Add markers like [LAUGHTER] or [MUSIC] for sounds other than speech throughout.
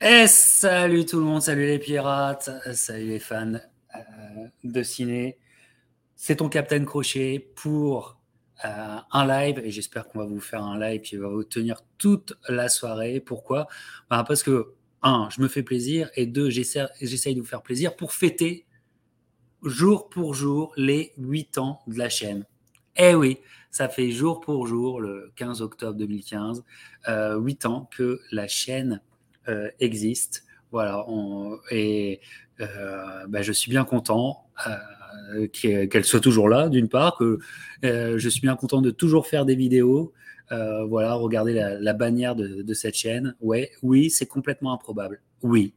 Et salut tout le monde, salut les pirates, salut les fans euh, de ciné. C'est ton Captain Crochet pour euh, un live et j'espère qu'on va vous faire un live qui va vous tenir toute la soirée. Pourquoi? Ben, Parce que, un, je me fais plaisir et deux, j'essaye de vous faire plaisir pour fêter jour pour jour les 8 ans de la chaîne. Eh oui, ça fait jour pour jour, le 15 octobre 2015, euh, 8 ans que la chaîne euh, existe. Voilà, et euh, bah, je suis bien content euh, qu'elle soit toujours là, d'une part, que je suis bien content de toujours faire des vidéos. voilà, regardez la, bannière de, cette chaîne. Ouais, oui, c'est complètement improbable. Oui,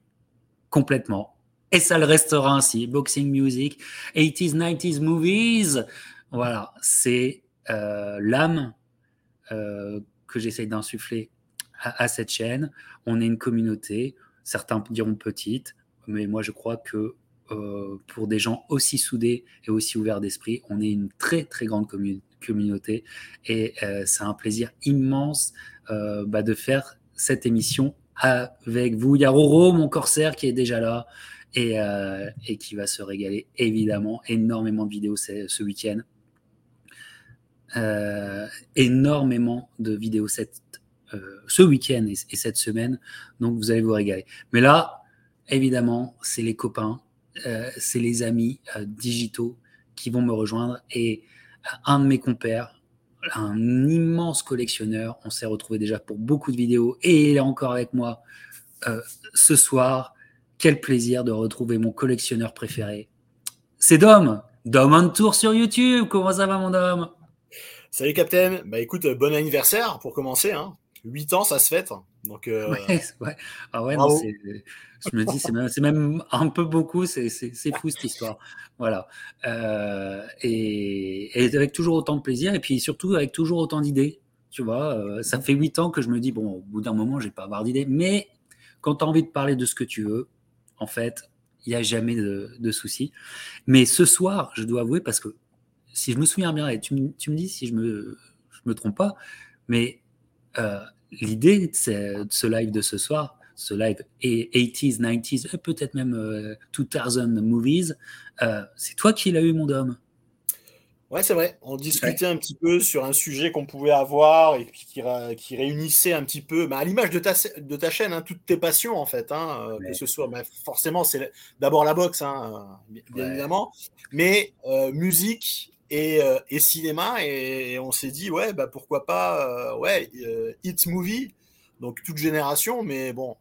complètement. Et ça le restera ainsi. Boxing Music, 80s, 90s Movies. Voilà, c'est l'âme que j'essaye d'insuffler à, cette chaîne. On est une communauté, certains diront petite, mais moi je crois que euh, pour des gens aussi soudés et aussi ouverts d'esprit, on est une très très grande communauté et euh, c'est un plaisir immense euh, bah, de faire cette émission avec vous. Il y a Roro, mon corsaire, qui est déjà là et, qui va se régaler évidemment. Énormément de vidéos ce week-end. énormément de vidéos cette ce week-end et, cette semaine. Donc, vous allez vous régaler. Mais là, évidemment, c'est les copains, euh, c'est les amis euh, digitaux qui vont me rejoindre. Et un de mes compères, un immense collectionneur, on s'est retrouvé déjà pour beaucoup de vidéos et il est encore avec moi ce soir. Quel plaisir de retrouver mon collectionneur préféré. C'est Dom. Dom on tour sur YouTube. Comment ça va, mon Dom? Salut Captain, bah écoute, bon anniversaire pour commencer. Hein. 8 ans, ça se fête. Donc, euh... ouais, [LAUGHS] Ah ouais, non, je me dis, c'est même, même, un peu beaucoup, c'est fou cette histoire. Voilà. Euh, et, et, avec toujours autant de plaisir, et puis surtout avec toujours autant d'idées. Tu vois, euh, ça fait 8 ans que je me dis, bon, au bout d'un moment, je vais pas avoir d'idées. Mais quand tu as envie de parler de ce que tu veux, en fait, il n'y a jamais de, de souci. Mais ce soir, je dois avouer, parce que si je me souviens bien, et tu, tu me dis si je me, je me trompe pas, mais euh, l'idée de, ce live de ce soir, ce live 80s, 90s, peut-être même 2000 euh, movies, euh, c'est toi qui l'as eu, mon homme. Ouais, c'est vrai. On discutait un petit peu sur un sujet qu'on pouvait avoir et qui, qui réunissait un petit peu, bah, à l'image de ta, de ta chaîne, hein, toutes tes passions en fait. Hein, que ce soit, bah, forcément, c'est d'abord la boxe, hein, bien évidemment, mais musique, euh, et, cinéma et, on s'est dit ouais bah pourquoi pas euh, ouais euh, hit movie. Donc toute génération mais bon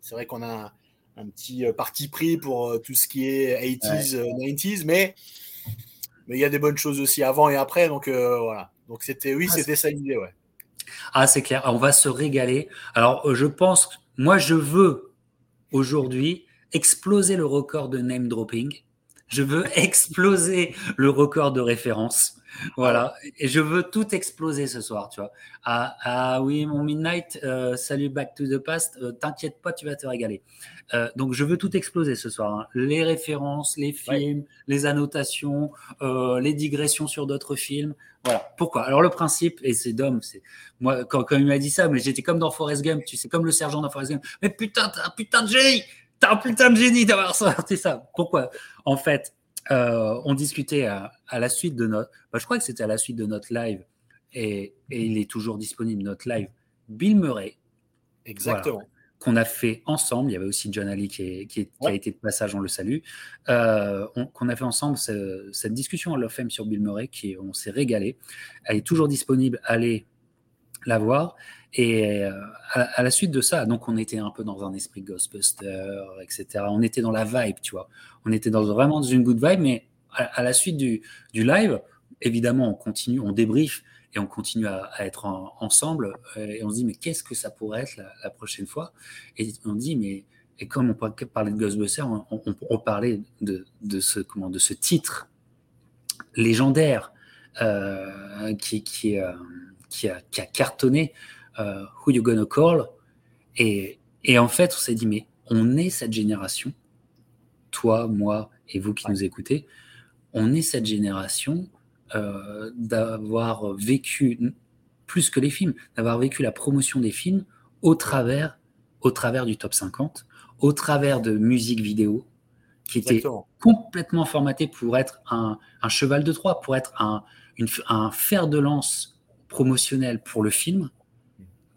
c'est vrai qu'on a un, petit parti pris pour tout ce qui est 80s 90s mais mais il y a des bonnes choses aussi avant et après donc voilà. Donc c'était oui ah, c'était ça l'idée ouais. Ah c'est clair. On va se régaler. Alors je pense moi je veux aujourd'hui exploser le record de name dropping je veux exploser le record de référence. Voilà. Et je veux tout exploser ce soir, tu vois. Ah, ah oui, mon Midnight, euh, salut Back to the Past. Euh, t'inquiète pas, tu vas te régaler. Euh, donc, je veux tout exploser ce soir. Hein. Les références, les films, les annotations, les digressions sur d'autres films. Voilà. Pourquoi? Alors, le principe, et c'est Dom, c'est moi, quand, quand il m'a dit ça, mais j'étais comme dans Forrest Gump, tu sais, comme le sergent dans Forrest Gump. Mais putain, t'as un putain de génie Un putain de génie d'avoir sorti [LAUGHS] ça. Pourquoi? En fait, euh, on discutait à, la suite de notre. Bah, je crois que c'était à la suite de notre live, et, il est toujours disponible, notre live. Bill Murray. Exactement. qu'on a fait ensemble. Il y avait aussi John Ali qui, a été de passage, on le salue. Euh, qu'on a fait ensemble cette discussion à Love Fame sur Bill Murray, qui on s'est régalé. Elle est toujours disponible. Allez la voir. Et euh, à, la suite de ça, donc on était un peu dans un esprit Ghostbuster, etc. On était dans la vibe, tu vois. On était vraiment dans une good vibe, mais à, la suite du, live, évidemment, on continue, on débrief et on continue à, être ensemble. Et on se dit, mais qu'est-ce que ça pourrait être la, prochaine fois? Et on dit, mais et comme on parlait de Ghostbusters, on, on, parlait de, ce, comment, de ce titre légendaire euh, euh, qui a cartonné euh, Who You Gonna Call? Et, et en fait, on s'est dit, mais on est cette génération, toi, moi et vous qui nous écoutez, on est cette génération euh, d'avoir vécu, plus que les films, d'avoir vécu la promotion des films au travers, au travers du top 50, au travers de musique vidéo, qui était complètement formaté pour être un, cheval de Troie, pour être un, un fer de lance promotionnel pour le film.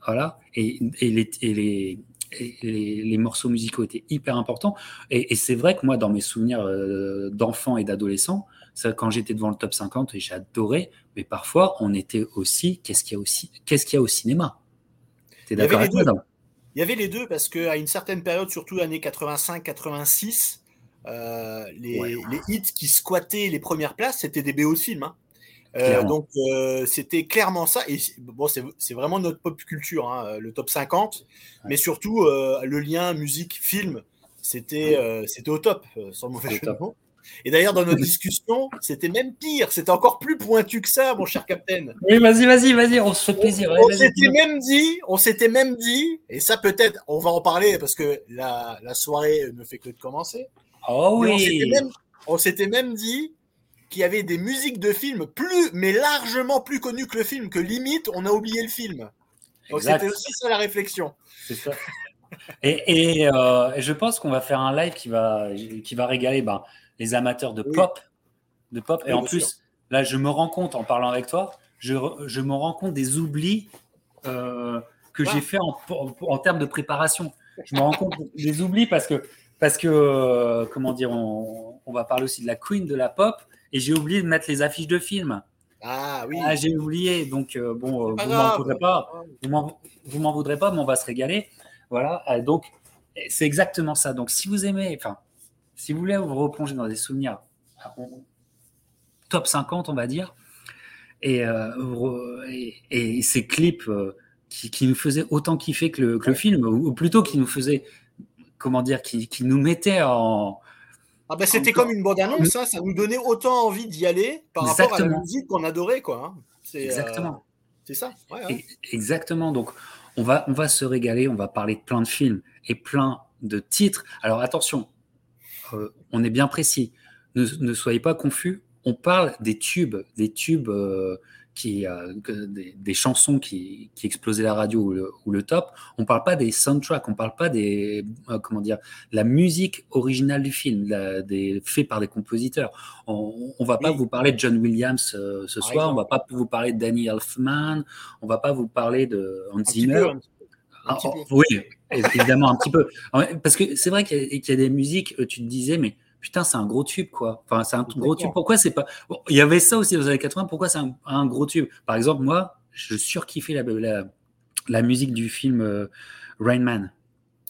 Voilà. Et, les, les, les, morceaux musicaux étaient hyper importants. Et, c'est vrai que moi, dans mes souvenirs euh, d'enfant et d'adolescent, quand j'étais devant le top 50, et j'adorais, mais parfois, on était aussi, qu'est-ce qu'il y a aussi, qu'est-ce qu'il y a au cinéma? T'es d'accord avec moi Il y avait les deux parce qu'à une certaine période, surtout années 85-86, euh, les, hits qui squattaient les premières places, c'était des BO de films. Hein. Euh, donc euh, c'était clairement ça. Et bon, c'est vraiment notre pop culture, hein, le top 50, mais surtout le lien musique-film, c'était c'était au top, sans mauvais jeu de mots. Et d'ailleurs, dans notre [LAUGHS] discussion, c'était même pire. C'était encore plus pointu que ça, mon cher Captain. Oui, vas-y, vas-y, vas-y, on se fait plaisir. On, s'était même dit, on s'était même dit, et ça peut-être, on va en parler parce que la, la soirée ne fait que de commencer. Oh oui. On s'était même, dit qu'il y avait des musiques de films plus, mais largement plus connues que le film, que limite on a oublié le film. Donc c'était aussi ça la réflexion. C'est ça. et, euh, et, je pense qu'on va faire un live qui va, qui va régaler ben, les amateurs de pop. De pop. et en plus, là, je me rends compte en parlant avec toi, je, je me rends compte des oublis euh, que j'ai fait en, en, termes de préparation. Je me rends compte des oublis parce que parce que, euh, comment dire, on, va parler aussi de la queen de la pop, et j'ai oublié de mettre les affiches de films. Ah oui. Ah, j'ai oublié, donc euh, bon, euh, vous m'en voudrez pas, vous m'en voudrez pas, mais on va se régaler. Voilà, donc c'est exactement ça. Donc si vous aimez, enfin, si vous voulez vous replonger dans des souvenirs top 50, on va dire, et, et, ces clips qui, nous faisaient autant kiffer que le, que le film, ou plutôt qui nous faisaient comment dire, qui, nous mettait en. Ah ben c'était comme une bande annonce, ça, ça nous donnait autant envie d'y aller par rapport à la musique qu'on adorait, quoi. Hein. Euh, Exactement. c'est ça. Exactement. Donc on va, on va se régaler, on va parler de plein de films et plein de titres. Alors attention, euh, on est bien précis. Ne, soyez pas confus. On parle des tubes, des tubes euh, qui, euh, des, chansons qui, qui, explosaient la radio ou le, top. On parle pas des soundtracks, on parle pas des euh, comment dire la musique originale du film, des faits par des compositeurs. On, on va pas vous parler de John Williams euh, ce soir, on va pas vous parler de Danny Elfman, on va pas vous parler de Hans Zimmer. Ah, oh, oui, évidemment un petit peu. Parce que c'est vrai qu'il y, y, a des musiques, tu te disais, mais putain, c'est un gros tube, quoi. Enfin, c'est un gros tube. Pourquoi c'est pas. il y avait ça aussi dans les années 80, pourquoi c'est un, gros tube? Par exemple, moi, je surkiffais la, la, la musique du film euh, Rain Man.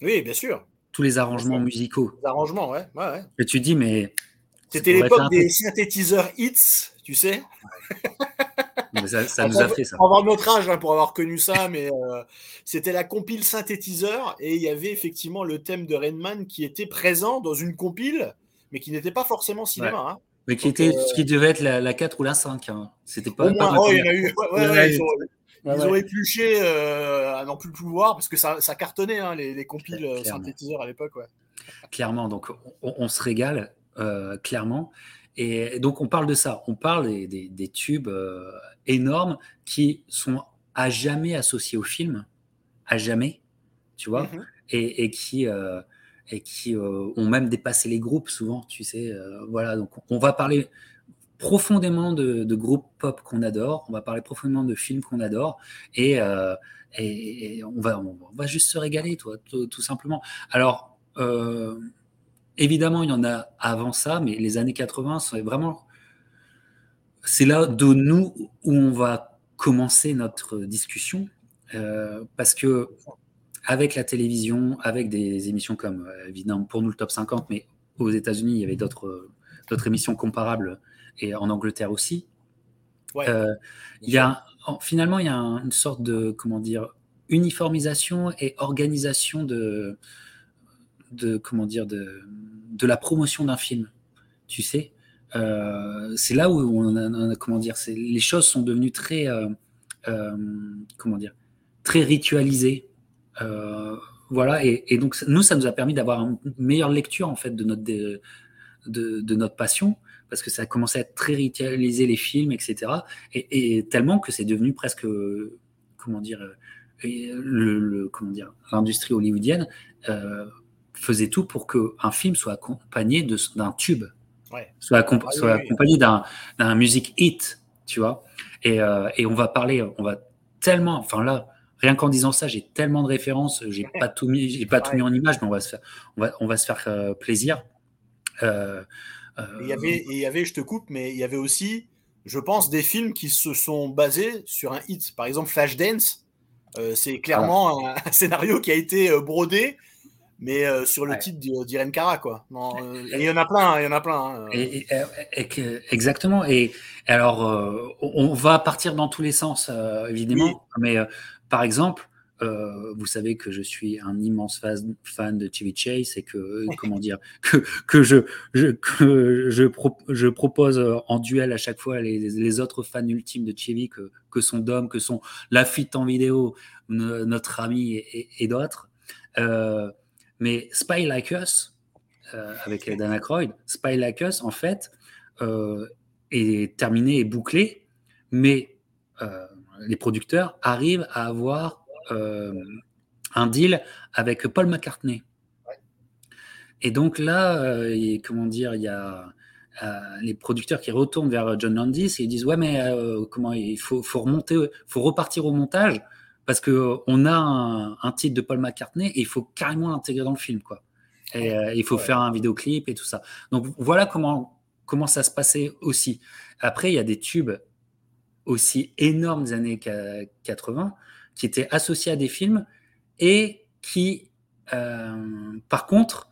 Oui, bien sûr. Tous les arrangements musicaux. Les arrangements, ouais. ouais, ouais. Et tu dis, mais. C'était l'époque des synthétiseurs hits, tu sais. [LAUGHS] ça, nous a fait ça. On va avoir notre âge hein, pour avoir connu ça, mais euh, c'était la compile synthétiseur et il y avait effectivement le thème de Rainman qui était présent dans une compile mais qui n'était pas forcément cinéma. Hein. Mais qui, était, euh, qui devait être la, 4 ou la 5. Hein. C'était pas. oh, il y a eu. ils, ont, épluché euh, à n'en plus pouvoir parce que ça, ça cartonnait hein, les, les, compiles euh, synthétiseurs à l'époque. Clairement, donc on, se régale, clairement. Et donc on parle de ça, on parle des, des, tubes énormes qui sont à jamais associés au film, à jamais, tu vois, mm-hmm. et, et, qui, et qui euh, ont même dépassé les groupes souvent, tu sais. Euh, voilà, donc on va parler profondément de, groupes pop qu'on adore, on va parler profondément de films qu'on adore, et, euh, on, va, juste se régaler, toi, tout, simplement. Alors, évidemment, il y en a avant ça, mais les années 80, c'est vraiment... C'est là de nous où on va commencer notre discussion, parce que avec la télévision, avec des émissions comme, euh, évidemment, pour nous le top 50, mais aux États-Unis, il y avait d'autres euh, émissions comparables, et en Angleterre aussi. Euh, il y a, finalement, il y a une sorte de, comment dire, uniformisation et organisation de, de comment dire, de, de la promotion d'un film. Tu sais, c'est là où on a, comment dire, les choses sont devenues très, comment dire, très ritualisées. Euh, voilà, et, donc nous, ça nous a permis d'avoir une meilleure lecture en fait de notre, de, de, notre passion, parce que ça a commencé à être très ritualisé les films, etc. Et, tellement que c'est devenu presque, comment dire, le, comment dire, l'industrie hollywoodienne faisait tout pour qu'un film soit accompagné d'un tube, soit, ah soit accompagné d'un music hit, tu vois. Et, et, on va parler, on va tellement, enfin là, rien qu'en disant ça, j'ai tellement de références, j'ai pas tout mis, j'ai pas tout mis en image, mais on va se faire, on va, on va se faire plaisir. Euh, il y avait, il y avait, je te coupe, mais il y avait aussi, je pense, des films qui se sont basés sur un hit. Par exemple, Flashdance, euh, c'est clairement [LAUGHS] un, scénario qui a été euh, brodé, mais sur le titre d'Irene Cara, quoi. il y en a plein, hein, il y en a plein. Hein. exactement. Et alors, on va partir dans tous les sens, évidemment, mais par exemple, euh, vous savez que je suis un immense fan, de Chevy Chase et que comment dire que, que je je, que je, je, propose en duel à chaque fois les, les autres fans ultimes de Chevy que, que sont Dom, que sont Lafitte en vidéo, notre ami et, d'autres. Euh, mais Spy Like Us euh, avec Dana Croyd, Spy Like Us en fait est terminé et bouclé, mais les producteurs arrivent à avoir euh, un deal avec Paul McCartney. Et donc là, euh, comment dire, il y a euh, les producteurs qui retournent vers John Landis et ils disent ouais mais comment il faut, faut remonter, faut repartir au montage parce que on a un, titre de Paul McCartney et il faut carrément l'intégrer dans le film quoi. Et il faut faire un vidéoclip et tout ça. Donc voilà comment comment ça se passait aussi. Après il y a des tubes aussi énormes des années 80 qui était associé à des films et qui, euh, par contre,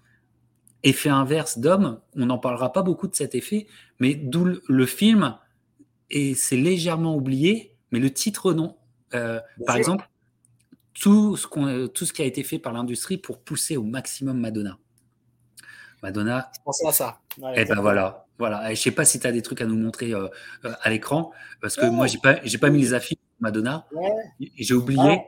effet inverse d'homme, on n'en parlera pas beaucoup de cet effet, mais d'où le, film, et c'est légèrement oublié, mais le titre non. Euh, par exemple, tout ce, qu'on, tout ce qui a été fait par l'industrie pour pousser au maximum Madonna. Madonna. Je pensais à ça. et eh ben voilà. Voilà. Et je sais pas si tu as des trucs à nous montrer euh, à l'écran, parce que moi, j'ai pas, j'ai pas mis les affiches Madonna. J'ai oublié.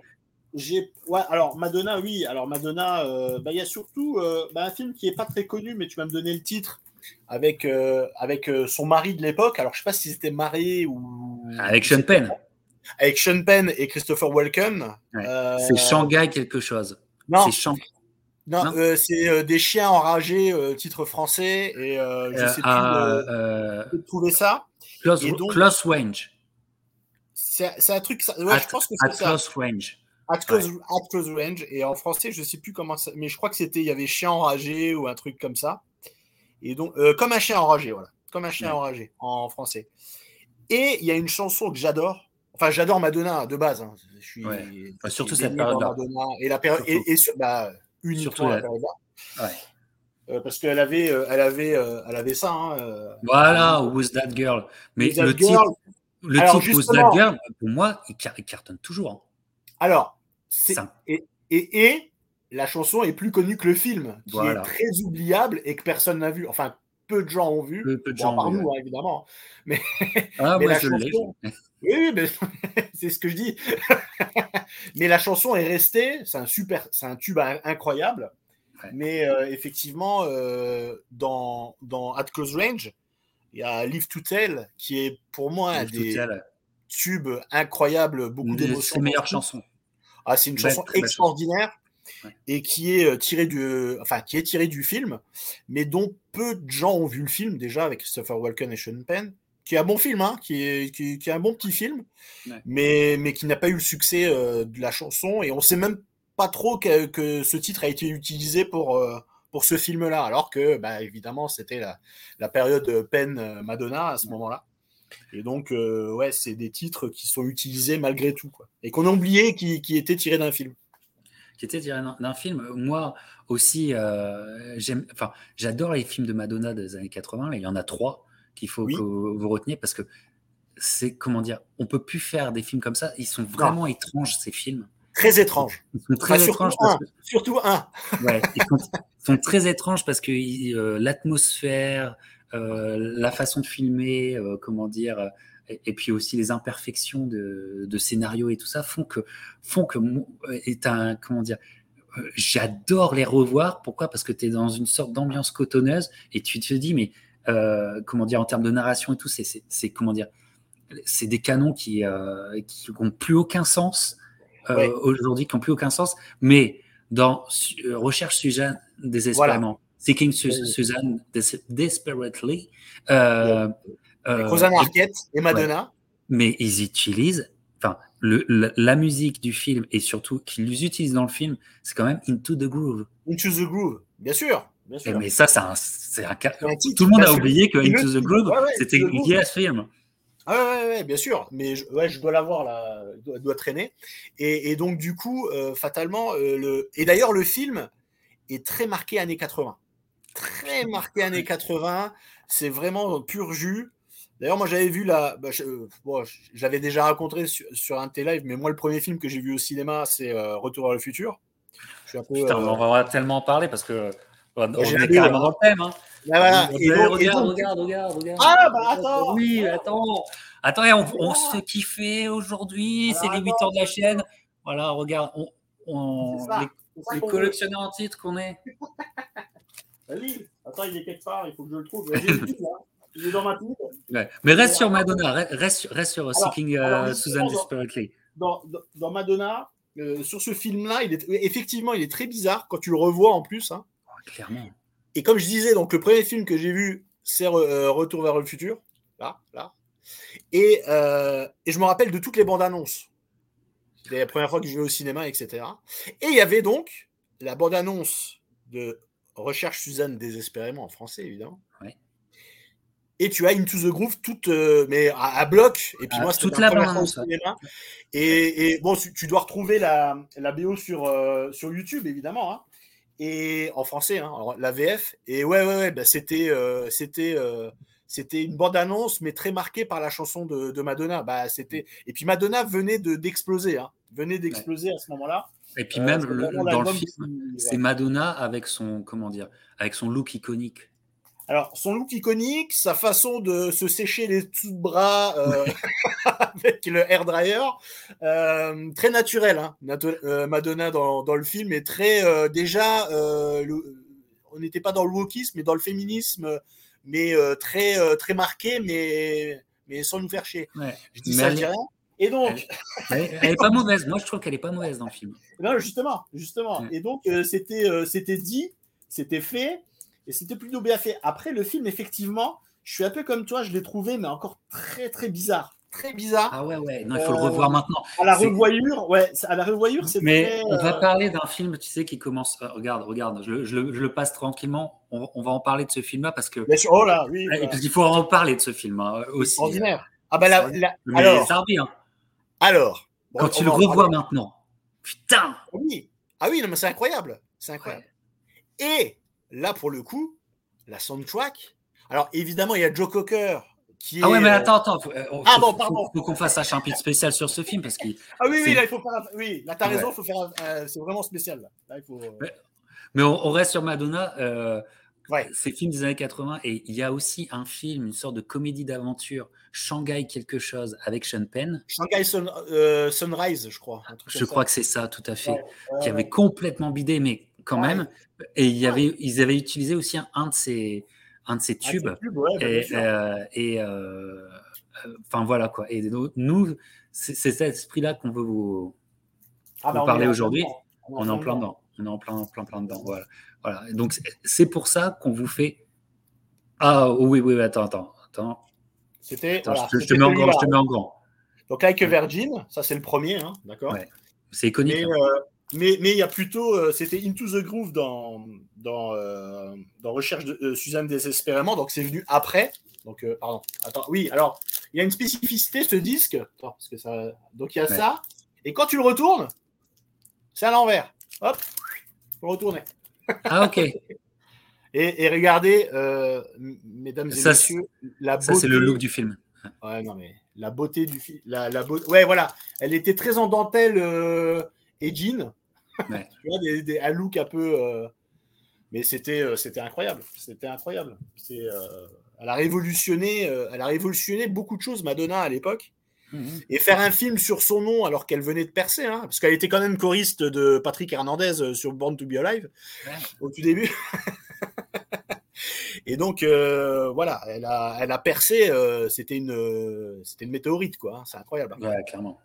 j'ai, ouais, alors Madonna, oui. Alors Madonna, euh, bah, il y a surtout euh, bah, un film qui est pas très connu, mais tu vas me donner le titre avec, euh, avec son mari de l'époque. Alors je sais pas si c'était marié ou. Avec Sean Penn. Avec Sean Penn et Christopher Walken. C'est Shanghai quelque chose. Non. C'est Non, c'est des chiens enragés, titre français, et je sais plus trouver ça. Close, close Range. C'est un truc. Ouais, je pense que c'est close range. At close, range. Et en français, je sais plus comment ça. Mais je crois que c'était. Il y avait chien enragé ou un truc comme ça. Et donc, euh, comme un chien enragé, voilà. Comme un chien enragé en français. Et il y a une chanson que j'adore. Enfin, j'adore Madonna de base. Hein. Je suis. surtout cette période-là. Et la période. Et, et, bah, uniquement. Ouais. Euh, parce qu'elle avait, euh, elle avait, elle avait ça. Hein, voilà, Who's That Girl. Mais le titre, le Alors, titre That pour moi, il, cartonne toujours. Hein. Alors, et, et, et, la chanson est plus connue que le film, qui est très oubliable et que personne n'a vu. Enfin, peu de gens ont vu. Peu, de gens par nous, hein, évidemment. Mais, ah, la chanson... Oui, mais [LAUGHS] c'est ce que je dis. [LAUGHS] mais la chanson est restée. C'est un super, c'est un tube incroyable. Mais euh, effectivement, euh, dans, dans At Close Range, il y a Live to Tell, qui est pour moi un des tubes incroyables, beaucoup d'émotions. C'est meilleure chanson. Ah, c'est une chanson extraordinaire et qui est euh, tirée du, enfin, qui est tirée du film, mais dont peu de gens ont vu le film déjà avec Christopher Walken et Sean Penn, qui est un bon film, hein, qui, est, qui, est un bon petit film, mais, mais qui n'a pas eu le succès euh, de la chanson et on sait même pas trop que, que, ce titre a été utilisé pour euh, pour ce film-là, alors que, bah, évidemment, c'était la, la, période peine euh, Madonna à ce moment-là. Et donc, euh, ouais, c'est des titres qui sont utilisés malgré tout, quoi. Et qu'on a oublié qui, qui étaient tirés d'un film. Qui étaient tirés d'un film. Moi aussi, euh, j'aime, enfin, j'adore les films de Madonna des années 80. il y en a trois qu'il faut que vous reteniez parce que c'est, comment dire, on peut plus faire des films comme ça. Ils sont vraiment étranges, ces films très étranges. Ils sont très étranges. Surtout un. [LAUGHS] Ouais, ils sont, très étranges parce que euh, l'atmosphère, euh, la façon de filmer, euh, comment dire, et, puis aussi les imperfections de, de, scénario et tout ça font que, font que est un, comment dire, j'adore les revoir. Pourquoi? Parce que tu es dans une sorte d'ambiance cotonneuse et tu te dis, mais comment dire, en termes de narration et tout, c'est comment dire, c'est des canons qui n'ont plus aucun sens aujourd'hui qui n'ont plus aucun sens. Mais dans Recherche Suzanne désespérément, Seeking Suzanne Desperately, Rosanna Arquette et Madonna. Mais ils utilisent enfin, le, la, musique du film et surtout qu'ils utilisent dans le film, c'est quand même Into the Groove. Into the Groove, bien sûr. Bien sûr. Mais ça, c'est un, cas. Tout le monde a oublié que Into the Groove, c'était lié à ce film. Ah ouais, ouais, bien sûr, mais je, ouais, je dois l'avoir là, doit, doit traîner. Et, et, donc du coup, euh, fatalement, euh, le... et d'ailleurs le film est très marqué années 80, très [LAUGHS] marqué années 80. C'est vraiment pur jus. D'ailleurs, moi, j'avais vu la. Bah, j'avais déjà raconté sur, un T-Live, mais moi, le premier film que j'ai vu au cinéma, c'est euh, Retour vers le futur. Je Putain, on va tellement parler parce que. On est carrément dans le thème. Hein. Bah, regarde, regarde, regarde, regarde, Ah, bah attends Oui, attends Attends, on, on se kiffait aujourd'hui, c'est les 8 heures de la chaîne. Voilà, regarde, on, les, collectionneurs en titre qu'on est. [LAUGHS] Vas-y, attends, il est quelque part, il faut que je le trouve. Il est dans ma ouais. Mais reste sur Madonna, reste, reste sur Seeking uh, Susan Desperately. Dans, dans, Madonna, euh, sur ce film-là, il est, effectivement, il est très bizarre quand tu le revois en plus. Hein. Clairement. Et comme je disais, donc le premier film que j'ai vu, c'est euh, Retour vers le futur. Là, là. Et, euh, et, je me rappelle de toutes les bandes annonces. C'était la première fois que je vais au cinéma, etc. Et il y avait donc la bande annonce de Recherche Suzanne désespérément en français, évidemment. Ouais et tu as Into the Groove toute euh, mais à, bloc et puis ah, moi c'était toute la bande cinéma et, et, bon tu, dois retrouver la, la BO sur euh, sur YouTube évidemment hein, et en français hein, la VF et ouais ouais, ouais bah, c'était euh, c'était c'était une bande annonce mais très marquée par la chanson de, de Madonna. Bah c'était et puis Madonna venait de d'exploser hein, venait d'exploser à ce moment-là. Et puis même dans le film c'est Madonna avec son comment dire avec son look iconique alors, son look iconique, sa façon de se sécher les de bras euh, [LAUGHS] avec le hair dryer, euh, très naturel. Hein. Euh, Madonna dans, dans, le film est très déjà. on n'était pas dans le wokisme, mais dans le féminisme, mais très très marqué, mais mais sans nous faire chier. Je dis ça, je dis rien. Et donc, elle, elle, est pas mauvaise. Moi, je trouve qu'elle est pas mauvaise dans le film. Non, justement, justement. Et donc, c'était c'était dit, c'était fait. Et c'était plutôt bien fait. Après, le film, effectivement, je suis un peu comme toi, je l'ai trouvé, mais encore très, très bizarre. Très bizarre. Ah ouais, ouais, non, il faut le revoir maintenant. À la revoyure, ouais, à la revoyure, c'est Mais on va euh, parler d'un film, tu sais, qui commence. Euh, regarde, regarde, je, je, le passe tranquillement. On, va en parler de ce film-là parce que. Bien sûr, oh là, oui. Parce qu'il faut en parler de ce film hein, aussi. Extraordinaire. Ah bah là, alors. Ça revient. Alors. Quand tu le revois maintenant. Putain. Ah oui. Ah oui, non, mais c'est incroyable. C'est incroyable. Et là, pour le coup, la soundtrack. Alors, évidemment, il y a Joe Cocker. Qui ah ouais, mais attends, attends. Faut, euh, ah bon, pardon. Faut, qu'on fasse un chapitre spécial sur ce film parce qu'il. Ah oui, oui, là, il faut faire. Oui, là, t'as raison, faut faire. Euh, c'est vraiment spécial. Là. là il faut... Euh, mais, on, reste sur Madonna. Euh, ouais. C'est film des années 80 et il y a aussi un film, une sorte de comédie d'aventure, Shanghai quelque chose avec Sean Penn. Shanghai Sunrise, je crois. je crois que c'est ça, tout à fait. qui avait complètement bidé, mais quand même. Et il y avait, ils avaient utilisé aussi un, de ces, un de ces tubes. et, euh, et euh, enfin voilà quoi. Et nous, c'est cet esprit-là qu'on veut vous, ah bah, parler aujourd'hui. On est en plein dedans. On est en plein, plein, plein dedans. Voilà. voilà. Donc c'est pour ça qu'on vous fait. Ah oui, oui, attends, attends, attends. C'était. je, te mets en grand. Je te mets en grand. Donc Like Virgin, ça c'est le premier, hein, d'accord. C'est iconique. Hein. Euh, mais, mais il y a plutôt, euh, c'était Into the Groove dans, dans, euh, dans Recherche de euh, Suzanne désespérément, donc c'est venu après. Donc, pardon, attends, oui, alors, il y a une spécificité ce disque. Attends, parce que ça... Donc, il y a ça. Et quand tu le retournes, c'est à l'envers. Hop, faut retourner. Ah, ok. [LAUGHS] et, et, regardez, mesdames et messieurs, la beauté. Ça, c'est le look du film. Ouais, non, mais la beauté du film. La, la Ouais, voilà. Elle était très en dentelle et jean. [LAUGHS] tu vois, des, des, un look un peu. Euh, mais c'était, euh, c'était incroyable. C'était incroyable. C'est, euh, elle, a révolutionné, elle a révolutionné beaucoup de choses, Madonna, à l'époque. Mhm. Et faire un film sur son nom alors qu'elle venait de percer, hein, parce qu'elle était quand même choriste de Patrick Hernandez sur Born to Be Alive au tout début. [LAUGHS] Et donc voilà, elle a, elle a percé. c'était une, c'était une météorite quoi. Hein, c'est incroyable. Ouais, clairement.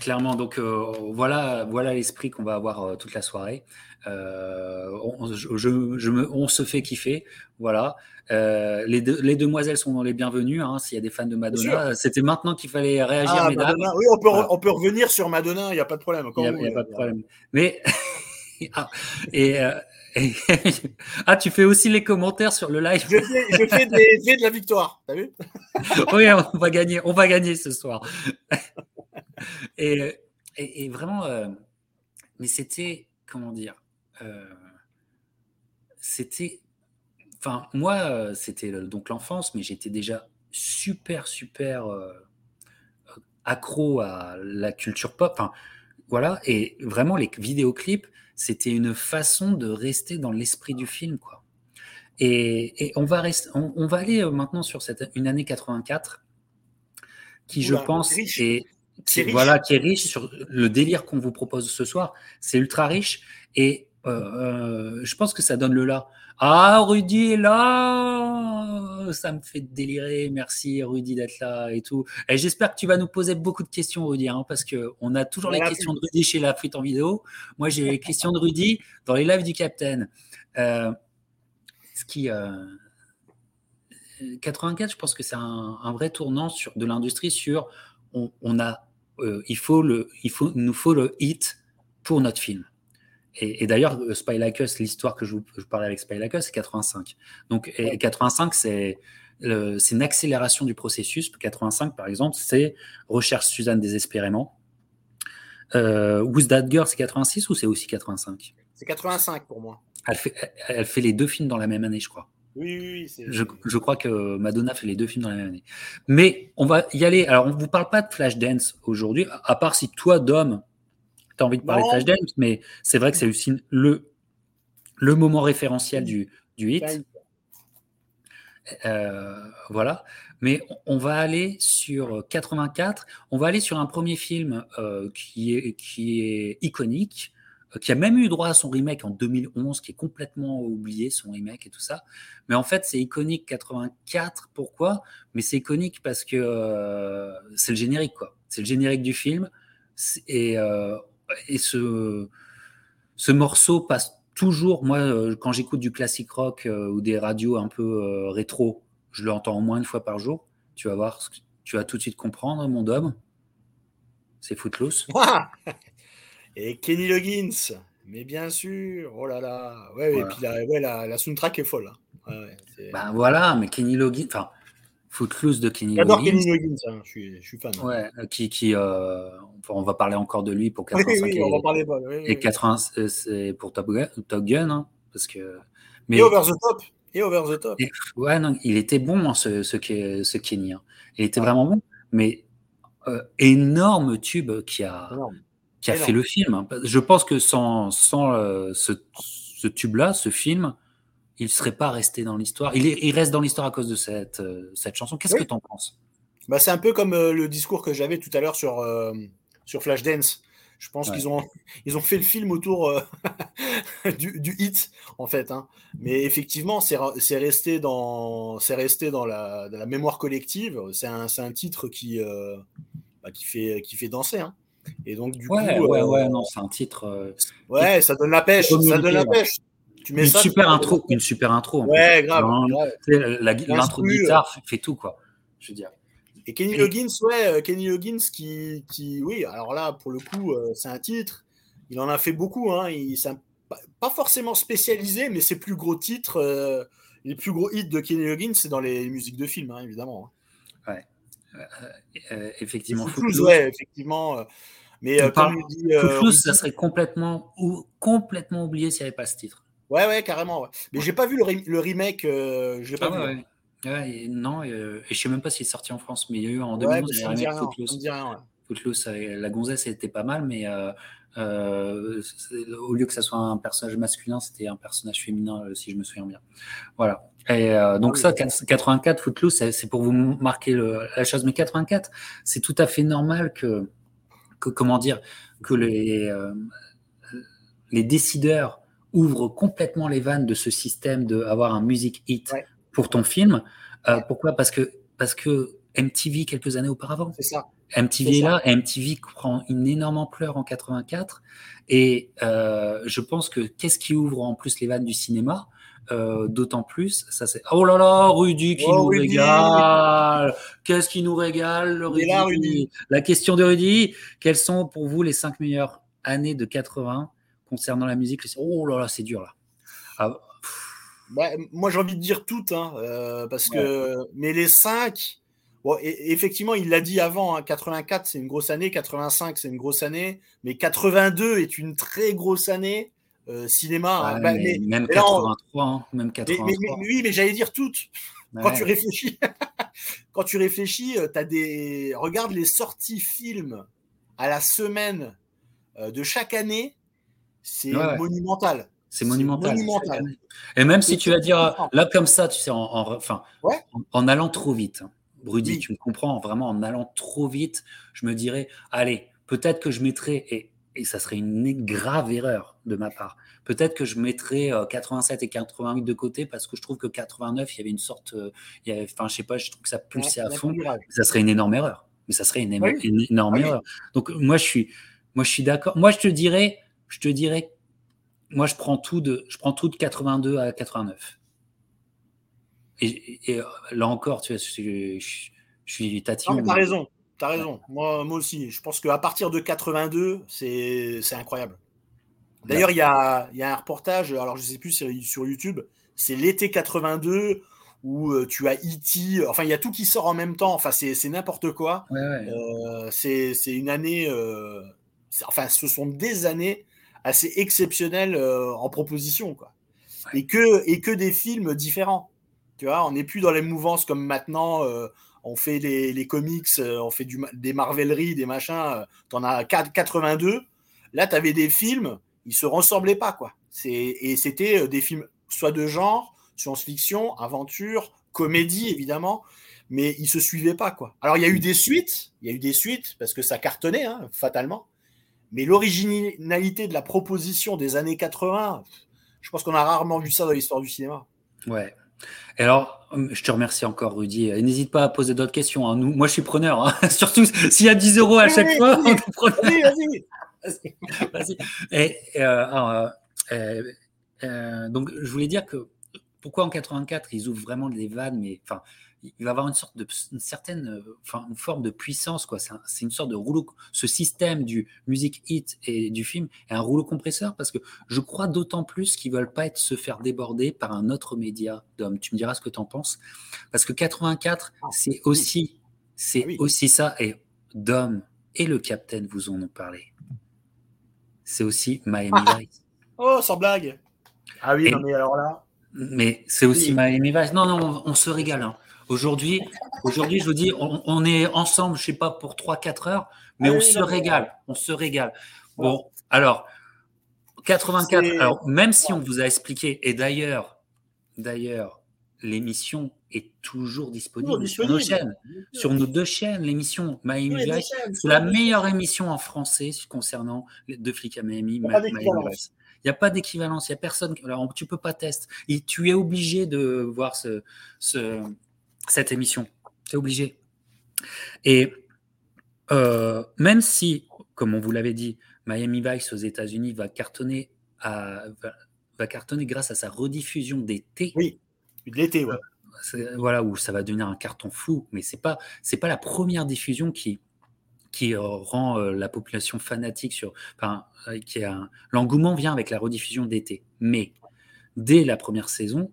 Clairement, donc voilà, voilà l'esprit qu'on va avoir toute la soirée. on, je, me, on se fait kiffer, voilà. les, les, demoiselles sont les bienvenues. Hein, S'il y a des fans de Madonna, c'était maintenant qu'il fallait réagir, ah, mesdames. oui, on peut, on peut, revenir sur Madonna, il n'y a pas de problème. Il n'y a, pas de problème. Mais [LAUGHS] ah, et, [LAUGHS] ah, tu fais aussi les commentaires sur le live. Je fais, des de la victoire, t'as vu? [LAUGHS] Oui, on va gagner, on va gagner ce soir. Et, et, vraiment, euh, mais c'était, comment dire, euh, c'était, enfin, moi, euh, c'était donc l'enfance, mais j'étais déjà super, super accro à la culture pop. Voilà, et vraiment les vidéoclips, c'était une façon de rester dans l'esprit du film, quoi. Et, on, va rester, on, va aller maintenant sur cette, une année 84 qui, je pense, est, voilà, qui est riche sur le délire qu'on vous propose ce soir. C'est ultra riche et euh, euh, je pense que ça donne le là. Ah, Rudy est là Ça me fait délirer. Merci, Rudy, d'être là et tout. Et j'espère que tu vas nous poser beaucoup de questions, Rudy, hein, parce qu'on a toujours les questions de Rudy chez la frite en vidéo. Moi, j'ai les questions de Rudy dans les lives du Captain. Euh, ce qui. 84, je pense que c'est un, vrai tournant sur, de l'industrie sur on, a, il, faut le, il faut, nous faut le hit pour notre film. Et, d'ailleurs, euh, Spy Like Us, l'histoire que je vous parlais avec Spy Like Us, c'est 85. Donc, et 85, c'est une accélération du processus. 85, par exemple, c'est Recherche Suzanne désespérément. Euh, Who's That Girl, c'est 86 ou c'est aussi 85 C'est 85 pour moi. Elle fait, elle fait les deux films dans la même année, je crois. Oui, oui, oui je, je, crois que Madonna fait les deux films dans la même année. Mais on va y aller. Alors, on ne vous parle pas de Flashdance aujourd'hui, à part si toi, Dom, tu as envie de parler de Flashdance, mais c'est vrai que c'est aussi le, le moment référentiel du, du hit. Euh, voilà. Mais on va aller sur 84. On va aller sur un premier film euh, qui, est, qui est iconique, qui a même eu droit à son remake en 2011, qui est complètement oublié, son remake et tout ça. Mais en fait, c'est iconique 84. Pourquoi? Mais c'est iconique parce que c'est le générique, quoi. C'est le générique du film. Et et ce, ce morceau passe toujours, moi, euh, quand j'écoute du classique rock euh, ou des radios un peu euh, rétro, je l'entends au moins une fois par jour. Tu vas voir, tu vas tout de suite comprendre, mon homme. C'est Footloose. Et Kenny Loggins, mais bien sûr, oh là là. Ouais, Et puis la, ouais, la, la, soundtrack est folle. Hein. ben voilà, mais Kenny Loggins, enfin, Footloose de Kenny J'adore Kenny Loggins, hein, je, suis, je, suis, fan. Ouais, euh, qui, qui euh, on va parler encore de lui pour 85 oui, oui, on va parler oui, et 80 c'est pour Top Gun, Top Gun hein, parce que mais, et Over the Top et Over the Top. ouais, non, il était bon ce, ce, ce Kenny. Il était vraiment bon, mais euh, énorme tube qui a, qui a fait le film. Je pense que sans, sans euh, ce, ce tube-là, ce film, il ne serait pas resté dans l'histoire. Il, il, reste dans l'histoire à cause de cette, euh, cette chanson. Qu'est-ce que tu en penses? Bah, C'est un peu comme euh, le discours que j'avais tout à l'heure sur, sur Flashdance. Je pense qu'ils ont, ils ont fait le film autour [LAUGHS] du, du, hit, en fait. Hein. Mais effectivement, c'est resté dans, resté dans la, dans la mémoire collective. C'est un, un, titre qui, bah, qui, fait, qui fait danser. Hein. Et donc, du ouais, coup. Ouais, ouais, non, c'est un titre. ouais, ça donne la pêche. Ça donne la pêche une, super intro, une super intro. Ouais, grave. L'intro de guitare fait tout, quoi. Je veux dire. Et Kenny Loggins, ouais, euh, Kenny Loggins qui, qui, oui, alors là, pour le coup, euh, c'est un titre. Il en a fait beaucoup. Hein. Il, pas forcément spécialisé, mais ses plus gros titres, euh, les plus gros hits de Kenny Loggins, c'est dans les musiques de films, hein, évidemment. Hein. Ouais. Effectivement. Footloose, ouais, effectivement. Mais comme il dit, Footloose, ça serait complètement, ou, complètement oublié s'il n'y avait pas ce titre. Ouais, ouais, carrément. Ouais. Mais j'ai pas vu le, le remake. Euh, j'ai pas ah, vu. Ouais. non, euh, et je sais même pas s'il est sorti en France, mais il y a eu en 2011 il y a un remake Footloose. La gonzesse était pas mal, mais euh, euh, au lieu que ça soit un personnage masculin, c'était un personnage féminin, si je me souviens bien. Voilà. Et donc ah, ça, 84 Footloose, c'est pour vous marquer le, la chose. Mais 84, c'est tout à fait normal que, que comment dire, que les, les décideurs ouvre complètement les vannes de ce système d'avoir un music hit pour ton film. Euh, pourquoi? Parce que parce que MTV quelques années auparavant. C'est ça. MTV est, là, MTV prend une énorme ampleur en 84, et euh, je pense que qu'est-ce qui ouvre en plus les vannes du cinéma? Euh, D'autant plus, ça c'est. Oh là là, Rudy qui oh, nous régale Qu'est-ce qui nous régale, le Rudy? La question de Rudy quelles sont pour vous les cinq meilleures années de 80 concernant la musique? Oh là là, c'est dur là. Ah, bah, moi j'ai envie de dire toutes, hein, euh, parce que. Mais les cinq. Bon, effectivement, il l'a dit avant, 84 hein, c'est une grosse année, 85 c'est une grosse année, mais 82 est une très grosse année. Euh, cinéma. Hein. Bah, même 83, hein, même 83. Mais, oui, mais j'allais dire toutes. Quand tu réfléchis, [LAUGHS] quand tu réfléchis, euh, as des. Regarde les sorties films à la semaine euh, de chaque année, c'est monumental. C'est monumental. Et même si tu vas dire là comme ça, tu sais, en, enfin, en, allant trop vite, Rudy, tu me comprends, vraiment en allant trop vite, je me dirais, allez, peut-être que je mettrais, et et ça serait une grave erreur de ma part. Peut-être que je mettrais 87 euh, et 88 de côté parce que je trouve que 89, il y avait une sorte, euh, il y avait, enfin, je sais pas, je trouve que ça pulsait à fond. Ça serait une énorme erreur. Mais ça serait une, énorme erreur. Donc moi, je suis, moi, je suis d'accord. Moi, je te dirais, je te dirais, moi, je prends tout de, je prends tout de 82 à 89. Et, et euh, là encore, tu vois, je, je, je suis tatillon. Tu as raison. T'as raison. Moi, moi aussi. Je pense qu'à partir de 82, c'est incroyable. D'ailleurs, il y a, y a, un reportage, alors je sais plus si sur YouTube, c'est l'été 82 où euh, tu as E.T. Enfin, il y a tout qui sort en même temps. Enfin, c'est n'importe quoi. Euh, c'est une année. Euh, enfin, ce sont des années assez exceptionnelles en proposition, quoi. Et, que, et que des films différents. Tu vois, on n'est plus dans les mouvances comme maintenant on fait les, comics, euh, on fait des marveleries, des machins, euh, t'en as 82. Là, tu avais des films, ils se ressemblaient pas, quoi. Et c'était euh, des films soit de genre, science-fiction, aventure, comédie, évidemment, mais ils se suivaient pas, quoi. Alors, il y a eu des suites, il y a eu des suites, parce que ça cartonnait, hein, fatalement. Mais l'originalité de la proposition des années 80, je pense qu'on a rarement vu ça dans l'histoire du cinéma. Ouais, alors, je te remercie encore, Rudy. N'hésite pas à poser d'autres questions. Hein. Nous, moi, je suis preneur. Hein. [LAUGHS] Surtout s'il y a 10 euros à chaque fois, on est preneur. [LAUGHS] Vas-y, Et, euh, euh, euh, donc, je voulais dire que pourquoi en 84 ils ouvrent vraiment des vannes, mais enfin, il va avoir une sorte de une certaine euh, enfin, une forme de puissance quoi. C'est une sorte de rouleau ce système du music hit et du film est un rouleau compresseur parce que je crois d'autant plus qu'ils veulent pas être se faire déborder par un autre média d'homme tu me diras ce que tu en penses. Parce que 84 ah, c'est aussi c'est ah aussi ça et Dom et le Captain vous en ont parlé. C'est aussi Miami Vice. Oh sans blague. Ah oui non, mais alors là. mais c'est aussi Miami Vice. Non non on, se régale hein. Aujourd'hui, aujourd'hui, je vous dis, on, est ensemble, je sais pas, pour 3-4 heures, mais on se régale. On se régale. Bon, alors, 84, alors, même si on vous a expliqué, et d'ailleurs, d'ailleurs, l'émission est toujours disponible, sur nos chaînes, sur nos deux chaînes, l'émission Miami Vice, c'est la meilleure émission en français concernant deux flics à Miami. Il n'y a pas d'équivalence, il n'y a personne. Alors, tu peux pas tester. Et tu es obligé de voir ce, ce, cette émission. C'est obligé. Et euh, même si, comme on vous l'avait dit, Miami Vice aux États-Unis va cartonner, à, va, cartonner grâce à sa rediffusion d'été. Oui, l'été, ouais. Euh, voilà, où ça va devenir un carton fou, mais c'est pas c'est pas la première diffusion qui qui euh, rend la population fanatique sur, enfin, qui a l'engouement vient avec la rediffusion d'été. Mais dès la première saison,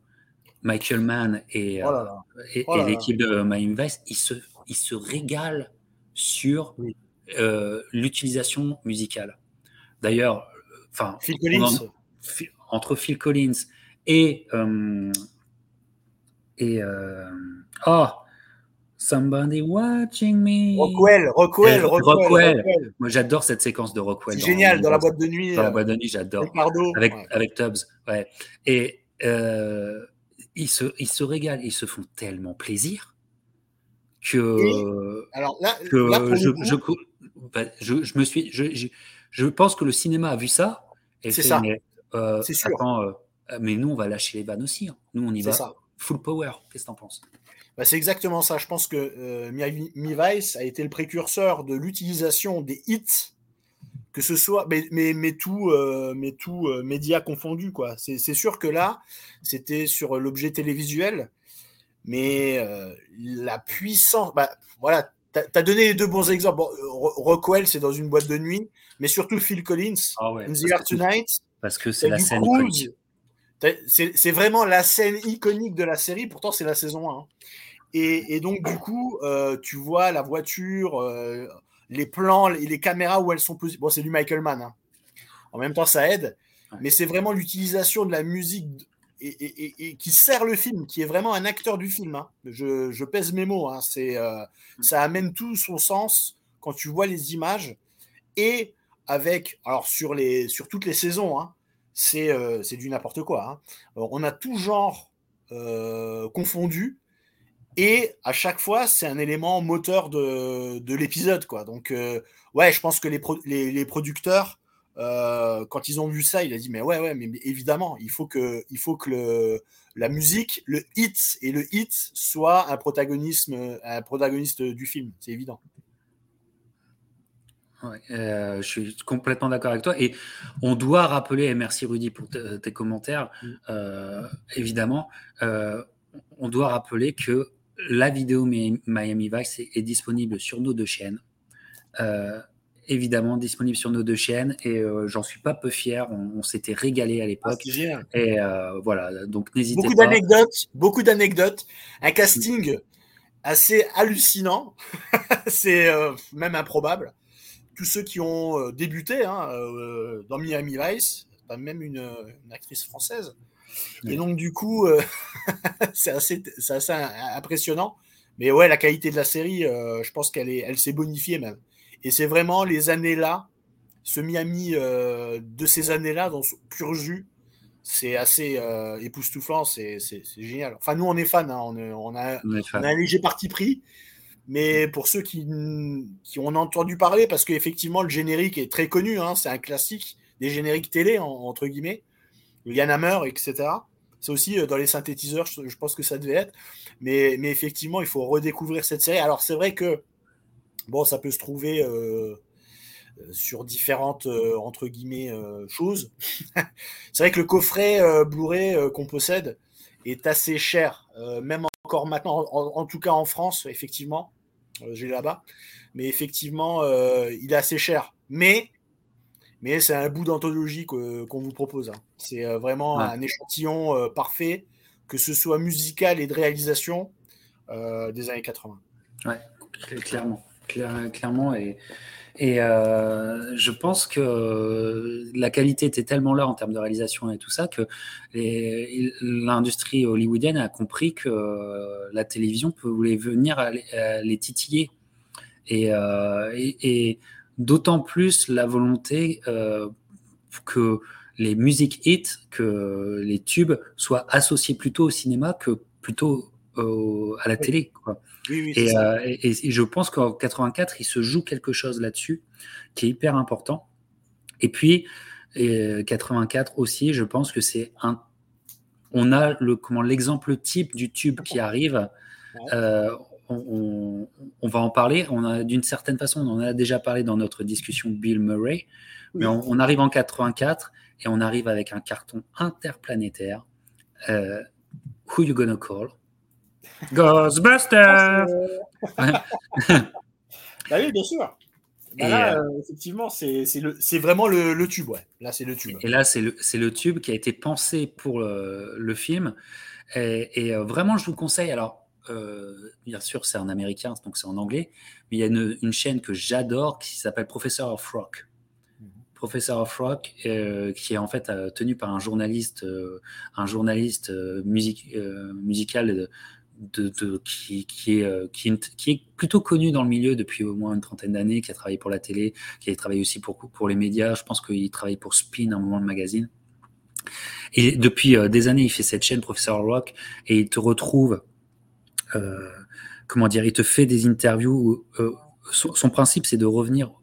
Michael Mann et, oh euh, oh l'équipe de Miami Vice, ils se, ils se régalent sur euh, l'utilisation musicale. D'ailleurs, enfin, entre Phil Collins et euh, et oh, Somebody watching me. Rockwell, Rockwell, Rockwell. Moi, j'adore cette séquence de Rockwell. C'est génial, dans la boîte de nuit. Dans la boîte de nuit, j'adore. Avec, avec Tubbs, ouais. Et ils se, ils se régalent, ils se font tellement plaisir que, alors là, que je, bah, je, je, me suis, je, je, pense que le cinéma a vu ça. C'est ça. Mais, euh, sûr. Euh, mais nous, on va lâcher les vannes aussi. Hein. Nous, on y va full power. Qu'est-ce que tu en penses? Bah, c'est exactement ça. Je pense que euh, Mi Vice a été le précurseur de l'utilisation des hits, que ce soit, mais, mais, tout, euh, mais tout euh, médias confondus. Quoi. C'est, sûr que là, c'était sur l'objet télévisuel, mais euh, la puissance. Bah, voilà, tu as donné les deux bons exemples. Rockwell, c'est dans une boîte de nuit, mais surtout Phil Collins, ah ouais, In the Air Tonight. Parce que c'est la scène c'est vraiment la scène iconique de la série, pourtant c'est la saison 1. Et, donc, du coup, tu vois la voiture, les plans, les, les, caméras où elles sont posées. Bon, c'est du Michael Mann. Hein. En même temps, ça aide. Mais c'est vraiment l'utilisation de la musique et, qui sert le film, qui est vraiment un acteur du film. Hein. Je, pèse mes mots. Hein. C'est, euh, ça amène tout son sens quand tu vois les images. Et avec, alors sur, les, sur toutes les saisons, euh, c'est du n'importe quoi. On a tout genre euh, confondu et à chaque fois c'est un élément moteur de, l'épisode quoi. Donc euh, ouais, je pense que les, les, producteurs quand ils ont vu ça, il a dit mais ouais ouais mais, évidemment il faut que il faut que le, la musique, le hit et le hit soit un protagonisme un protagoniste du film, c'est évident. Euh, je suis complètement d'accord avec toi. Et on doit rappeler, et merci Rudy pour tes commentaires, mm. euh, évidemment, euh, on doit rappeler que la vidéo Miami Vice est, disponible sur nos deux chaînes. évidemment, disponible sur nos deux chaînes. Et j'en suis pas peu fier. On, s'était régalé à l'époque. Ah, et voilà, donc n'hésitez pas. Beaucoup d'anecdotes, beaucoup d'anecdotes. Un casting assez hallucinant. [LAUGHS] C'est même improbable tous ceux qui ont euh, débuté hein, euh, dans Miami Vice, même une, actrice française. Et donc, du coup, euh, [LAUGHS] c'est assez, assez, impressionnant. Mais ouais, la qualité de la série, je pense qu'elle elle s'est bonifiée même. Et c'est vraiment les années-là, ce Miami de ces années-là, dans ce pur jus, c'est assez époustouflant, c'est génial. Enfin, nous, on est fans, hein, on, a, on, a, un léger parti pris, mais pour ceux qui, qui ont entendu parler, parce qu'effectivement, le générique est très connu, hein, c'est un classique des génériques télé, entre guillemets, Hammer, etc. C'est aussi euh, dans les synthétiseurs, je, pense que ça devait être. Mais, effectivement, il faut redécouvrir cette série. Alors, c'est vrai que, bon, ça peut se trouver euh, sur différentes, euh, entre guillemets, choses. [LAUGHS] c'est vrai que le coffret Blu-ray qu'on possède est assez cher, même encore maintenant, en, tout cas en France, effectivement. Euh, j'ai là-bas. Mais effectivement, euh, il est assez cher. Mais, mais c'est un bout d'anthologie qu'on vous propose. Hein. C'est euh, vraiment un échantillon parfait, que ce soit musical et de réalisation des années 80. Ouais, clairement. clairement. Et, et je pense que la qualité était tellement là en termes de réalisation et tout ça que l'industrie hollywoodienne a compris que la télévision pouvait venir les titiller euh, et, d'autant plus la volonté euh, que les musiques hits, que les tubes soient associés plutôt au cinéma que plutôt à la télé. Euh, et, je pense qu'en 84, il se joue quelque chose là-dessus qui est hyper important. Et puis, 84 aussi, je pense que c'est un. On a le comment l'exemple type du tube qui arrive on, va en parler. On d'une certaine façon, on en a déjà parlé dans notre discussion Bill Murray. Mais on, arrive en 84 et on arrive avec un carton interplanétaire. Euh, who you gonna call? [LAUGHS] Ghostbusters [LAUGHS] Bah oui, bien sûr. Bah là, euh, effectivement, c'est vraiment le, tube. Ouais. Là, c'est le tube. Et là, c'est le, le, tube qui a été pensé pour le, film. Et, et, euh, vraiment, je vous conseille. Alors, euh, bien sûr, c'est en américain, donc c'est en anglais, mais il y a une, chaîne que j'adore qui s'appelle Professor of Rock. Mhm. Professor of Rock, euh, qui est en fait euh, tenu par un journaliste, un journaliste musical de, qui, est, qui, est, plutôt connu dans le milieu depuis au moins une trentaine d'années, qui a travaillé pour la télé, qui a travaillé aussi pour, pour les médias. Je pense qu'il travaille pour Spin, un moment, le magazine. Et depuis des années, il fait cette chaîne Professor Rock et il te retrouve euh, comment dire, il te fait des interviews. Euh, son, principe, c'est de revenir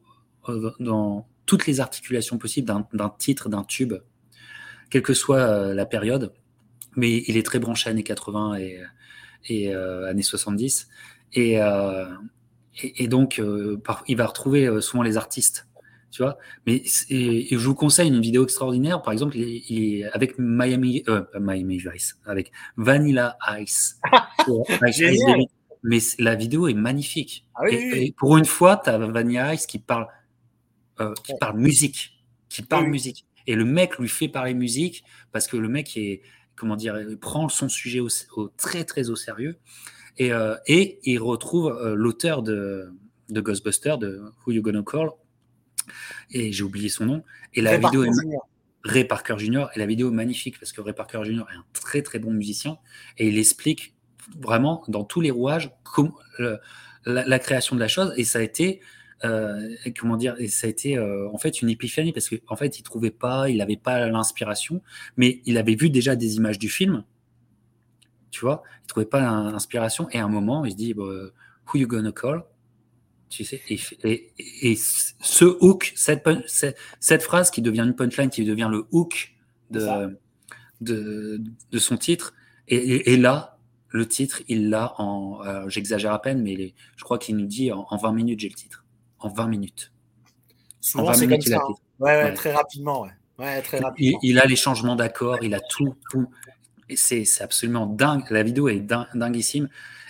euh, dans toutes les articulations possibles d'un titre, d'un tube, quelle que soit la période. Mais il est très branché années 80 et, et années 70. Et, et, donc, il va retrouver souvent les artistes tu vois. Mais et, je vous conseille une vidéo extraordinaire, par exemple, il, est avec Miami, euh, Miami Vice, avec Vanilla Ice. [LAUGHS] mais la vidéo est magnifique. Ah et, pour une fois, tu as Vanilla Ice qui parle, euh, qui parle musique, qui parle musique. Et le mec lui fait parler musique parce que le mec est, comment dire, il prend son sujet au, très très au sérieux. Et, euh, et il retrouve l'auteur de, de Ghostbusters, de Who You Gonna Call, et j'ai oublié son nom. Et la vidéo est Ray Parker Jr. Et la vidéo est magnifique parce que Ray Parker Jr. est un très très bon musicien et il explique vraiment dans tous les rouages la, création de la chose. Et ça a été euh, comment dire et ça a été euh, en fait une épiphanie parce qu'en en fait il trouvait pas, il n'avait pas l'inspiration, mais il avait vu déjà des images du film. Tu vois, il trouvait pas l'inspiration et à un moment il se dit bah, Who you gonna call? Tu sais, et, et, ce hook, cette, cette, phrase qui devient une punchline, qui devient le hook de, de, de, son titre, et, là, le titre, il l'a en, j'exagère à peine, mais je crois qu'il nous dit en, 20 minutes, j'ai le titre. En 20 minutes. Souvent, c'est comme ça. Hein. Ouais, ouais, très rapidement. Ouais. Ouais, très rapidement. Il, a les changements d'accords, il a tout. tout. C'est absolument dingue. La vidéo est dinguissime.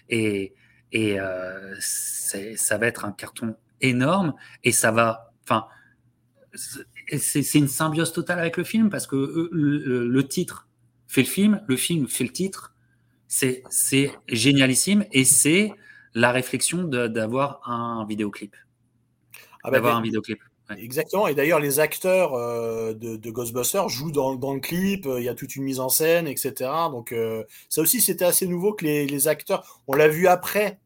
Et, et euh, ça va être un carton énorme et ça va. Enfin, c'est une symbiose totale avec le film parce que euh, le, titre fait le film, le film fait le titre. C'est génialissime et c'est la réflexion d'avoir un vidéoclip. Ah bah, d'avoir un vidéoclip. Exactement. Et d'ailleurs, les acteurs euh, de, Ghostbusters jouent dans, le clip. Il y a toute une mise en scène, etc. Donc, ça aussi, c'était assez nouveau que les, les acteurs. On l'a vu après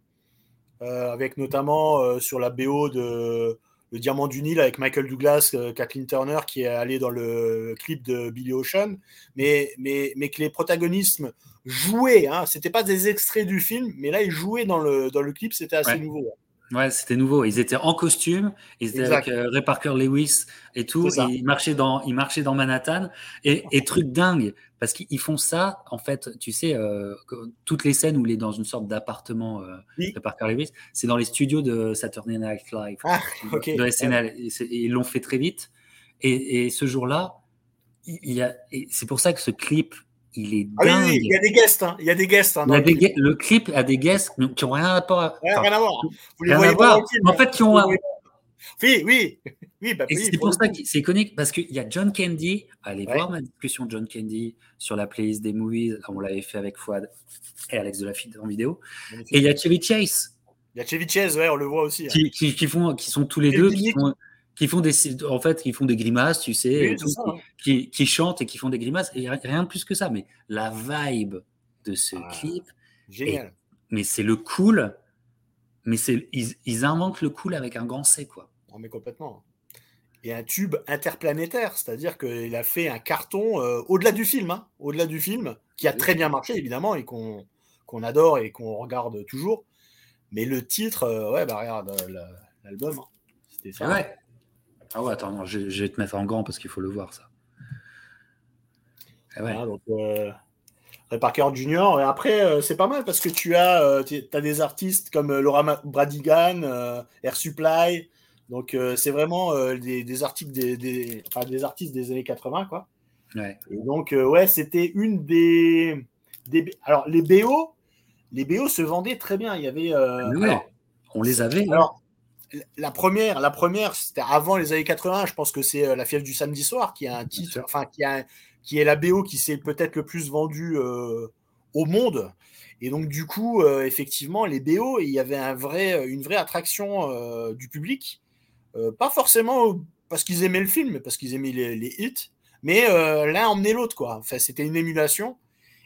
euh, avec notamment euh, sur la BO de Le Diamant du Nil avec Michael Douglas, euh, Kathleen Turner qui est allé dans le clip de Billy Ocean, mais, mais, mais que les protagonistes jouaient, hein, c'était pas des extraits du film, mais là ils jouaient dans le, dans le clip, c'était assez nouveau. Ouais, c'était nouveau. Ils étaient en costume, ils étaient avec Ray Parker Lewis et tout. ils marchaient dans, ils marchaient dans Manhattan. Et, et truc dingue, parce qu'ils font ça, en fait, tu sais, euh, toutes les scènes où il est dans une sorte d'appartement euh, de Parker Lewis, c'est dans les studios de Saturday Night Live, ah, de SNL. ils l'ont fait très vite. Et, ce jour-là, il c'est pour ça que ce clip, il est ah dingue. oui, il y a des guests, hein. il y a des guests. Hein, le, clip. le, clip. a des guests qui n'ont rien à voir. rien à voir. Vous les voyez pas En fait, qui ont. Oui, oui. oui, bah, c'est pour ça que c'est iconique parce qu'il y a John Candy. Allez voir ma discussion de John Candy sur la playlist des movies. On l'avait fait avec Fouad et Alex de la Fille en vidéo. Et il y a Chevy Chase. Il y a Chevy Chase, ouais, on le voit aussi. Hein. Qui, font, qui sont tous les deux, qui qui font, des, en fait, qui font des grimaces, tu sais, hein. qui, qui, chantent et qui font des grimaces. Et rien de plus que ça. Mais la vibe de ce ah, clip. Génial. mais c'est le cool. Mais c'est, ils, ils inventent le cool avec un grand C, quoi. Non, mais complètement. Et un tube interplanétaire, c'est-à-dire qu'il a fait un carton euh, au-delà du film, hein, au-delà du film, qui a très bien marché évidemment et qu'on adore et qu'on regarde toujours. Mais le titre, euh, ouais, bah regarde euh, l'album, hein. c'était ça. Ouais. Ah ouais, attends, je, vais te mettre en grand parce qu'il faut le voir ça. Ah ouais. donc, Ray Parker Jr. Et après, c'est pas mal parce que tu as, as des artistes comme Laura Bradigan, Air Supply, donc, euh, c'est vraiment euh, des, articles des, des, artistes des années 80, quoi. Et donc, euh, ouais, c'était une des, Alors, les BO, les BO se vendaient très bien. Il y avait. on les avait. Hein. Alors, la première, la première, c'était avant les années 80. Je pense que c'est La fièvre du samedi soir qui a un titre, enfin, qui, a, qui est la BO qui s'est peut-être le plus vendue au monde. Et donc, du coup, effectivement, les BO, il y avait un vrai, une vraie attraction du public. Euh, pas forcément parce qu'ils aimaient le film, mais parce qu'ils aimaient les, hits. Mais euh, l'un emmenait l'autre, quoi. Enfin, c'était une émulation.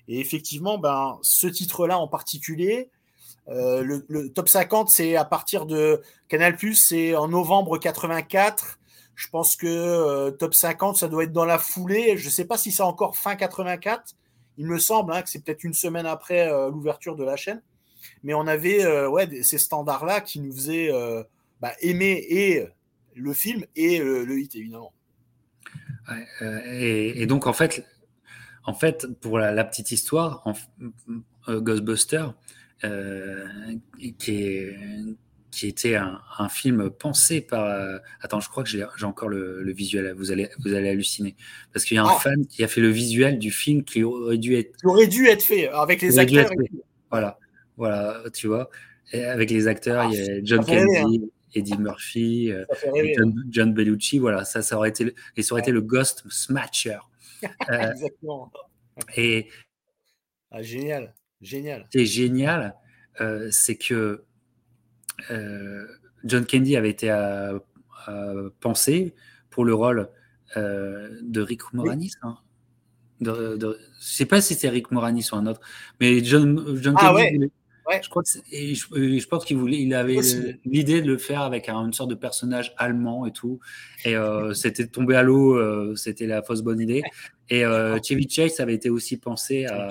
Et effectivement, ben, ce titre-là en particulier, euh, le, top 50, c'est à partir de Canal+, c'est en novembre 84. Je pense que top 50, ça doit être dans la foulée. Je ne sais pas si c'est encore fin 84. Il me semble hein, que c'est peut-être une semaine après l'ouverture de la chaîne. Mais on avait ouais, ces standards-là qui nous faisaient bah, aimer et le film et le, hit, évidemment. Euh, et, donc, en fait, en fait, pour la, petite histoire, en, Ghostbuster, qui est qui était un, film pensé par. Euh, attends, je crois que j'ai encore le, visuel. Vous allez, vous allez halluciner. Parce qu'il y a un ah. fan qui a fait le visuel du film qui aurait dû être. Qui aurait dû être fait avec les acteurs. Voilà, voilà, tu vois. Et avec les acteurs, il y a John Candy, hein. Eddie Murphy, euh, John, Bellucci. Voilà, ça, ça aurait été, et ça aurait été le Ghost Smatcher. [LAUGHS] Euh, Exactement. Et. Ah, génial, génial. C'est génial. c'est que euh, John Candy avait été à, pensé pour le rôle euh, de Rick Moranis. Hein. De, je ne sais pas si c'est Rick Moranis ou un autre, mais John, John ah Candy, je, crois que et je, pense qu'il voulait, il avait l'idée de le faire avec une sorte de personnage allemand et tout. Et euh, [LAUGHS] c'était tombé à l'eau, c'était la fausse bonne idée. Et euh, Chevy Chase avait été aussi pensé, à,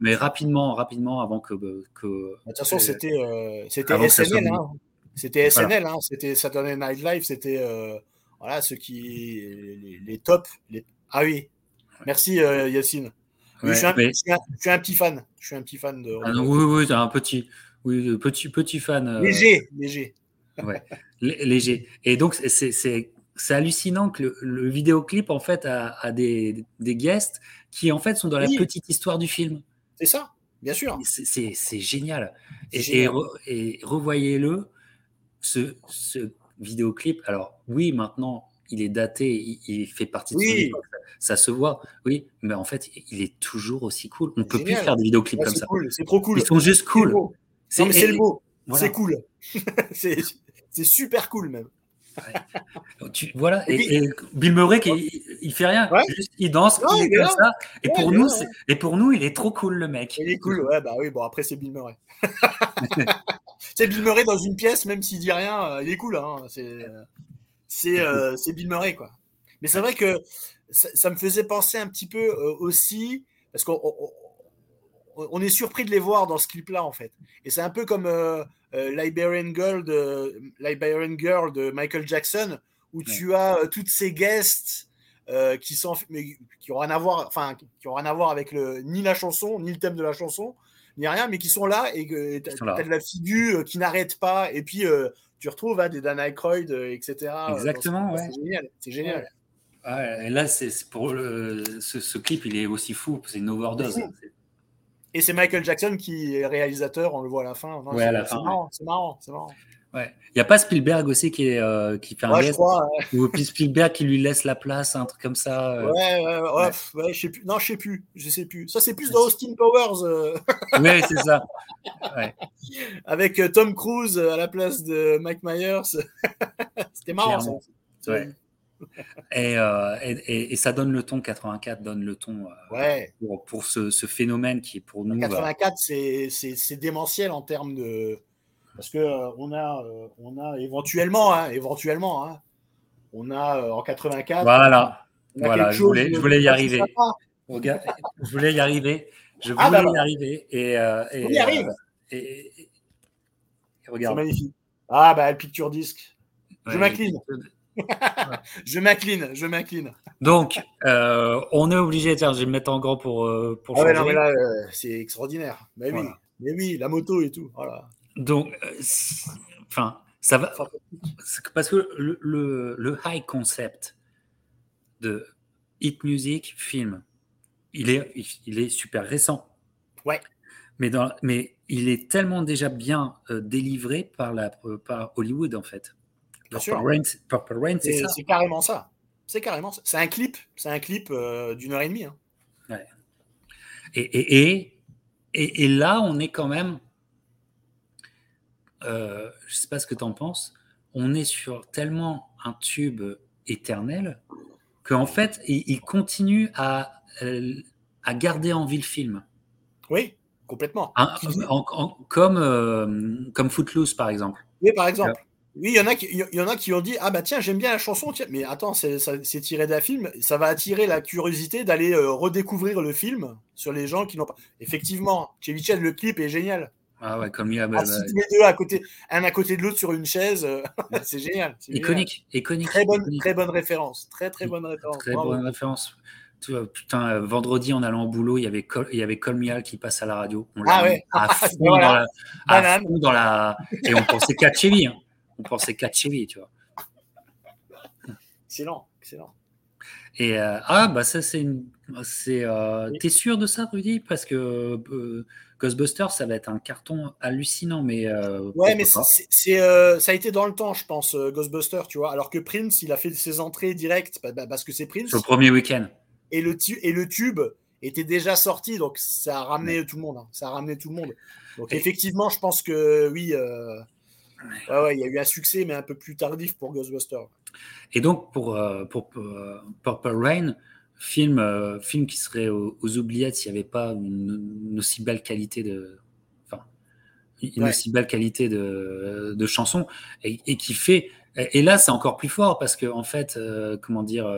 mais rapidement, rapidement avant que. que de toute façon, c'était euh, c'était SNL. Hein. C'était SNL, hein. c'était Saturday Night Live, c'était euh, voilà ceux qui les, les tops. Les... Ah oui, merci Yacine. Je, suis un, petit fan. Je suis un petit fan de. Ah oui, oui, oui un petit, oui, petit, petit fan. Léger, léger. Ouais, léger. Et donc c'est c'est hallucinant que le, vidéoclip en fait a, des, des, guests qui en fait sont dans la petite histoire du film. C'est ça, bien sûr. C'est génial. Et, et, revoyez-le, ce, ce, vidéoclip. Alors oui, maintenant il est daté, il, fait partie de oui. Ça, se voit, oui, mais en fait il est toujours aussi cool. On ne peut plus faire des vidéoclips comme ça. c'est trop cool. Ils sont juste cool. C'est le mot. C'est cool. [LAUGHS] c'est super cool même voilà, et, Bill Murray, qui, il, fait rien, il danse, il est comme ça. Et, pour nous, et pour nous, il est trop cool, le mec. Il est cool, ouais, bah oui, bon, après, c'est Bill Murray. [LAUGHS] c'est Bill Murray dans une pièce, même s'il dit rien, euh, il est cool. Hein, c'est euh, Bill Murray, quoi. Mais c'est vrai que ça, me faisait penser un petit peu euh, aussi, parce qu'on on est surpris de les voir dans ce clip-là, en fait. Et c'est un peu comme euh, euh, Liberian, Girl de, Liberian Girl de Michael Jackson, où tu as euh, toutes ces guests qui sont mais qui ont rien à voir, enfin qui ont rien à voir avec le, ni la chanson, ni le thème de la chanson, ni rien, mais qui sont là et que tu as, de la figure qui n'arrête pas. Et puis tu retrouves hein, des Dan Aykroyd, etc. Exactement, ouais. C'est génial. C'est génial. et là, c'est pour le, ce, clip, il est aussi fou. C'est une overdose. Et c'est Michael Jackson qui est réalisateur, on le voit à la fin. ouais, à la fin. C'est marrant, c'est marrant, Ouais. Il n'y a pas Spielberg aussi qui, est, euh, qui fait un ouais, crois, Ou puis Spielberg qui lui laisse la place, un truc comme ça. Euh. Ouais, ouais, ouais, je sais plus. Non, je sais plus. Je sais plus. Ça, c'est plus dans Austin Powers. Euh. [LAUGHS] Oui, c'est ça. Avec Tom Cruise à la place de Mike Myers. [LAUGHS] C'était marrant, ça. Euh, et, et, ça donne le ton, 84 donne le ton euh, pour, ce, phénomène qui est pour nous. 84, euh, c'est démentiel en termes de. Parce que on, a, on a éventuellement, hein, éventuellement, hein, on a en 84. Voilà, voilà je, voulais, je voulais y arriver. je voulais y arriver. Je ah, voulais bah y arriver. Et, et, on y arrive. et. C'est magnifique. Ah, bah, le picture disque. Je m'incline [LAUGHS] je m'incline, je m'incline. Donc, euh, on est obligé, tiens, je vais me mettre en grand pour, euh, pour ah non, là, euh, c'est extraordinaire. Mais oui, mais oui, la moto et tout. Voilà. Donc, enfin, ça va. Parce que le, le, high concept de hit music film, il est, il est super récent. Ouais. Mais, dans, mais il est tellement déjà bien délivré par, la, par Hollywood, en fait. Purple Rain, c'est ça. C'est carrément ça. C'est carrément ça. C'est un clip, c'est un clip euh, d'une heure et demie. Hein. Ouais. Et, et, et, et, là, on est quand même. Euh, je sais pas ce que tu en penses. On est sur tellement un tube éternel qu'en fait, il, continue à, euh, à garder en vie le film. Oui, complètement. comme, euh, comme Footloose, par exemple. Oui, par exemple. Oui, il y en a qui, il y en a qui ont dit ah bah tiens j'aime bien la chanson mais attends c'est, tiré d'un film. Ça va attirer la curiosité d'aller euh, redécouvrir le film sur les gens qui n'ont pas. Effectivement Chevy le clip est génial. Ah ouais comme il y a bah, les deux à côté un à côté de l'autre sur une chaise euh, [LAUGHS] c'est génial iconique iconique très bonne très bonne référence très très bonne référence. Très bonne référence. Putain, vendredi en allant au boulot, il y avait Col, il y avait Colmial qui passe à la radio. On ah ouais. à, [LAUGHS] fond dans la, à fond dans la, et on pensait Katchevi. Hein. On pensait Katchevi, tu vois. Excellent, excellent. Et euh, ah bah ça c'est une, c'est. Euh, T'es sûr de ça, Rudy? Parce que euh, Ghostbusters, ça va être un carton hallucinant, mais. Euh, ouais, mais c'est, euh, ça a été dans le temps, je pense, Ghostbusters, tu vois. Alors que Prince, il a fait ses entrées directes bah, bah, parce que c'est Prince. le premier week-end. Et le, et le tube était déjà sorti, donc ça a ramené tout le monde. Hein. Ça a ramené tout le monde. Donc effectivement, je pense que oui. Ouais, il y a eu un succès, mais un peu plus tardif pour Ghostbusters. Et donc, pour, euh, pour, euh, Purple Rain, film, euh, film qui serait aux, oubliettes s'il n'y avait pas une, aussi belle qualité de. Enfin, une aussi belle qualité de, de chanson, et, qui fait. Et là, c'est encore plus fort parce que, en fait, comment dire,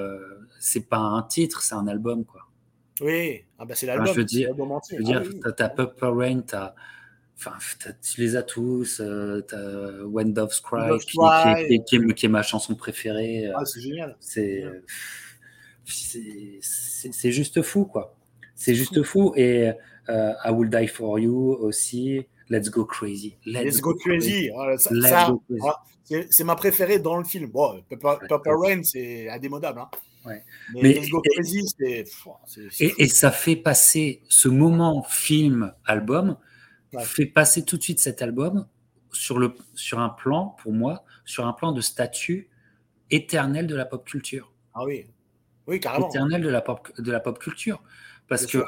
c'est pas un titre, c'est un album, quoi. Oui, ah bah c'est l'album. je veux dire, je veux dire ah t'as Purple Rain, t'as Enfin, tu les as tous. Euh, as When Doves Cry, qui, qui, est, ma chanson préférée. Euh, ah, c'est génial. C'est juste fou, quoi. C'est juste fou. Et euh, I Will Die For You aussi. Let's Go Crazy. Let's, Go, Crazy. c'est ma préférée dans le film. Bon, Purple, Rain, c'est indémodable. Hein. Ouais. Mais, Let's Go Crazy, c'est. Et, et, ça fait passer ce moment film-album fait passer tout de suite cet album sur, le, sur un plan, pour moi, sur un plan de statut éternel de la pop culture. Ah oui, oui, carrément. Éternel de la pop, de la pop culture. Parce que,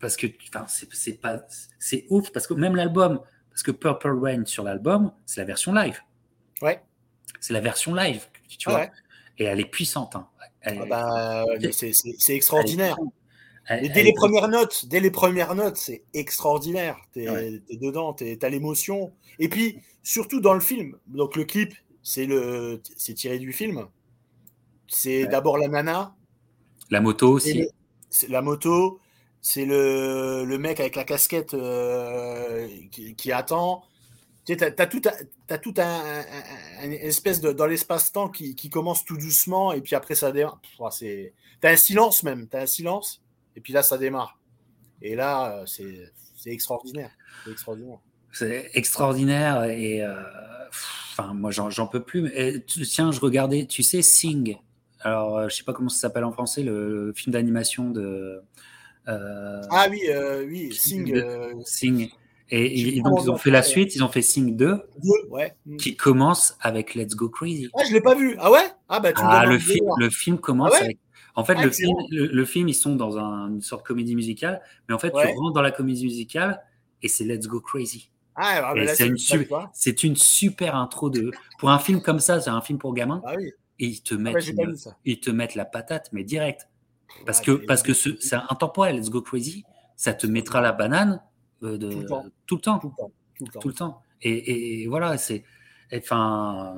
parce que c'est pas c'est ouf, parce que même l'album, parce que Purple Rain sur l'album, c'est la version live. Ouais. C'est la version live, tu vois. Et elle est puissante. Hein. Ah bah, c'est extraordinaire dès les premières notes, dès les premières notes, c'est extraordinaire. T'es es dedans, t'as l'émotion. Et puis surtout dans le film. Donc le clip, c'est le, c'est tiré du film. C'est d'abord la nana. La moto aussi. C'est la moto. C'est le, le, mec avec la casquette euh, qui, attend. Tu sais, as, tout, as tout un, espèce de dans l'espace-temps qui, qui, commence tout doucement et puis après ça démarre. T'as un silence même. T'as un silence. Et puis là, ça démarre. Et là, euh, c'est extraordinaire. C'est extraordinaire. C'est extraordinaire et euh, enfin moi j'en peux plus. Et, tiens, je regardais, tu sais, Sing. Alors euh, je sais pas comment ça s'appelle en français, le, film d'animation de. ah oui, oui, Sing. Sing. Et, donc ils ont fait la suite, ils ont fait Sing 2, ouais. qui commence avec Let's Go Crazy. Ah je l'ai pas vu. Ah ouais? Ah bah tu ah, le, film, le film commence ah avec en fait, le, film, le, film, ils sont dans une sorte de comédie musicale, mais en fait, tu rentres dans la comédie musicale et c'est Let's Go Crazy. Ah, c'est une, une, super intro de. Pour un film comme ça, c'est un film pour gamins. Ah, oui. Et ils te, mettent ils te mettent la patate, mais direct. Parce que parce que c'est intemporel, Let's Go Crazy, ça te mettra la banane euh, de, tout, le temps. Tout le temps. Tout le temps. Et, et, voilà, c'est. Enfin.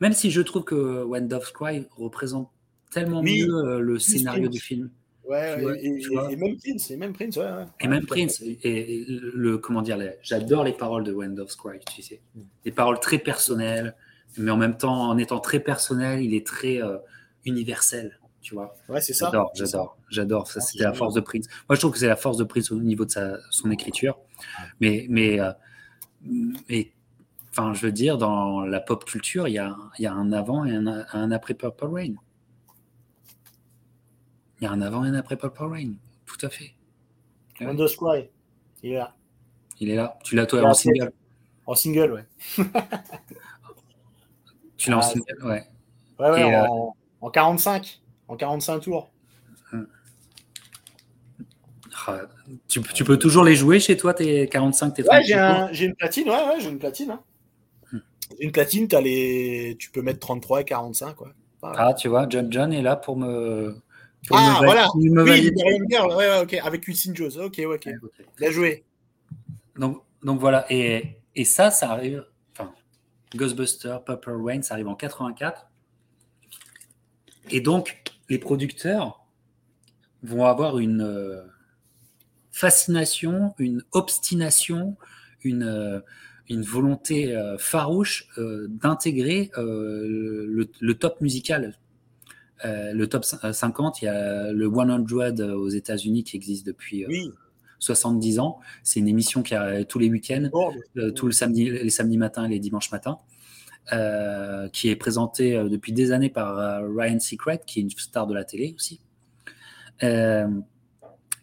Même si je trouve que When Doves Cry représente tellement mieux euh, le scénario du film. Ouais, et, même Prince, et même Prince, ouais, Et même Prince, et, le comment dire, j'adore les paroles de Wind of Cry, tu sais, mm. des paroles très personnelles, mais en même temps, en étant très personnel, il est très euh, universel, tu vois. Ouais, c'est ça. J'adore, j'adore, j'adore. Ça, c'était la force de Prince. Moi, je trouve que c'est la force de Prince au niveau de sa, son écriture, mais, mais, euh, mais enfin, je veux dire, dans la pop culture, il y a, y a un avant et un, un après Purple Rain. Il y a un avant et un après Purple Rain. Tout à fait. Wonder Cry. Il est là. Il est là. Tu l'as toi en single En single, ouais. [LAUGHS] tu l'as en ah, single, ouais. Ouais, ouais, euh, en, 45. En 45 tours. Ah, tu, tu, peux toujours les jouer chez toi, tes 45, tes Ouais, j'ai une platine, ouais, ouais, j'ai une platine. Hein. Hmm. Une platine, as les... tu peux mettre 33 et 45, quoi. Ah, tu vois, John John est là pour me ah, voilà. Oui, ouais, ok. Avec Wilson Jones. Ok, ok. Bien joué. Donc, donc voilà. Et, et ça, ça arrive. Enfin, Ghostbuster, Purple Rain, ça arrive en 84. Et donc, les producteurs vont avoir une euh, fascination, une obstination, une, euh, une volonté euh, farouche d'intégrer le, le, top musical le top 50, il y a le 100 aux États-Unis qui existe depuis 70 ans. C'est une émission qui a tous les week-ends, tous le samedi, les samedis matins et les dimanches matins. qui est présentée depuis des années par Ryan Seacrest, qui est une star de la télé aussi.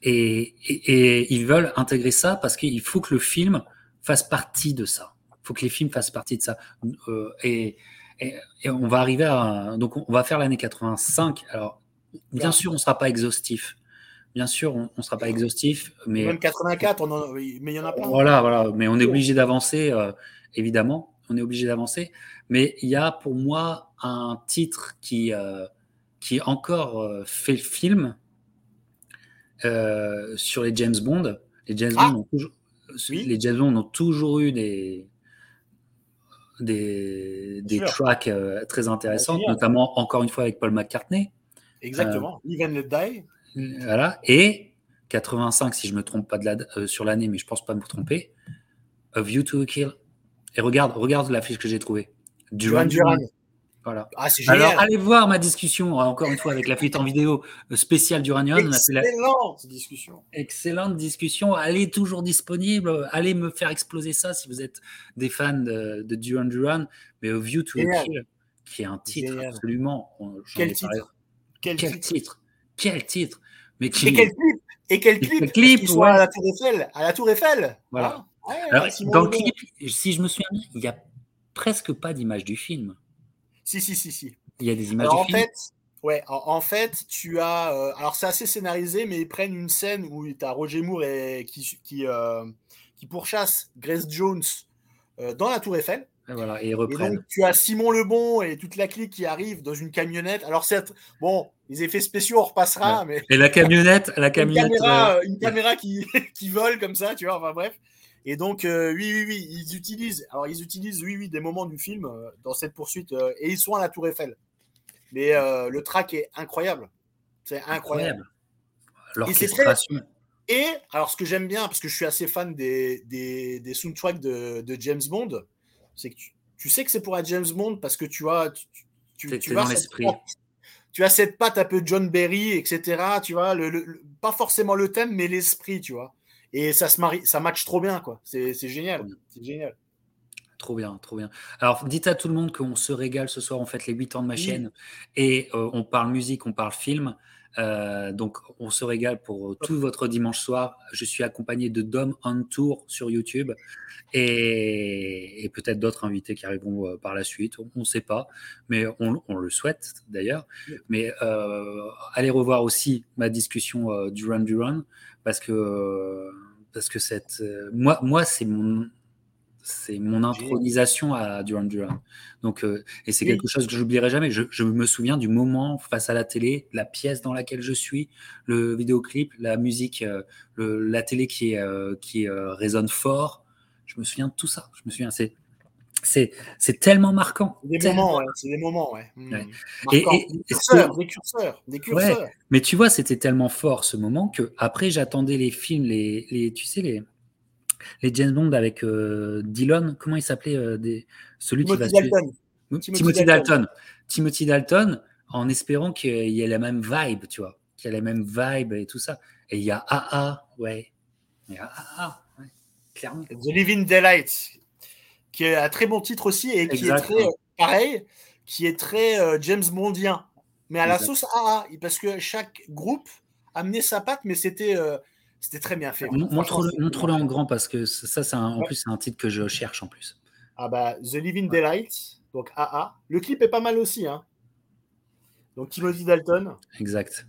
Et, et, ils veulent intégrer ça parce qu'il faut que le film fasse partie de ça. Il faut que les films fassent partie de ça. Euh, et, et, on va arriver à. Donc, on va faire l'année 85. Alors, bien sûr, on ne sera pas exhaustif. Bien sûr, on ne sera pas exhaustif. Mais, Même 84, on mais il y en a plein. Voilà, voilà. Mais on est obligé d'avancer, euh, évidemment. On est obligé d'avancer. Mais il y a pour moi un titre qui, euh, qui encore euh, fait le film sur les James Bond. Les James, ah. Bond ont toujours, les James Bond ont toujours eu des, des, des tracks euh, très intéressants, notamment encore une fois avec Paul McCartney. Exactement. Euh, Even Let Die. Voilà. Et 85, si je me trompe pas de la, sur l'année, mais je pense pas me tromper. A View to a Kill. Et regarde, regarde la fiche que j'ai trouvée. Duran Duran. Voilà. Ah, Alors, allez voir ma discussion, hein, encore une fois, avec la fuite en vidéo euh, spéciale d'Uranium. Excellente discussion. Excellente discussion. Elle est toujours disponible. Allez me faire exploser ça si vous êtes des fans de, Duran Duran. Mais A View to a Kill, qui est un titre absolument. Quel titre? Quel, titre? Quel titre? Mais qui... Et quel clip? Et quel clip, clip à la Tour Eiffel? À la Tour Eiffel? Voilà. Ah, Alors, dans le clip, si je me souviens bien, il n'y a presque pas d'image du film. Si, si, si, si. Il y a des images en Fait, ouais, en, fait, tu as. Euh, alors, c'est assez scénarisé, mais ils prennent une scène où tu as Roger Moore et, qui, qui, euh, qui pourchasse Grace Jones euh, dans la Tour Eiffel. Et voilà, et ils reprennent. donc, tu as Simon Lebon et toute la clique qui arrive dans une camionnette. Alors, certes, bon, les effets spéciaux, on repassera, mais. Et la camionnette, la camionnette. Une caméra, une caméra qui, [LAUGHS] qui vole comme ça, tu vois, enfin bref. Et donc, euh, oui, oui, oui, ils utilisent, alors ils utilisent, oui, oui, des moments du film euh, dans cette poursuite, euh, et ils sont à la Tour Eiffel. Mais le track est incroyable. C'est incroyable. L'orchestration. Et, alors, ce que j'aime bien, parce que je suis assez fan des, des, des soundtracks de, de, James Bond, c'est que tu, sais que c'est pour un James Bond parce que tu as. Tu, tu, tu, tu as cette patte un peu John Berry, etc. Tu vois, le, pas forcément le thème, mais l'esprit, tu vois. Et ça se marie, ça match trop bien, quoi. C'est génial. C'est génial. Trop bien, trop bien. Alors, dites à tout le monde qu'on se régale ce soir. On fait les 8 ans de ma chaîne et euh, on parle musique, on parle film. Euh, donc, on se régale pour tout votre dimanche soir. Je suis accompagné de Dom on Tour sur YouTube et, peut-être d'autres invités qui arriveront euh, par la suite. On ne sait pas, mais on, le souhaite d'ailleurs. Mais allez revoir aussi ma discussion du Run du Run parce que parce que cette, euh, moi, moi c'est mon, c'est mon intronisation à Duran Duran. Donc, euh, et c'est quelque chose que je n'oublierai jamais. Je, me souviens du moment face à la télé, la pièce dans laquelle je suis, le vidéoclip, la musique, euh, la télé qui, qui résonne fort. Je me souviens de tout ça. Je me souviens, c'est c'est, c'est tellement marquant. Des moments, ouais, c'est des moments, ouais. Hmm. Et, des, curseurs, des curseurs, des curseurs. mais tu vois, c'était tellement fort ce moment que après j'attendais les films, les, les tu sais les les James Bond avec euh, Dylan, comment il s'appelait euh, des, celui qui va Dalton. Timothy, Dalton. Timothy Dalton, en espérant qu'il y ait la même vibe, tu vois, qu'il y ait la même vibe et tout ça. Et il y a AA, ouais, il y a AA, ouais, clairement. The Living Daylight, qui est un très bon titre aussi et qui est très pareil, qui est très euh, James Bondien, mais à la sauce AA, parce que chaque groupe amenait sa patte, mais c'était euh, c'était très bien fait. Montre-le en grand parce que ça, c'est en plus c'est un titre que je cherche en plus. Ah bah The Living Daylight, donc AA. Le clip est pas mal aussi, hein. Donc Timothy Dalton. Exact.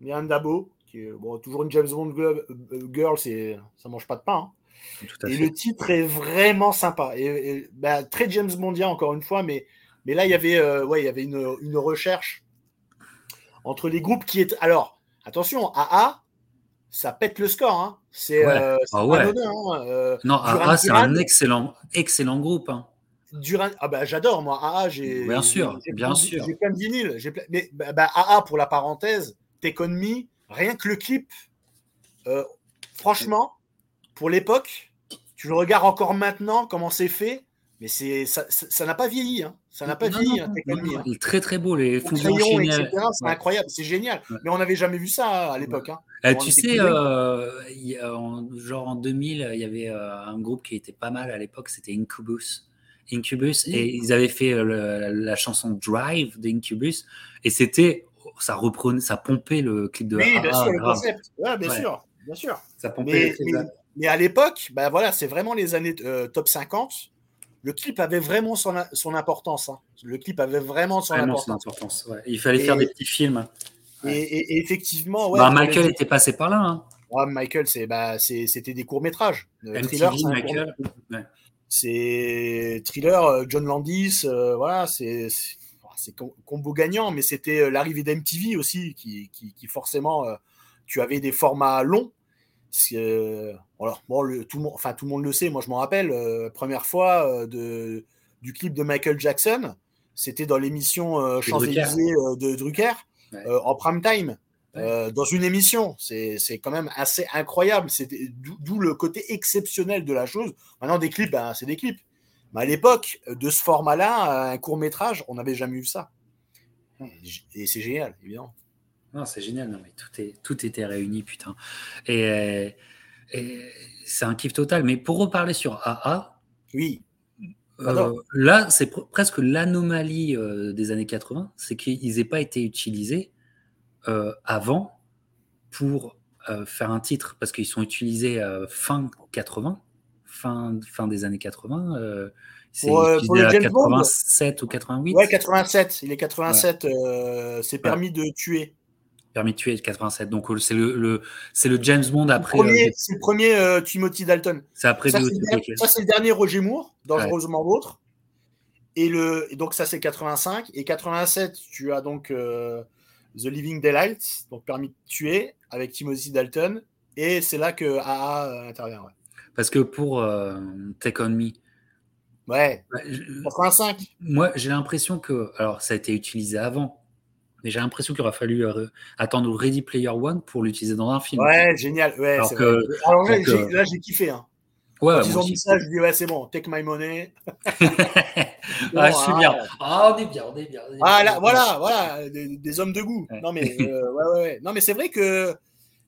Yann Dabo, qui est bon, toujours une James Bond girl, girl c'est ça mange pas de pain. Hein et le titre est vraiment sympa. Et, bah, très James Bondien, encore une fois, mais, mais là, il y avait, euh, ouais, il y avait une, une, recherche entre les groupes qui est. Alors, attention, AA, ça pète le score. Hein. C'est euh, ah ouais. hein. euh, non, AA, c'est un excellent, excellent groupe. Hein. Duran... Ah bah, j'adore, moi. AA, j'ai. Bien sûr, bien sûr. J'ai plein de vinyles. Mais bah, bah, AA, pour la parenthèse, Take On Me, rien que le clip, franchement pour l'époque, tu le regardes encore maintenant, comment c'est fait. mais c'est ça, ça n'a pas vieilli, hein. ça n'a pas vieilli. Hein, Il est très très beau les fonds C'est incroyable, c'est génial. Mais on n'avait jamais vu ça à l'époque. Hein. Euh, tu sais, euh, genre en 2000, il y avait euh, un groupe qui était pas mal à l'époque, c'était Incubus. Incubus et ils avaient fait la chanson Drive d'Incubus et c'était ça reprenait, ça pompait le clip de. Oui, bien sûr, le concept. Ouais, bien sûr, bien sûr. Ça pompait. Mais, mais, à l'époque, bah voilà, c'est vraiment les années top 50 le clip avait vraiment son, son importance. Hein. Le clip avait vraiment son importance. Il fallait faire des petits films. Et, effectivement, bah, Michael était passé par là. Hein. Michael, bah, c'était des courts métrages. thriller, c'est thriller. Euh, John Landis, euh, voilà, c'est combo gagnant, mais c'était euh, l'arrivée d'MTV aussi qui, qui, forcément, tu avais des formats longs euh, alors, bon, le, tout, le monde, enfin, tout le monde le sait, moi je m'en rappelle, euh, première fois euh, de, du clip de Michael Jackson, c'était dans l'émission Champs-Élysées de Drucker, en prime time. dans une émission. C'est quand même assez incroyable. D'où le côté exceptionnel de la chose. Maintenant, des clips, ben, c'est des clips. Mais à l'époque, de ce format-là, un court métrage, on n'avait jamais vu ça. Et c'est génial, évidemment. Non, c'est génial. Non, mais tout, est, tout était réuni, putain. Et, c'est un kiff total. Mais pour reparler sur AA, oui. Euh, là, c'est presque l'anomalie euh, des années 80, c'est qu'ils n'aient pas été utilisés euh, avant pour faire un titre, parce qu'ils sont utilisés fin 80, fin, fin des années 80. c'est pour, 87 ou 88 Ouais, 87. Il est 87. c'est permis de tuer permis de tuer 87. Donc c'est le, le c'est le James Bond après. C'est le premier, euh, Timothy Dalton. C'est après. Ça, c'est le, dernier Roger Moore, dangereusement d'autres Et le donc ça c'est 85 et 87 tu as donc euh, The Living Daylights donc permis de tuer avec Timothy Dalton et c'est là que AA euh, intervient. Parce que pour Take on Me. Ouais. 85. Moi j'ai l'impression que alors ça a été utilisé avant mais j'ai l'impression qu'il aura fallu euh, attendre Ready Player One pour l'utiliser dans un film. Ouais, génial. Ouais, Alors, que, Alors là, euh, là, j'ai kiffé. Hein. Ouais, Quand ils ont dit ça, je dis ouais, c'est bon, take my money. [LAUGHS] [LAUGHS] ah, je suis bien. Ah, on est bien, on est bien. ah, là, voilà, [LAUGHS] voilà, des, hommes de goût. Non, mais, euh, ouais, ouais, non, mais c'est vrai que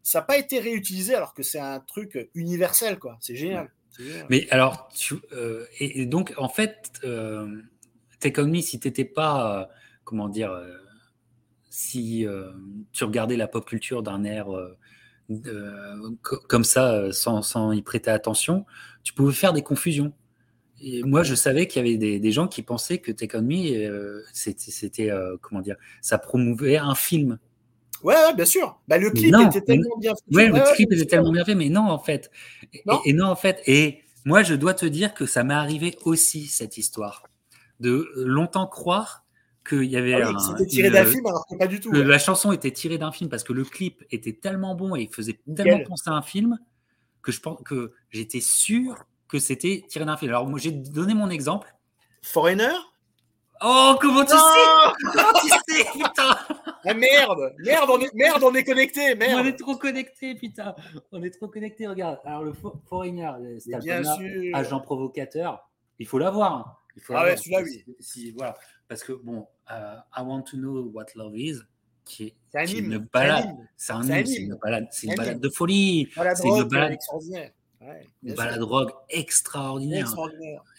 ça n'a pas été réutilisé alors que c'est un truc universel, quoi. C'est génial. Mais alors, tu, et, donc, en fait, Take On Me, si tu n'étais pas, comment dire, si euh, tu regardais la pop culture d'un air euh, comme ça, euh, sans, y prêter attention, tu pouvais faire des confusions. Et moi, je savais qu'il y avait des, gens qui pensaient que Take On Me, c'était, comment dire, ça promouvait un film. Ouais, bien sûr. Bah, le clip était tellement bien fait. Ouais, le clip était tellement bien fait, mais non, en fait. Et, et, non, en fait. Et moi, je dois te dire que ça m'est arrivé aussi, cette histoire. De longtemps croire qu'il y avait ah C'était tiré d'un film alors que pas du tout. La chanson était tirée d'un film parce que le clip était tellement bon et il faisait tellement penser à un film que je pense que j'étais sûr que c'était tiré d'un film. Alors moi j'ai donné mon exemple. Foreigner? Oh comment tu sais? Comment tu sais putain? Ah, merde Merde on est merde on est connecté merde On est trop connecté putain On est trop connecté regarde alors le Foreigner c'est un agent provocateur il faut l'avoir. Hein. Il faut ah ouais celui-là oui. Si, voilà parce que bon, euh, I Want to Know What Love Is, qui est, un une balade, c'est un c'est une balade, c'est une balade de folie, c'est une balade extraordinaire. une balade rock extraordinaire.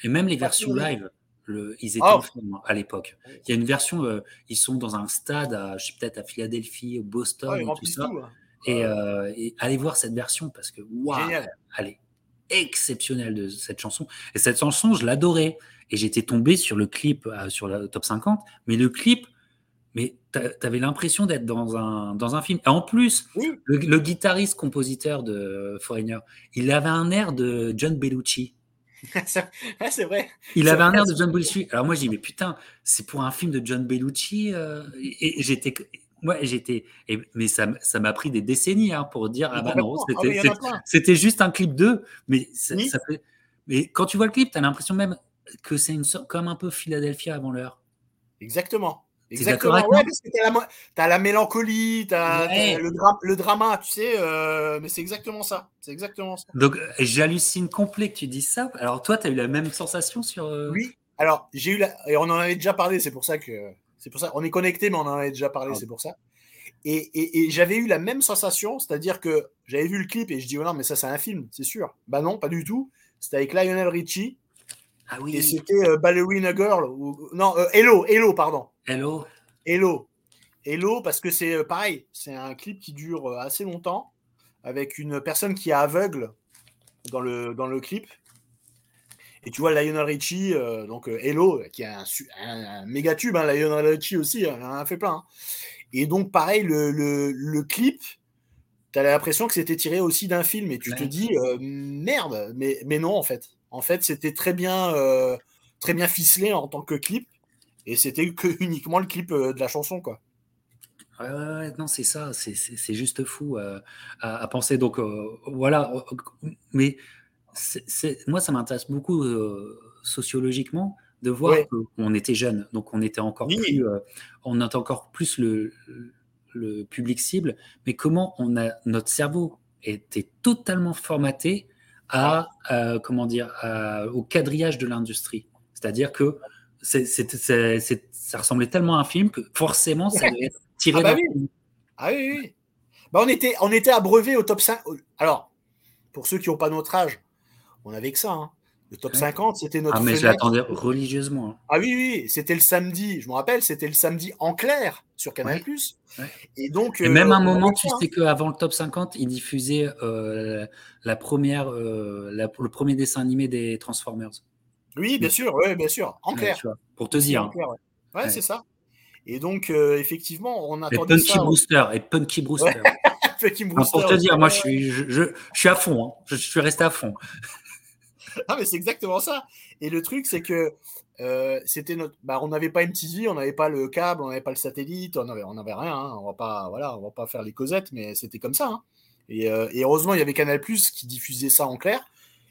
Et même les versions live, le, ils étaient oh. en film à l'époque. Il y a une version, euh, ils sont dans un stade, à, je sais peut-être à Philadelphie, au Boston, et tout ça. Hein. Et, euh, et, allez voir cette version parce que waouh, elle est exceptionnelle de cette chanson. Et cette chanson, je l'adorais et j'étais tombé sur le clip, euh, sur la top 50, mais le clip, mais tu avais l'impression d'être dans un, dans un film. Et en plus, le, guitariste compositeur de Foreigner, il avait un air de John Bellucci. c'est vrai. Il avait un air de John Bellucci. Alors moi, je dis, mais putain, c'est pour un film de John Bellucci. Euh, et, j'étais. Ouais, j'étais. Mais ça, ça m'a pris des décennies hein, pour dire ah bah non, ah c'était juste un clip 2. Mais, ça, fait... mais quand tu vois le clip, tu as l'impression même que c'est une sorte comme un peu Philadelphia avant l'heure. Exactement. Exactement, ouais, parce que t'as la, la mélancolie, t'as le, le, drama, tu sais, euh, mais c'est exactement ça. C'est exactement ça. Donc, j'hallucine complet que tu dises ça. Alors, toi, tu as eu la même sensation sur. Euh, oui, alors, j'ai eu la. Et on en avait déjà parlé, c'est pour ça que. C'est pour ça. On est connecté, mais on en avait déjà parlé, ah. c'est pour ça. Et, et, j'avais eu la même sensation, c'est-à-dire que j'avais vu le clip et je dis, oh non, mais ça, c'est un film, c'est sûr. Bah non, pas du tout. C'était avec Lionel Richie. Ah oui. Et c'était euh, Ballerina Girl. Ou... Non, euh, Hello, Hello, pardon. Hello. Hello. Hello, parce que c'est euh, pareil, c'est un clip qui dure assez longtemps, avec une personne qui est aveugle dans le, dans le clip. Et tu vois Lionel Richie, donc Hello, qui est un, un, méga tube, hein, Lionel Richie aussi, hein, en a fait plein. Hein. Et donc, pareil, le, le, le clip, tu as l'impression que c'était tiré aussi d'un film et tu te dis euh, merde, mais, mais non, en fait. En fait, c'était très bien, euh, très bien ficelé en tant que clip et c'était que [LAUGHS] uniquement le clip euh, de la chanson, quoi. Ouais, ouais, non, c'est ça, c'est juste fou à, penser. Donc, voilà, mais moi, ça m'intéresse beaucoup sociologiquement de voir qu'on était jeune, donc on était encore plus, euh, on était encore plus le, le, public cible, mais comment on a notre cerveau était totalement formaté à, euh, comment dire au quadrillage de l'industrie, c'est-à-dire que ça ressemblait tellement à un film que forcément ça devait [LAUGHS] être tiré ah bah oui. Ah oui, oui. Bah on était on était abreuvé au top 5. Alors pour ceux qui n'ont pas notre âge, on avait que ça. Hein. Le top 50, c'était notre. Ah, mais je l'attendais religieusement. Hein. Ah oui, oui, c'était le samedi, je me rappelle, c'était le samedi en clair sur Canal. Et donc. Et même euh, un moment, tu sais qu'avant le top 50, ils diffusaient euh, la première, euh, le premier dessin animé des Transformers. Oui, bien sûr, ouais, bien sûr, en clair. pour te dire. ouais, c'est ça. Et donc, effectivement, on attendait. Et Punky Brewster. Et Punky Brewster. [LAUGHS] Punky Brewster. pour te dire, moi, je suis, je, je, suis à fond. Hein. Je suis resté à fond. [LAUGHS] ah, mais c'est exactement ça. Et le truc, c'est que euh, c'était notre. Bah, on n'avait pas MTV, on n'avait pas le câble, on n'avait pas le satellite, on n'avait on avait rien. Hein. On va pas, voilà, on va pas faire les causettes, mais c'était comme ça. Hein. Euh, et, heureusement, il y avait Canal Plus qui diffusait ça en clair.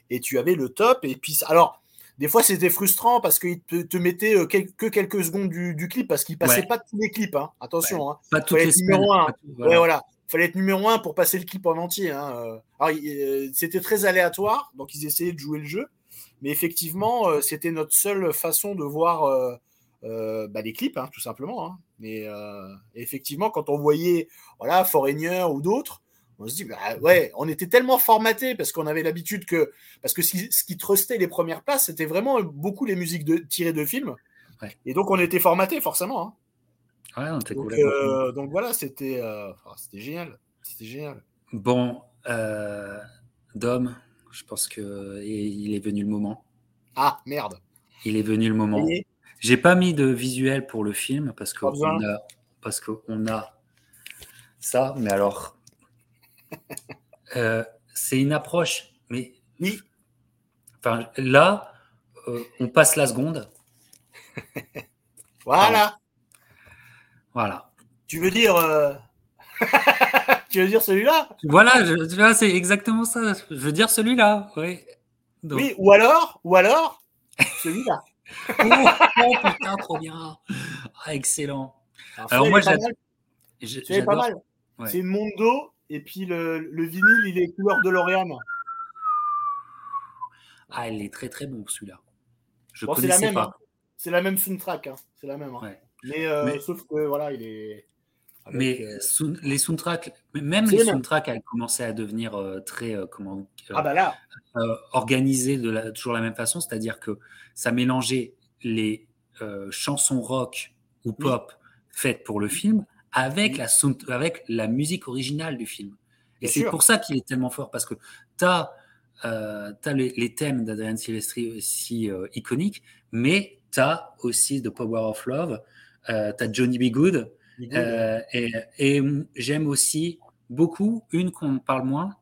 Et tu avais le top. Et puis, alors, des fois, c'était frustrant parce qu'il te, te mettait euh, que quelques secondes du, clip parce qu'il passait pas tous les clips. Hein. Attention. Pas toutes les semaines. Ouais, voilà fallait être numéro un pour passer le clip en entier. Hein. Euh, c'était très aléatoire, donc ils essayaient de jouer le jeu. Mais effectivement, euh, c'était notre seule façon de voir euh, bah, les clips, hein, tout simplement. Hein. Mais effectivement, quand on voyait voilà, Foreigner ou d'autres, on se dit, bah, ouais, on était tellement formaté parce qu'on avait l'habitude que. Parce que ce qui trustait les premières places, c'était vraiment beaucoup les musiques de, tirées de films. Et donc, on était formaté, forcément. Euh, donc, voilà, c'était euh, c'était génial. C'était génial. Bon, euh, Dom, je pense que il est venu le moment. Ah, merde. Il est venu le moment. J'ai pas mis de visuel pour le film parce qu'on a, parce qu'on a ça, mais alors, [LAUGHS] c'est une approche, mais oui. Enfin, là, on passe la seconde. [LAUGHS] voilà. Voilà. Tu veux dire. Euh, [LAUGHS] tu veux dire celui-là? Voilà, c'est exactement ça. Je veux dire celui-là, oui. Oui, ou alors, ou alors, celui-là. [LAUGHS] Oh, oh, putain, trop bien. Ah, excellent. Alors, moi, j'ai. pas mal. C'est Mondo, et puis le, le, vinyle, il est couleur de L'Oréal. Ah, il est très très bon celui-là. Je bon, c'est la même. Hein. C'est la même soundtrack. Hein. C'est la même. Hein. Euh, mais, sauf que voilà, il est. mais euh, les soundtracks, même les soundtracks, elles commençaient à devenir euh, très comment ah bah là. organisés de la, toujours la même façon, c'est-à-dire que ça mélangeait les chansons rock ou pop faites pour le film avec, la, avec la musique originale du film. Et c'est pour ça qu'il est tellement fort, parce que tu as, as les, les, thèmes d'Adrian Silvestri aussi iconiques, mais tu as aussi The Power of Love, euh, tu as Johnny B. Good. Euh, et, j'aime aussi beaucoup une qu'on parle moins,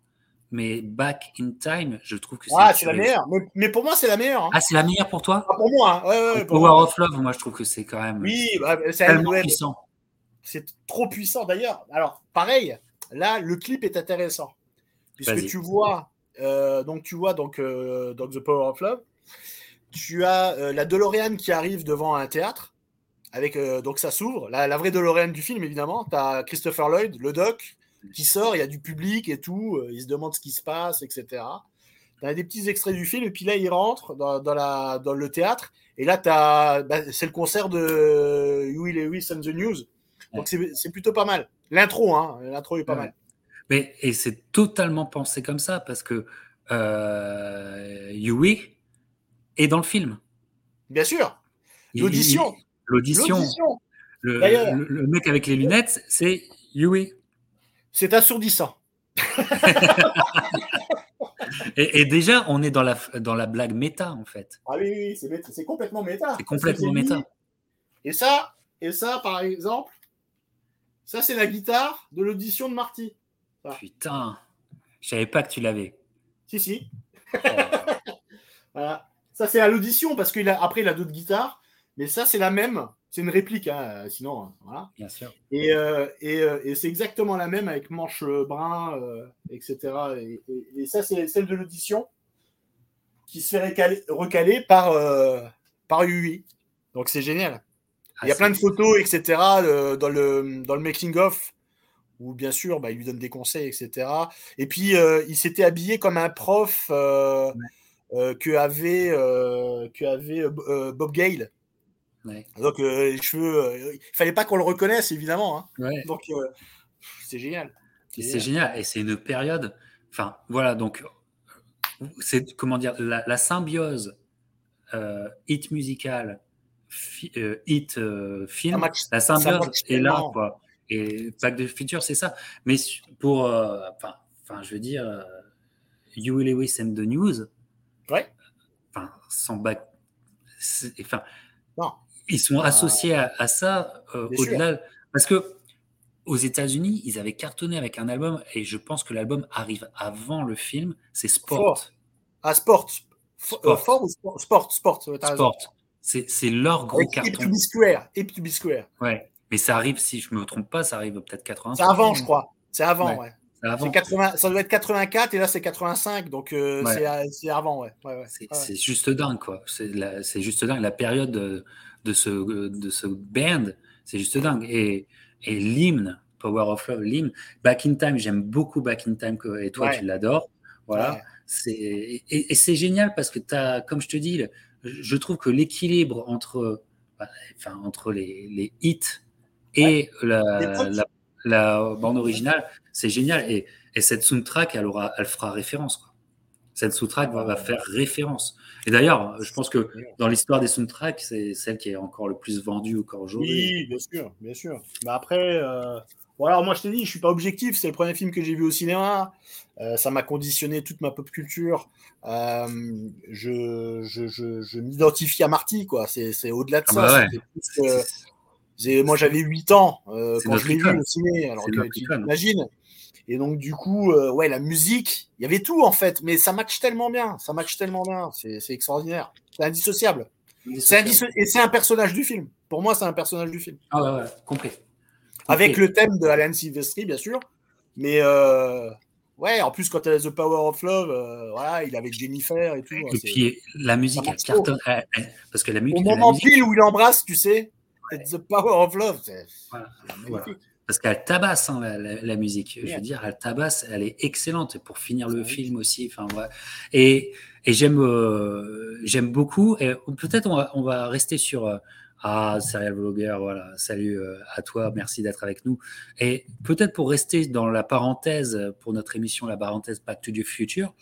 mais Back in Time, je trouve que c'est. Ah, c'est la meilleure. Mais, pour moi, c'est la meilleure. Hein. Ah, c'est la meilleure pour toi? Ah, Pour moi. Hein. Ouais, Power of Love, moi, je trouve que c'est quand même. Oui, bah, c'est tellement puissant. C'est trop puissant d'ailleurs. Alors, pareil, là, le clip est intéressant. Puisque tu vois, euh, donc, tu vois donc, dans The Power of Love, tu as la DeLorean qui arrive devant un théâtre Avec, donc ça s'ouvre. La, la vraie DeLorean du film, évidemment. Tu as Christopher Lloyd, le doc, qui sort, il y a du public et tout. Il se demande ce qui se passe, etc. Tu as des petits extraits du film, et puis là, il rentre dans, dans, la, dans le théâtre. Et là, bah, c'est le concert de Huey Lewis and the News. Donc c'est plutôt pas mal. L'intro, hein, l'intro est pas mal. Mais, et c'est totalement pensé comme ça, parce que euh, Huey est dans le film. Bien sûr. L'audition. L'audition. Le, le, mec avec les lunettes, c'est Huey. C'est assourdissant. [LAUGHS] et, déjà, on est dans la, dans la blague méta, en fait. Ah oui, oui, c'est complètement méta. C'est complètement méta. Et ça, et ça, par exemple, ça, c'est la guitare de l'audition de Marty. Putain, je savais pas que tu l'avais. Si, si. Oh. [LAUGHS] voilà. Ça, c'est à l'audition, parce qu'après, il a, d'autres guitares. Mais ça, c'est la même. C'est une réplique, hein, sinon, hein, voilà. Bien sûr. Et, euh, euh, et, c'est exactement la même avec manche brun, euh, etc. Et, ça, c'est celle de l'audition qui se fait recaler, par, par UI. Donc, c'est génial. Ah, il y a plein de photos, etc. dans le, dans le making-of où bien sûr, bah, il lui donne des conseils, etc. Et puis, il s'était habillé comme un prof que avait, que avait Bob Gale donc euh, les cheveux, euh, il fallait pas qu'on le reconnaisse évidemment. Hein. Donc euh, c'est génial. C'est génial. et c'est une période. Enfin voilà donc c'est comment dire la, symbiose hit musical, hit film, la symbiose est là quoi. Et Back de Future c'est ça. Mais pour enfin je veux dire You Lewis and the News. Ouais. Enfin sans back. Enfin, ils sont associés à, ça euh, au-delà. Parce que aux États-Unis, ils avaient cartonné avec un album et je pense que l'album arrive avant le film. C'est Sport. Ah, Sport. Sport. ou Sport? Sport. Sport. C'est leur gros carton. Hip to be square. To be square. Ouais. Mais ça arrive, si je me trompe pas, ça arrive peut-être 80. C'est avant, je crois. C'est avant, ouais. 80, ça doit être 84 et là c'est 85, donc euh, c'est avant, ouais. ouais, c'est juste dingue, quoi. C'est juste dingue. La période de, ce, de ce band, c'est juste dingue. Et, et l'hymne, Power of Love, l'hymne, Back in Time, j'aime beaucoup Back in Time, et toi tu l'adores. Voilà. c'est Et, c'est génial parce que as, comme je te dis, je trouve que l'équilibre entre, enfin, entre les, les hits et la, la, bande originale, c'est génial. Et, et, cette soundtrack, elle, aura, elle fera référence. Quoi. Cette soundtrack va, va faire référence. Et d'ailleurs, je pense que dans l'histoire des soundtracks, c'est celle qui est encore le plus vendue au corps aujourd'hui. Oui, bien sûr, bien sûr. Mais après, euh, moi je t'ai dit, je suis pas objectif. C'est le premier film que j'ai vu au cinéma. Euh, ça m'a conditionné toute ma pop culture. Euh, je, je, je, m'identifie à Marty, quoi. C'est au-delà de ah ça. Bah moi j'avais 8 ans quand je l'ai vu au ciné. Alors tu imagines et donc, du coup, euh, ouais, la musique, il y avait tout en fait, mais ça match tellement bien, ça match tellement bien, c'est extraordinaire. C'est indissociable. Et c'est un personnage du film. Pour moi, c'est un personnage du film. Ah ouais, ouais, compris. Avec le thème de Alan Silvestri, bien sûr. Mais euh, ouais, en plus, quand elle a The Power of Love, euh, voilà, il avec Jennifer et tout. Et puis la musique, elle cartonne. parce que la musique. Au moment pile où il embrasse, tu sais, The Power of Love, c'est magnifique parce qu'elle tabasse hein, la, musique. Je veux dire, elle tabasse, elle est excellente pour finir le film aussi. Enfin, Et, et j'aime, euh, j'aime beaucoup. Et peut-être on va, on va rester sur euh, ah serial vlogger. Voilà, salut euh, à toi, merci d'être avec nous. Et peut-être pour rester dans la parenthèse pour notre émission, la parenthèse Back to the Future.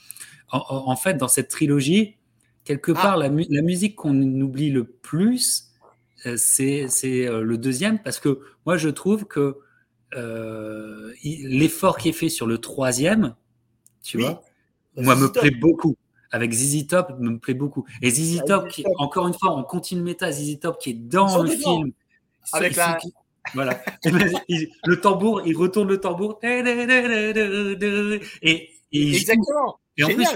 En, fait, dans cette trilogie, quelque ah. part, la, la musique qu'on oublie le plus, c'est, c'est le deuxième, parce que moi, je trouve que euh, l'effort qui est fait sur le troisième, tu vois, moi me plaît beaucoup. Avec ZZ Top, me plaît beaucoup. Et ZZ ah, Top, qui, encore une fois, on continue méta, ZZ Top qui est dans le film. Avec la... voilà. [LAUGHS] le tambour, il retourne le tambour. Et, Exactement. Et en plus,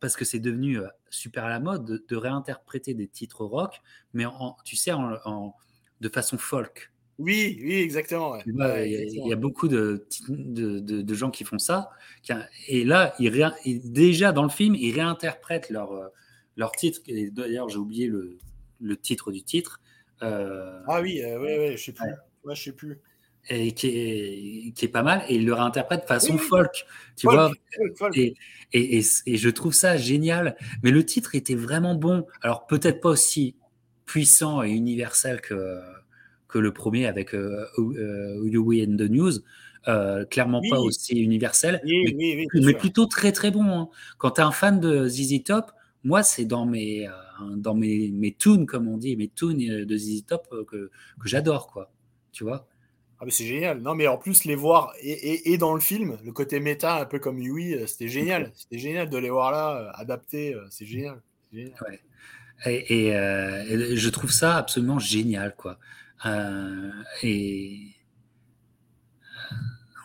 parce que c'est devenu euh, super à la mode de, réinterpréter des titres rock, mais en, tu sais, en, de façon folk. Oui, oui, exactement. il, y a, beaucoup de, de, gens qui font ça. Et là, ils déjà dans le film, ils réinterprètent leur, euh, leur titre. D'ailleurs, j'ai oublié le, le, titre du titre. ah oui, oui, oui, je sais plus. Ouais. je sais plus. Et qui est, qui est pas mal, et il le réinterprète de façon folk, tu vois. Et, et, et, je trouve ça génial. Mais le titre était vraiment bon. Alors peut-être pas aussi puissant et universel que, que le premier avec euh, euh and the News. Euh, clairement pas aussi universel, mais, plutôt très très bon. Hein. Quand tu es un fan de ZZ Top, moi c'est dans mes euh, dans mes, mes tunes comme on dit, mes tunes de ZZ Top que, que j'adore quoi. Tu vois? Ah mais c'est génial. Non mais en plus les voir et, et, dans le film, le côté méta un peu comme Yui, c'était génial. [LAUGHS] C'était génial de les voir là adaptés. C'est génial. génial. Ouais. Et, et, je trouve ça absolument génial quoi. Euh, et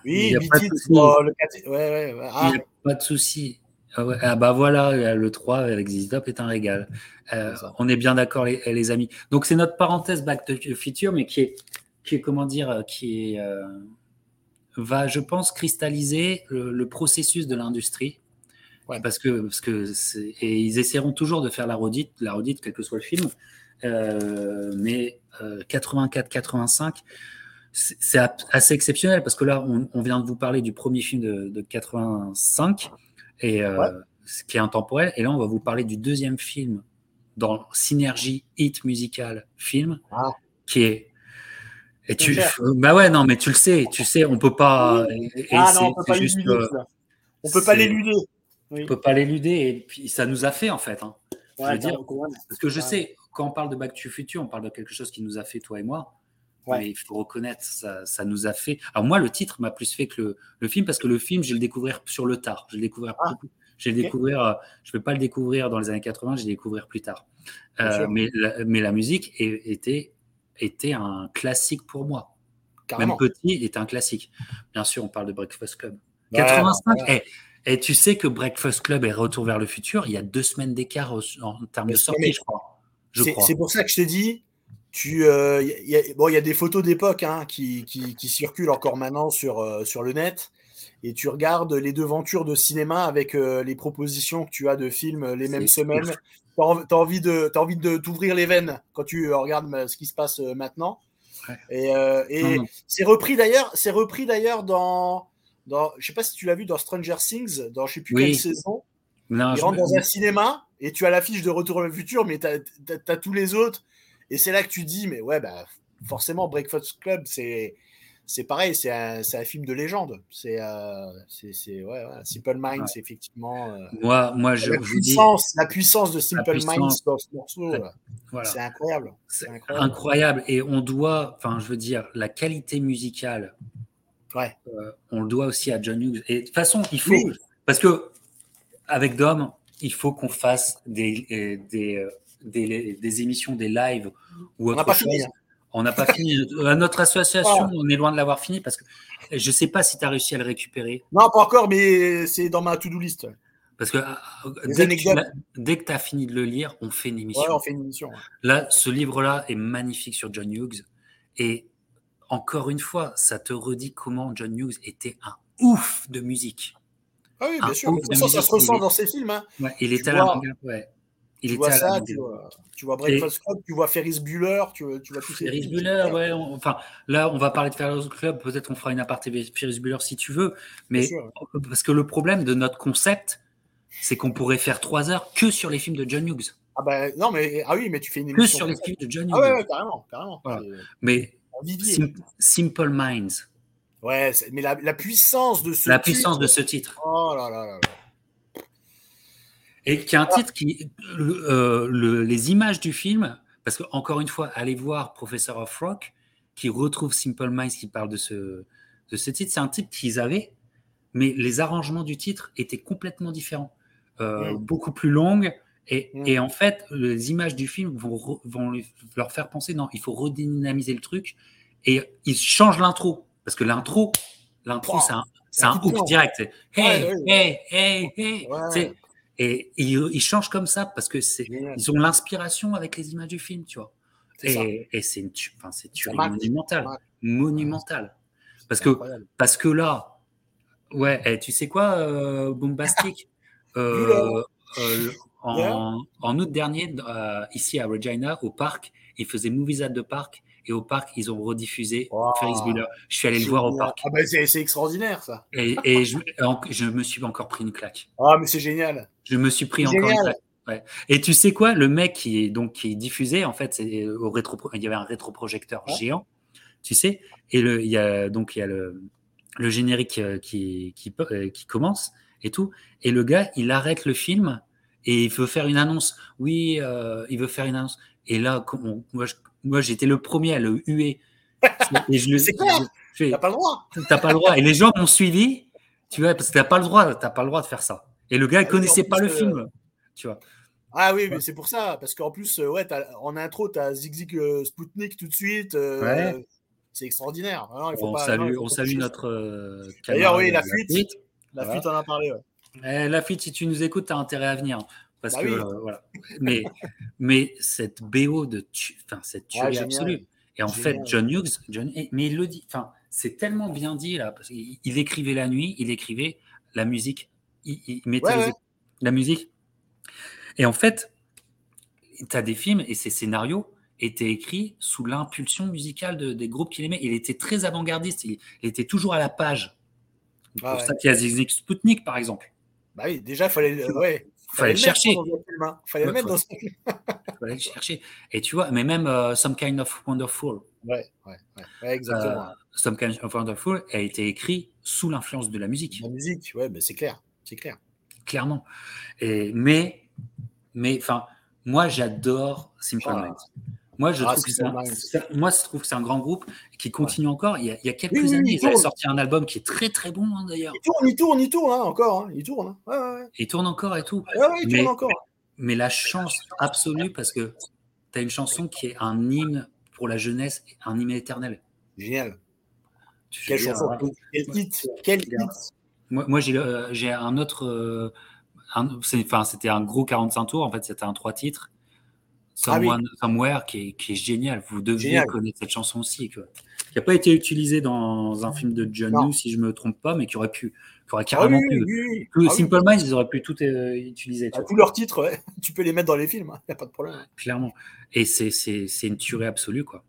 oui, il n'y a, pas de souci. Ouais, ouais, ouais. Ah. pas de souci. Ah, ah, bah voilà, le 3 avec Zizop est un régal. Euh, on est bien d'accord les, les, amis. Donc c'est notre parenthèse Back to the Future, mais qui est, qui est comment dire, qui est, euh, va, je pense, cristalliser le, processus de l'industrie. Ouais. Parce que, parce que et ils essaieront toujours de faire la redite, la redite, quel que soit le film. Euh, mais 84-85, c'est assez exceptionnel parce que là, on, vient de vous parler du premier film de, 85 et euh, ce qui est intemporel, et là, on va vous parler du deuxième film dans synergie hit musical film ah. qui est et tu bah ouais non mais tu le sais tu sais on peut pas ah non on peut pas l'éluder euh, on peut pas l'éluder. On peut pas l'éluder et puis ça nous a fait en fait hein. je veux dire, parce que je sais quand on parle de Back to Future on parle de quelque chose qui nous a fait toi et moi Ouais. il faut reconnaître, ça, ça, nous a fait. Alors moi, le titre m'a plus fait que le, le, film parce que le film, je vais le découvrir sur le tard. Je vais le découvrir. Ah. Je vais découvrir. Euh, je vais pas le découvrir dans les années 80. Je vais le découvrir plus tard. Euh, mais, la, mais la musique était était un classique pour moi. Même petit, était un classique. Bien sûr, on parle de Breakfast Club. 85. Et, et, tu sais que Breakfast Club est Retour vers le futur. Il y a deux semaines d'écart en termes de sortie, je crois. C'est pour ça que je te dis, tu, euh, y a, bon, il y a des photos d'époque hein, qui, qui, qui, circulent encore maintenant sur, euh, sur le net, et tu regardes les devantures de cinéma avec euh, les propositions que tu as de films les mêmes semaines. Tu as, envie de, as envie de t'ouvrir les veines quand tu regardes ce qui se passe maintenant. Et, et c'est repris d'ailleurs, c'est repris d'ailleurs dans, dans, je sais pas si tu l'as vu dans Stranger Things, dans je sais plus quelle saison. Non, il rentre dans un cinéma et tu as l'affiche de Retour vers le futur, mais tu as, tous les autres et c'est là que tu dis, mais ouais, bah, forcément, Breakfast Club, c'est. C'est pareil, c'est un, un, film de légende. C'est euh, ouais, ouais, Simple Minds, effectivement. Euh, moi, moi, je, la, puissance, dis, la puissance de Simple Minds dans ce morceau, voilà. c'est incroyable. C'est incroyable. incroyable. Et on doit, enfin, je veux dire, la qualité musicale, ouais. Euh, on le doit aussi à John Hughes. Et de toute façon, il faut, parce que avec Dom, il faut qu'on fasse des, des, des, émissions, des lives ou autre on pas Fini. Hein. On n'a pas fini. [LAUGHS] À notre association, on est loin de l'avoir fini parce que je ne sais pas si tu as réussi à le récupérer. Non, pas encore, mais c'est dans ma to-do list. Parce que dès, que tu as fini de le lire, on fait une émission. Ouais, on fait une émission. Là, ce livre-là est magnifique sur John Hughes. Et encore une fois, ça te redit comment John Hughes était un ouf de musique. Ah oui, bien sûr. ça, ça se ressent dans ses films. Hein. Ouais, il est à la ouais tu vois ça, tu vois, tu vois Breakfast Club, tu vois Ferris Bueller, tu, tu vois ces Ferris Bueller, ouais. enfin, là, on va parler de Ferris Club. Peut-être on fera une aparté Ferris Bueller si tu veux, mais parce que le problème de notre concept, c'est qu'on pourrait faire trois heures que sur les films de John Hughes. Ah ben non, mais ah oui, mais tu fais une émission que sur les films de John Hughes. Ah ouais, carrément, carrément. Mais Simple Minds. Ouais, mais la, la, puissance de ce la puissance de ce titre. Oh là là. Et qui a un titre qui. Euh, le, les images du film, parce que, encore une fois, allez voir Professor of Rock, qui retrouve Simple Minds, qui parle de ce, de ce titre. C'est un titre qu'ils avaient, mais les arrangements du titre étaient complètement différents. Euh, mm. Beaucoup plus longues. Et, mm. et, en fait, les images du film vont, vont leur faire penser non, il faut redynamiser le truc. Et ils changent l'intro. Parce que l'intro, l'intro, c'est un, hook direct. Hey, hey, hey, hey, hey. Et, ils, changent comme ça parce que c'est, ils ont l'inspiration avec les images du film, tu vois. Et, et c'est une, enfin, c'est monumentale, monumentale. Parce que, parce que là, ouais, et tu sais quoi, euh, Bombastic, [LAUGHS] euh, euh, en, en, août dernier, euh, ici à Regina, au parc, il faisait Movies at the Park. Et au parc, ils ont rediffusé Ferris Bueller. Je suis allé le voir au parc. Ah bah c'est extraordinaire ça. Et, et je, je, me suis encore pris une claque. Ah mais c'est génial. Je me suis pris encore une claque. Ouais. Et tu sais quoi, le mec qui est donc qui diffusait en fait, c'est au rétro, il y avait un rétroprojecteur géant, tu sais, et le, il y a donc il y a le, le générique euh, qui, qui, euh, qui commence et tout, et le gars il arrête le film et il veut faire une annonce. Oui, euh, il veut faire une annonce. Et là, moi, moi j'étais le premier à le huer. [LAUGHS] Et je le C'est clair. T'as pas le droit. T'as pas le droit. Et les gens m'ont suivi, tu vois, parce que t'as pas le droit, t'as pas le droit de faire ça. Et le gars, il ah connaissait pas le film, tu vois. Ah oui, mais c'est pour ça, parce qu'en plus, euh, ouais, en intro, tu as Zig Zig euh, Sputnik tout de suite. Euh, c'est extraordinaire. on, salue, on salue notre. D'ailleurs, oui, la fuite. La fuite, on en a parlé. Eh, la fuite, si tu nous écoutes, tu as intérêt à venir. Parce bah que, voilà. mais, mais cette BO de enfin, cette tuerie absolue. Et en fait, John Hughes, John, mais il le dit, enfin, c'est tellement bien dit là, parce qu'il il écrivait la nuit, il écrivait la musique, il, mettait la musique et en fait, tu as des films et ces scénarios étaient écrits sous l'impulsion musicale des groupes qu'il aimait. Il était très avant-gardiste, il, était toujours à la page. C'est pour ça qu'il y a Ziznik Sputnik, par exemple. Bah oui, déjà, il fallait, ouais, fallait, le chercher. Il fallait le mettre dans Il [LAUGHS] fallait le chercher. Et tu vois, mais même euh, Some Kind of Wonderful. Ouais, ouais, ouais, exactement. Euh, Some Kind of Wonderful a été écrit sous l'influence de la musique. La musique, ouais, mais c'est clair, c'est clair. Clairement. Et, mais mais enfin, moi, j'adore Simple. Minds. Moi, je, ah, trouve que moi, je trouve que c'est un grand groupe qui continue encore. Il y, a, il y a quelques années, ils avaient sorti un album qui est très très bon hein, d'ailleurs. Il tourne, il tourne, il tourne hein, encore. Hein. Il tourne. Hein. Ouais, ouais, Il tourne encore et tout. il mais, tourne encore. Mais la chance absolue, parce que tu as une chanson qui est un hymne pour la jeunesse, un hymne éternel. Génial. Quelle chanson Quel hit Quel hit Moi, moi euh, j'ai un autre. Euh, enfin, c'était un gros 45 tours. En fait, c'était un trois titres. Ah Somewhere, qui est, qui est, génial. Vous deviez connaître cette chanson aussi, qui n'a pas été utilisée dans un film de John Hughes, si je me trompe pas, mais qui aurait pu, qui aurait ah carrément pu. Ah Simple Minds, ils auraient pu tout euh, utiliser. tous leurs titres, [LAUGHS] tu peux les mettre dans les films, il hein. n'y a pas de problème. Clairement. Et c'est une tuerie absolue, quoi.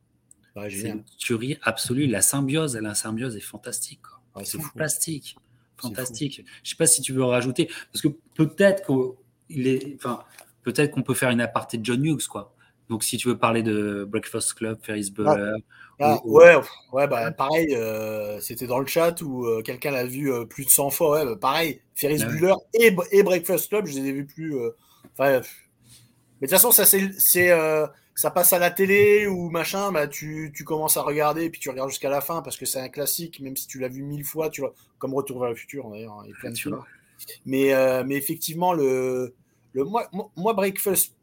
c'est une tuerie absolue. La symbiose, la symbiose est fantastique. c'est fantastique fantastique. Je sais pas si tu veux rajouter, parce que peut-être qu'il est, enfin, peut-être qu'on peut faire une aparté de John Hughes, quoi. Donc, si tu veux parler de Breakfast Club, Ferris Bueller. Ah, ouais, ouais, bah, pareil, euh, c'était dans le chat où euh, quelqu'un l'a vu euh, plus de 100 fois. Ouais, bah, pareil, Ferris ah Bueller et, et, Breakfast Club, je les ai vus plus. mais de toute façon, ça, c'est ça passe à la télé ou machin, bah tu, tu commences à regarder et puis tu regardes jusqu'à la fin parce que c'est un classique, même si tu l'as vu mille fois, tu vois, comme Retour vers le futur d'ailleurs, et plein de films. Mais, mais effectivement, le, le moi, moi Breakfast,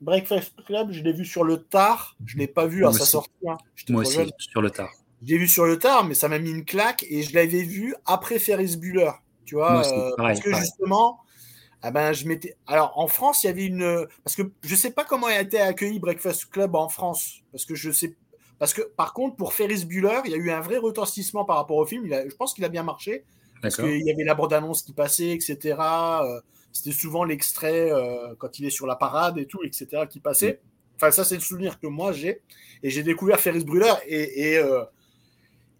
Breakfast Club, je l'ai vu sur le tard, je l'ai pas vu à sa sortie. Hein. Moi aussi, sur le tard. Je l'ai vu sur le tard, mais ça m'a mis une claque et je l'avais vu après Ferris Bueller. Tu vois, euh, parce que justement, ah ben, je m'étais. Alors, en France, il y avait une. Parce que je ne sais pas comment a été accueilli Breakfast Club en France. Parce que je sais. Parce que, par contre, pour Ferris Bueller, il y a eu un vrai retentissement par rapport au film. Je pense qu'il a bien marché. Parce qu'il y avait la bande-annonce qui passait, etc. Euh, c'était souvent l'extrait euh, quand il est sur la parade et tout, etc. qui passait. Mm. Enfin, ça, c'est le souvenir que moi j'ai. Et j'ai découvert Ferris Bueller et, et, euh,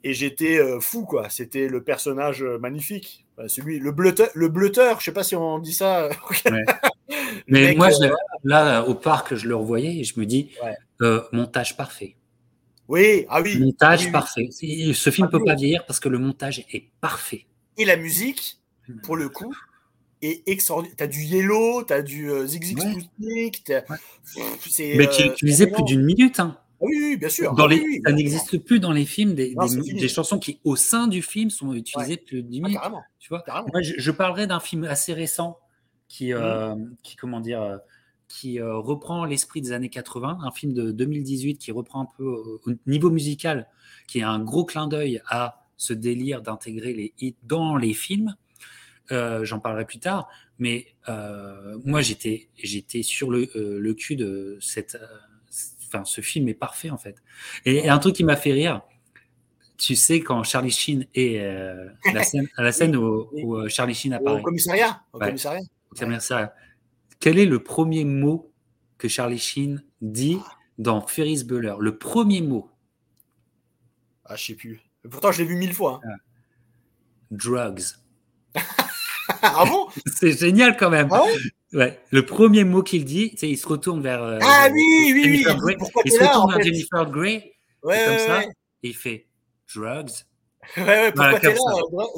et j'étais fou, quoi. C'était le personnage magnifique. Celui, le bleuteur, le bleuteur, je sais pas si on dit ça. [LAUGHS] Mais moi, euh, là, au parc, je le revoyais et je me dis, euh, montage parfait. Oui, ah oui. Montage parfait. Ce film ne ah peut pas vieillir parce que le montage est parfait. Et la musique, pour le coup, est extraordinaire. Tu as du Yellow, tu as du euh, Zig Zig Sputnik. Mais qui utilisait plus d'une minute. Hein. Ah oui, bien sûr. Dans ah les, ça n'existe plus dans les films des, des, chansons qui, au sein du film, sont utilisées plus de 10 minutes. tu vois Moi, je, parlerai d'un film assez récent qui, euh, mmh. qui comment dire, euh, qui euh, reprend l'esprit des années 80, un film de 2018 qui reprend un peu au niveau musical, qui est un gros clin d'œil à ce délire d'intégrer les hits dans les films. J'en parlerai plus tard, mais moi j'étais j'étais sur le, le cul de cette enfin, ce film est parfait en fait. Et, un truc qui m'a fait rire, tu sais, quand Charlie Sheen est euh, la scène, à la [LAUGHS] scène où, euh, Charlie Sheen apparaît. Au commissariat. Au commissariat. Quel est le premier mot que Charlie Sheen dit dans Ferris Bueller, le premier mot. Ah, je sais plus. Pourtant, je l'ai vu mille fois. Hein. Drugs. [LAUGHS] ah bon? C'est génial quand même. Ah ouais. Le premier mot qu'il dit, il se retourne vers. Euh, ah oui, oui, oui. il se retourne vers Jennifer Grey. Ouais, comme ça. Et il fait drugs. [LAUGHS] Ouais, ouais, pourquoi t'es là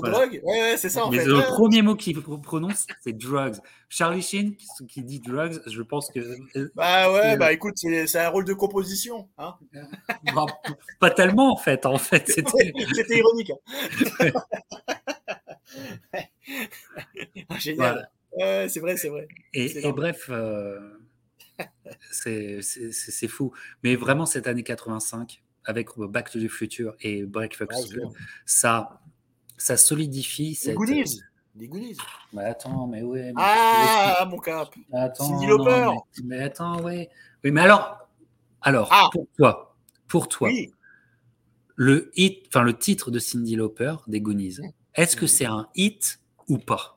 Drogue? Ouais, ouais, c'est ça en Mais fait. Le premier mot qu'il prononce, c'est drugs. Charlie Sheen qui, dit drugs, je pense que. Euh, bah ouais, bah écoute, c'est un rôle de composition. Hein [LAUGHS] bah, pas tellement en fait. En fait, c'était ironique. Hein. [LAUGHS] ah, génial. C'est vrai, c'est vrai. Et, bref, euh, [LAUGHS] c'est fou. Mais vraiment, cette année 85, avec Back to the Future et Breakfast ça, ça solidifie. Des goodies. Des goodies. Mais attends, mais ouais. ah, mon cap. Attends, Cindy Lauper. mais, attends, ouais. Oui, mais alors, alors ah. pour toi, pour toi, le hit, le titre de Cindy Lauper des Goonies, est-ce que c'est un hit ou pas?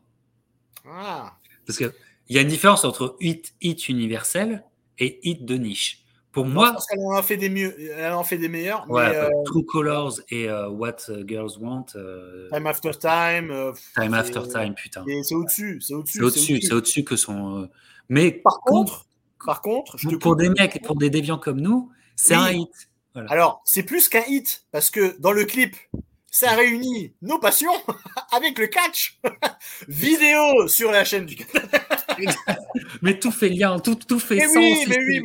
Ah. Parce qu'il y a une différence entre hit, hit universel et hit de niche. Pour moi, qu'elle en a fait des mieux, elle en fait des meilleurs. Ouais, euh, True Colors et euh, What Girls Want. Euh, time After Time. time After Time, putain. C'est au-dessus, c'est au-dessus. C'est au-dessus, c'est au-dessus que son. Mais par contre, par contre, je pour des mecs, pour des déviants comme nous, c'est un hit. Alors, c'est plus qu'un hit parce que dans le clip, ça réunit nos passions [LAUGHS] avec le catch [LAUGHS] vidéo sur la chaîne du [LAUGHS] mais tout fait lien, tout, tout fait sens. Oui, mais oui,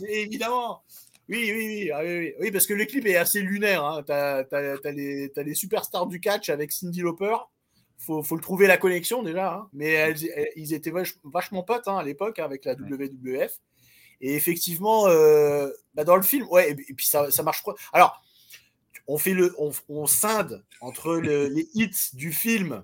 mais, évidemment. Oui, oui, ah oui, oui, parce que le clip est assez lunaire. Hein. Tu as, les, superstars du catch avec Cindy Lauper. Faut, faut le trouver la connexion déjà. Hein. Mais ils étaient vachement potes hein, à l'époque avec la WWF. Et effectivement, euh, bah, dans le film, ouais, et, puis ça, ça marche. Alors, on fait le, on, scinde entre les hits du film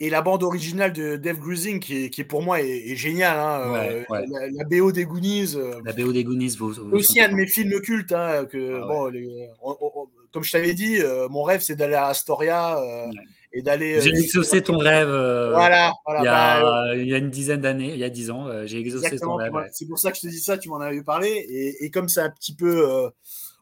et la bande originale de Dave Grusing qui, qui pour moi est, géniale. Hein, euh, la, BO des Goonies. Euh, la BO des Goonies. aussi un de mes films cultes. Hein, que, ah comme je t'avais dit, euh, mon rêve c'est d'aller à Astoria. Et d'aller. J'ai exaucé ton rêve. voilà. il, y a, bah, il, y a, une dizaine d'années, il y a dix ans, j'ai exaucé ton rêve. C'est pour ça que je te dis ça, tu m'en avais parlé. Et, et comme c'est un petit peu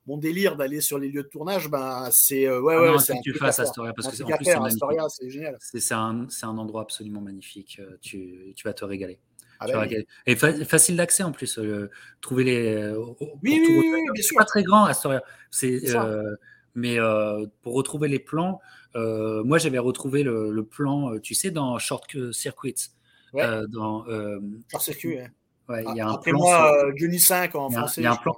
mon délire d'aller sur les lieux de tournage, ben, c'est euh, ouais, ah ouais, c'est que tu fasses Astoria parce que c'est génial. C'est un, un, endroit absolument magnifique. Euh, tu, tu vas te régaler. Ah bah Et facile d'accès en plus. Euh, trouver les. oui, oui, oui, bien sûr. Pas très grand Astoria. C'est. mais pour retrouver les plans, moi j'avais retrouvé le, plan, tu sais, dans Short Circuits. dans, Short Circuit, ouais. il y a un Après plan moi, Johnny 5 en français. Il y a un plan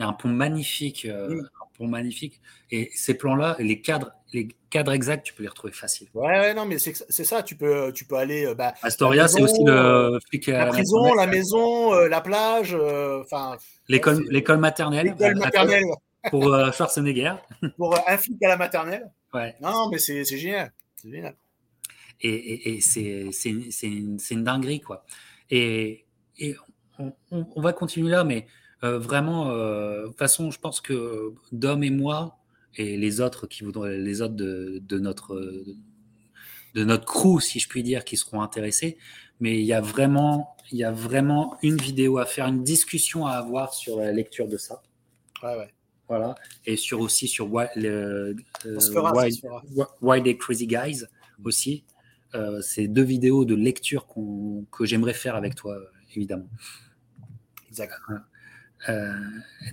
il y a un pont magnifique, euh, un pont magnifique. Et ces plans-là, les cadres, les cadres exacts, tu peux les retrouver facile. Ouais, ouais non, mais c'est ça. Tu peux, tu peux aller. Euh, bah, Astoria, c'est aussi le flic La prison, la maison, euh, la plage. Enfin. L'école, l'école maternelle. L'école maternelle. Pour Schwarzenegger. [LAUGHS] pour un flic à la maternelle. Ouais. Non, mais c'est génial. C'est génial. Et, et, et c'est une, une, dinguerie, quoi. Et, et on, on, va continuer là, mais euh, vraiment, euh, de toute façon, je pense que Dom et moi et les autres qui voudraient, les autres de, notre de notre crew, si je puis dire, qui seront intéressés. Mais il y a vraiment, il y a vraiment une vidéo à faire, une discussion à avoir sur la lecture de ça. Ouais, ouais. Voilà. Et sur aussi sur Why, le, euh, Crazy Guys aussi. c'est deux vidéos de lecture que j'aimerais faire avec toi, évidemment. Exactement. Euh,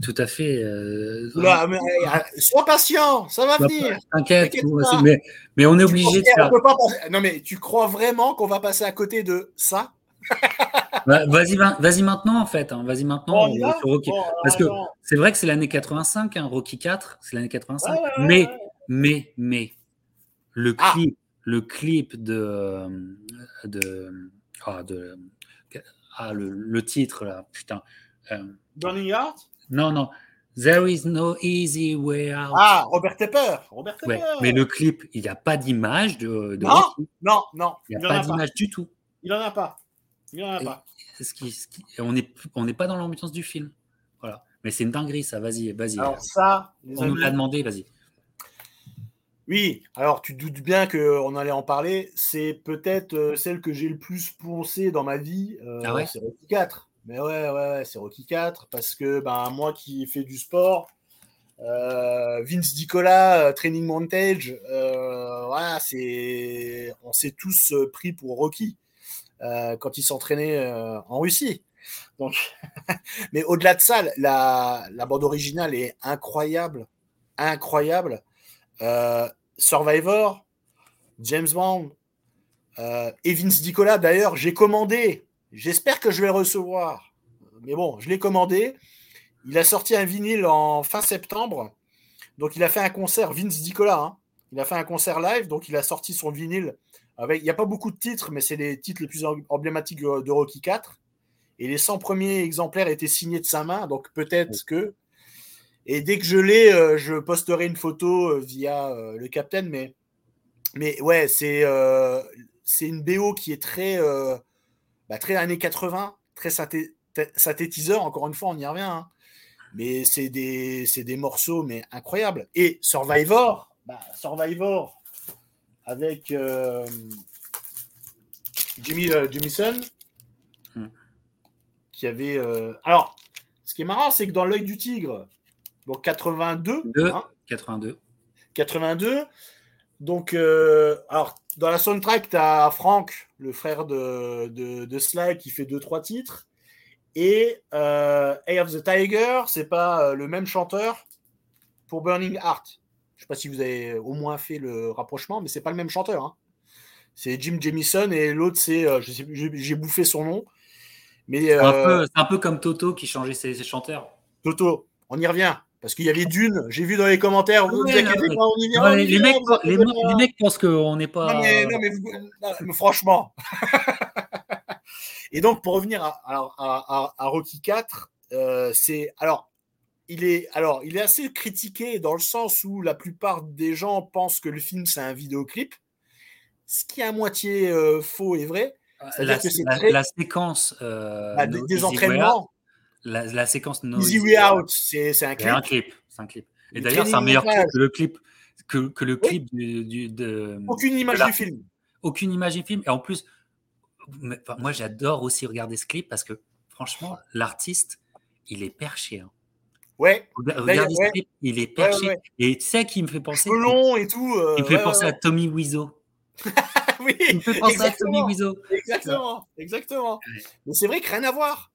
tout à fait. Euh, mais, euh, sois patient, ça va venir. T'inquiète, mais, mais, on est obligé de faire. Non, mais tu crois vraiment qu'on va passer à côté de ça? Bah, Vas-y, vas-y maintenant en fait. Hein. Vas-y maintenant. Parce que c'est vrai que c'est l'année 85, hein, Rocky 4, c'est l'année 85. mais, mais, mais, le ah. clip, le clip de, de, ah, de ah, le, le, titre là, putain. Burning Heart? Non, non. There is no easy way out. Ah, Robert Tepper. Robert Tepper. mais le clip, il n'y a pas d'image de, de, Non, non, non. Il n'y a pas d'image du tout. Il n'en a pas. Il n'en a pas. Ce qui, ce qui, on n'est on pas dans l'ambiance du film. Voilà. Mais c'est une dinguerie, ça. Vas-y, vas-y. Alors, ça, on nous l'a demandé, vas-y. Oui, alors tu doutes bien qu'on allait en parler. C'est peut-être euh, celle que j'ai le plus poncé dans ma vie. Euh, ah ouais? c'est Rocky 4. Mais ouais, ouais, c'est Rocky 4 parce que ben, moi qui fais du sport, euh, Vince Dicola, Training Montage, voilà, c'est, on s'est tous pris pour Rocky quand il s'entraînait en Russie. Donc, [LAUGHS] mais au-delà de ça, la, la, bande originale est incroyable, incroyable. Survivor, James Bond, euh, et Vince Dicola, d'ailleurs, j'ai commandé. J'espère que je vais recevoir. Mais bon, je l'ai commandé. Il a sorti un vinyle en fin septembre. Donc, il a fait un concert, Vince Dicola. Hein. Il a fait un concert live. Donc, il a sorti son vinyle. Avec, il n'y a pas beaucoup de titres, mais c'est les titres les plus emblématiques de Rocky 4. Et les 100 premiers exemplaires étaient signés de sa main. Donc, peut-être que. Et dès que je l'ai, euh, je posterai une photo euh, via le Captain. Mais, mais ouais, c'est c'est une BO qui est très, euh, bah, très années 80, très synthétiseur. Encore une fois, on y revient. Hein. Mais c'est des, des, morceaux mais incroyables. Et Survivor, bah, Survivor avec euh, Jimmy euh, hmm. qui avait. Alors, ce qui est marrant, c'est que dans l'œil du tigre, donc 82. 82. 82. Donc, alors, dans la soundtrack, tu as Frank, le frère de, de, Sly, qui fait deux trois titres. Et euh, Eye of the Tiger, c'est pas euh, le même chanteur pour Burning Heart. Je sais pas si vous avez au moins fait le rapprochement, mais c'est pas le même chanteur. Hein. C'est Jim Jamison et l'autre, c'est. Euh, j'ai bouffé son nom. Mais, c'est, un peu, un peu comme Toto qui changeait ses chanteurs. Toto, on y revient. Parce qu'il y avait Dune, j'ai vu dans les commentaires, vous les, mecs, pensent qu'on n'est pas. Non, mais, franchement. [LAUGHS] Et donc, pour revenir à, Rocky 4, euh, c'est. Alors, il est, alors, il est assez critiqué dans le sens où la plupart des gens pensent que le film, c'est un vidéoclip, ce qui est à moitié euh, faux et vrai. La, la, séquence euh, bah, des, entraînements la, séquence No Easy Way Out, c'est un clip. un clip. Un clip. Et d'ailleurs, c'est un meilleur clip que le clip, que, que le clip du, de. Aucune image du film. Aucune image du film. Et en plus, moi, j'adore aussi regarder ce clip parce que, franchement, l'artiste, il est perché. Hein. Ouais. Regardez ce clip, il est perché. et tu sais qui me fait penser? Long et tout. Euh, il me fait penser à Tommy Wiseau. [LAUGHS] oui, il me fait penser à Tommy Wiseau. Exactement, exactement. Mais c'est vrai que rien à voir.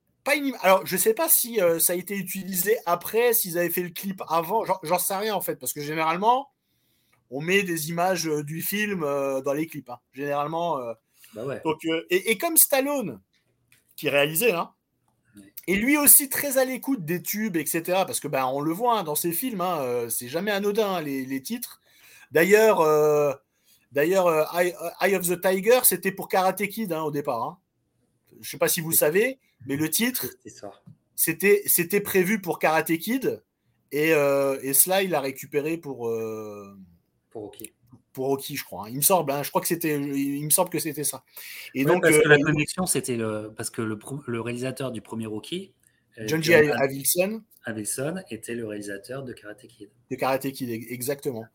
Alors, je sais pas si euh, ça a été utilisé après, s'ils avaient fait le clip avant. J'en sais rien en fait, parce que généralement, on met des images euh, du film euh, dans les clips. Hein. Généralement. Bah ouais. donc, et, comme Stallone, qui réalisait, hein, et lui aussi très à l'écoute des tubes, etc. Parce que ben, on le voit hein, dans ses films, hein, c'est jamais anodin les, les, titres. D'ailleurs, d'ailleurs, Eye, of the Tiger, c'était pour Karate Kid au départ. Je sais pas si vous savez. Mais le titre, c'était, c'était prévu pour Karate Kid et, euh, et cela, il l'a récupéré pour, euh, pour Rocky. Pour Rocky, je crois. Hein. Il me semble, hein, je crois que c'était, il me semble que c'était ça. Et donc, parce que la euh, connexion, c'était le, parce que le, le réalisateur du premier Rocky, John J. Avildsen. Avildsen était le réalisateur de Karate Kid. De Karate Kid, exactement.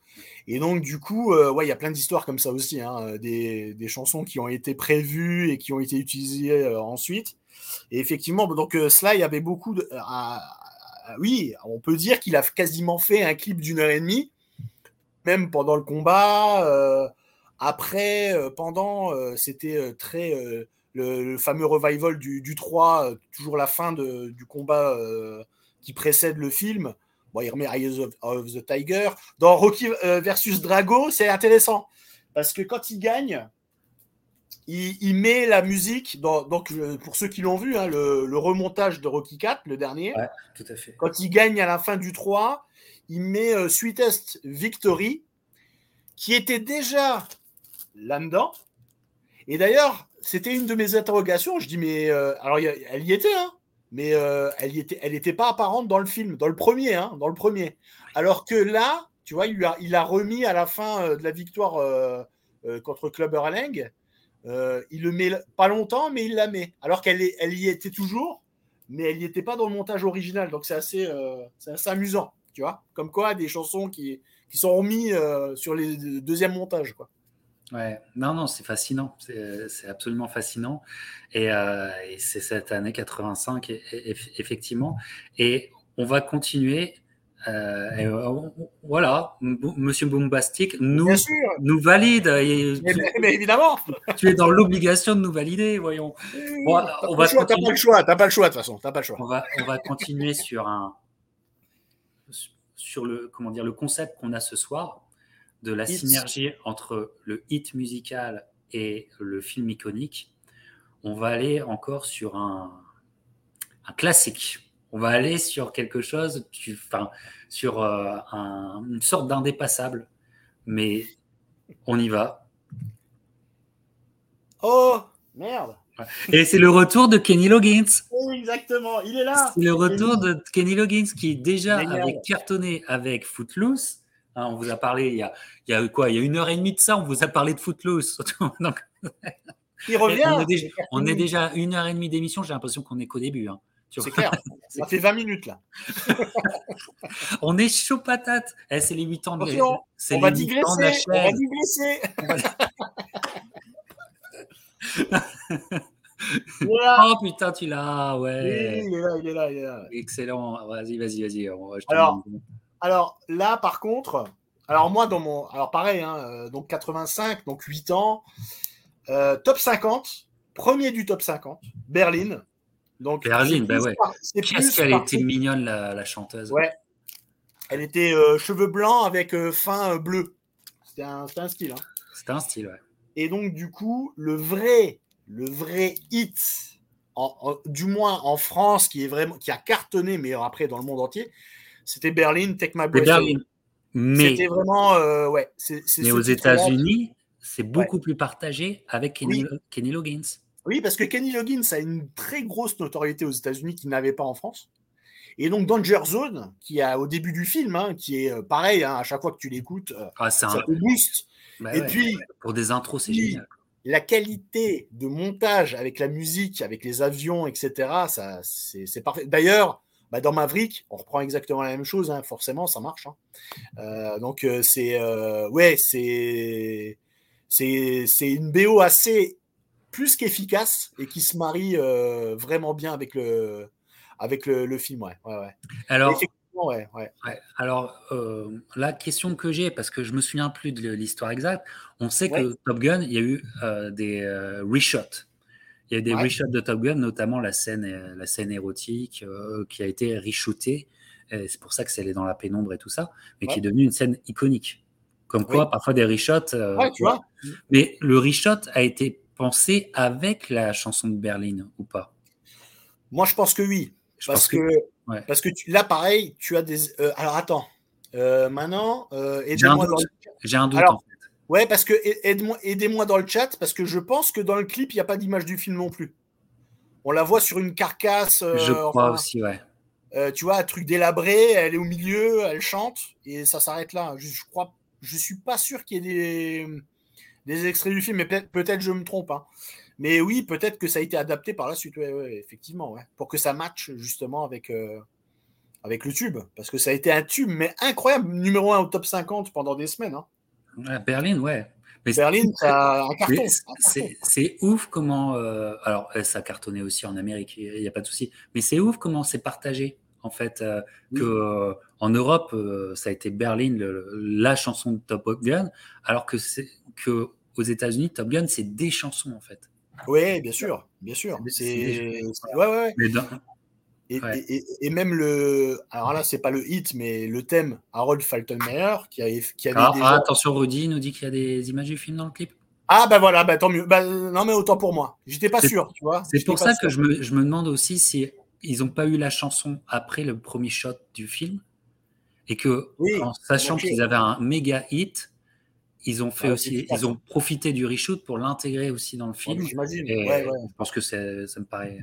Et donc, du coup, ouais, il y a plein d'histoires comme ça aussi, hein, des, des, chansons qui ont été prévues et qui ont été utilisées ensuite. Et effectivement, donc euh, Sly avait beaucoup de. oui, on peut dire qu'il a quasiment fait un clip d'une heure et demie, même pendant le combat. Euh, après, euh, pendant, c'était très. Le, fameux revival du, 3, toujours la fin du combat qui précède le film. Bon, il remet Eyes of, the Tiger. Dans Rocky versus Drago, c'est intéressant. Parce que quand il gagne, il, met la musique, donc pour ceux qui l'ont vu, hein, le, remontage de Rocky 4, le dernier. tout à fait. Quand il gagne à la fin du 3, il met euh, Sweetest Victory, qui était déjà là-dedans. Et d'ailleurs, c'était une de mes interrogations. Je dis, mais euh, alors elle y était, hein, mais euh, elle y était, elle n'était pas apparente dans le film, dans le premier, hein, dans le premier. Alors que là, tu vois, il, a, il a remis à la fin de la victoire contre Clubber Lang euh, il le met pas longtemps, mais il la met. Alors qu'elle elle y était toujours, mais elle n'y était pas dans le montage original. Donc c'est assez, euh, assez, amusant, tu vois. Comme quoi, des chansons qui, qui sont remis euh, sur les deuxièmes montages, quoi. Ouais, non, non, c'est fascinant, c'est absolument fascinant. Et, euh, et c'est cette année 85, effectivement. Et on va continuer. Euh, et, euh, voilà, Monsieur Bombastic nous, nous valide. mais, évidemment. Tu es dans l'obligation de nous valider, voyons. Bon, on va pas le choix, t'as pas le choix de toute façon, t'as pas le choix. On va, on va continuer sur un sur le comment dire le concept qu'on a ce soir de la synergie entre le hit musical et le film iconique, on va aller encore sur un, classique. On va aller sur quelque chose, enfin, sur euh, une sorte d'indépassable. Mais on y va. Oh, merde. Et c'est le retour de Kenny Loggins. exactement, il est là. C'est le retour de Kenny Loggins qui déjà avait cartonné avec Footloose Hein, on vous a parlé il y a, il y a quoi Il y a une heure et demie de ça, on vous a parlé de Footloose. [LAUGHS] Donc, il revient. On est, déjà, une heure et demie d'émission, j'ai l'impression qu'on est qu'au début. Hein. C'est clair. [LAUGHS] Ça fait 20 minutes là. [LAUGHS] on est chaud patate. Eh, c'est les 8 ans de On va digresser. [LAUGHS] On va digresser. Oh putain, tu l'as, ouais. il est là, il est là, il est là. Excellent. Vas-y, vas-y, vas-y. Alors, alors là, par contre, alors moi, dans mon. Alors pareil, hein, euh, donc 85, donc 8 ans, euh, top 50, premier du top 50, Berlin. Donc, Berlin, ben ouais. Qu'est-ce qu'elle était mignonne, la, chanteuse. Ouais. Elle était euh, cheveux blancs avec fin bleu. C'était un, style. Hein. C'était un style, ouais. Et donc, du coup, le vrai, le vrai hit, du moins en France, qui, est vraiment, qui a cartonné, mais après dans le monde entier, c'était Berlin, Take My Breath Mais c'était vraiment, euh, ouais. mais aux États-Unis, c'est beaucoup plus partagé avec Kenny, Loggins. Oui, parce que Kenny Loggins a une très grosse notoriété aux États-Unis qu'il n'avait pas en France. Et donc Danger Zone, qui a au début du film, hein, qui est euh, pareil, hein, à chaque fois que tu l'écoutes, euh, ah, ça te booste. Bah et puis pour des intros, c'est génial. La qualité de montage avec la musique, avec les avions, etc., ça, c'est parfait. D'ailleurs, bah, dans Maverick, on reprend exactement la même chose, hein, forcément, ça marche. Euh, donc, c'est euh, ouais, c'est c'est une BO assez plus qu'efficace et qui se marie vraiment bien avec le, avec le, film. Ouais, ouais, Alors, ouais, ouais. Alors, la question que j'ai, parce que je me souviens plus de l'histoire exacte, on sait que Top Gun, il y a eu des reshots il y a des reshots de Top Gun, notamment la scène, euh, la scène érotique euh, qui a été reshootée. C'est pour ça que c'est est dans la pénombre et tout ça, mais qui est devenue une scène iconique. Comme quoi, parfois des reshots. Euh, tu vois. Mais le reshot a été pensé avec la chanson de Berlin ou pas? Moi, je pense que oui. Je parce, que, parce que là, pareil, tu as des. alors attends. maintenant, J'ai un doute. Ouais, parce que aidez-moi dans le chat, parce que je pense que dans le clip, il n'y a pas d'image du film non plus. On la voit sur une carcasse. Euh, je crois aussi, ouais. Euh, tu vois, un truc délabré, elle est au milieu, elle chante, et ça s'arrête là. Je, je, crois, je suis pas sûr qu'il y ait des, des, extraits du film, mais peut-être je me trompe. Hein. Mais oui, peut-être que ça a été adapté par la suite, ouais, effectivement, ouais. pour que ça matche justement avec, euh, avec le tube. Parce que ça a été un tube, mais incroyable, numéro 1 au top 50 pendant des semaines. Hein. Berlin, ouais. Mais Berlin, c'est un carton. C'est ouf comment. Euh, alors, euh, ça a cartonné aussi en Amérique, il n'y a pas de souci. Mais c'est ouf comment c'est partagé, en fait. Euh, que, en Europe, ça a été Berlin, la chanson de Top Gun, alors que, que aux États-Unis, Top Gun, c'est des chansons, en fait. Oui, bien sûr, bien sûr. C'est ouais, ouais. Mais et, même le. Alors là, c'est pas le hit, mais le thème Harold Faltermeyer qui, avait, qui avait. Ah, ah, attention, Rudy nous dit qu'il y a des images du film dans le clip. Ah, ben voilà, bah, tant mieux. Bah, non, mais autant pour moi. J'étais pas sûr, tu vois. C'est pour ça que je me, je me, demande aussi si ils n'ont pas eu la chanson après le premier shot du film et que, en sachant qu'ils avaient un méga hit, ils ont fait ah, aussi, ils ont profité du reshoot pour l'intégrer aussi dans le film. J'imagine. Ouais, je pense que ça me paraît.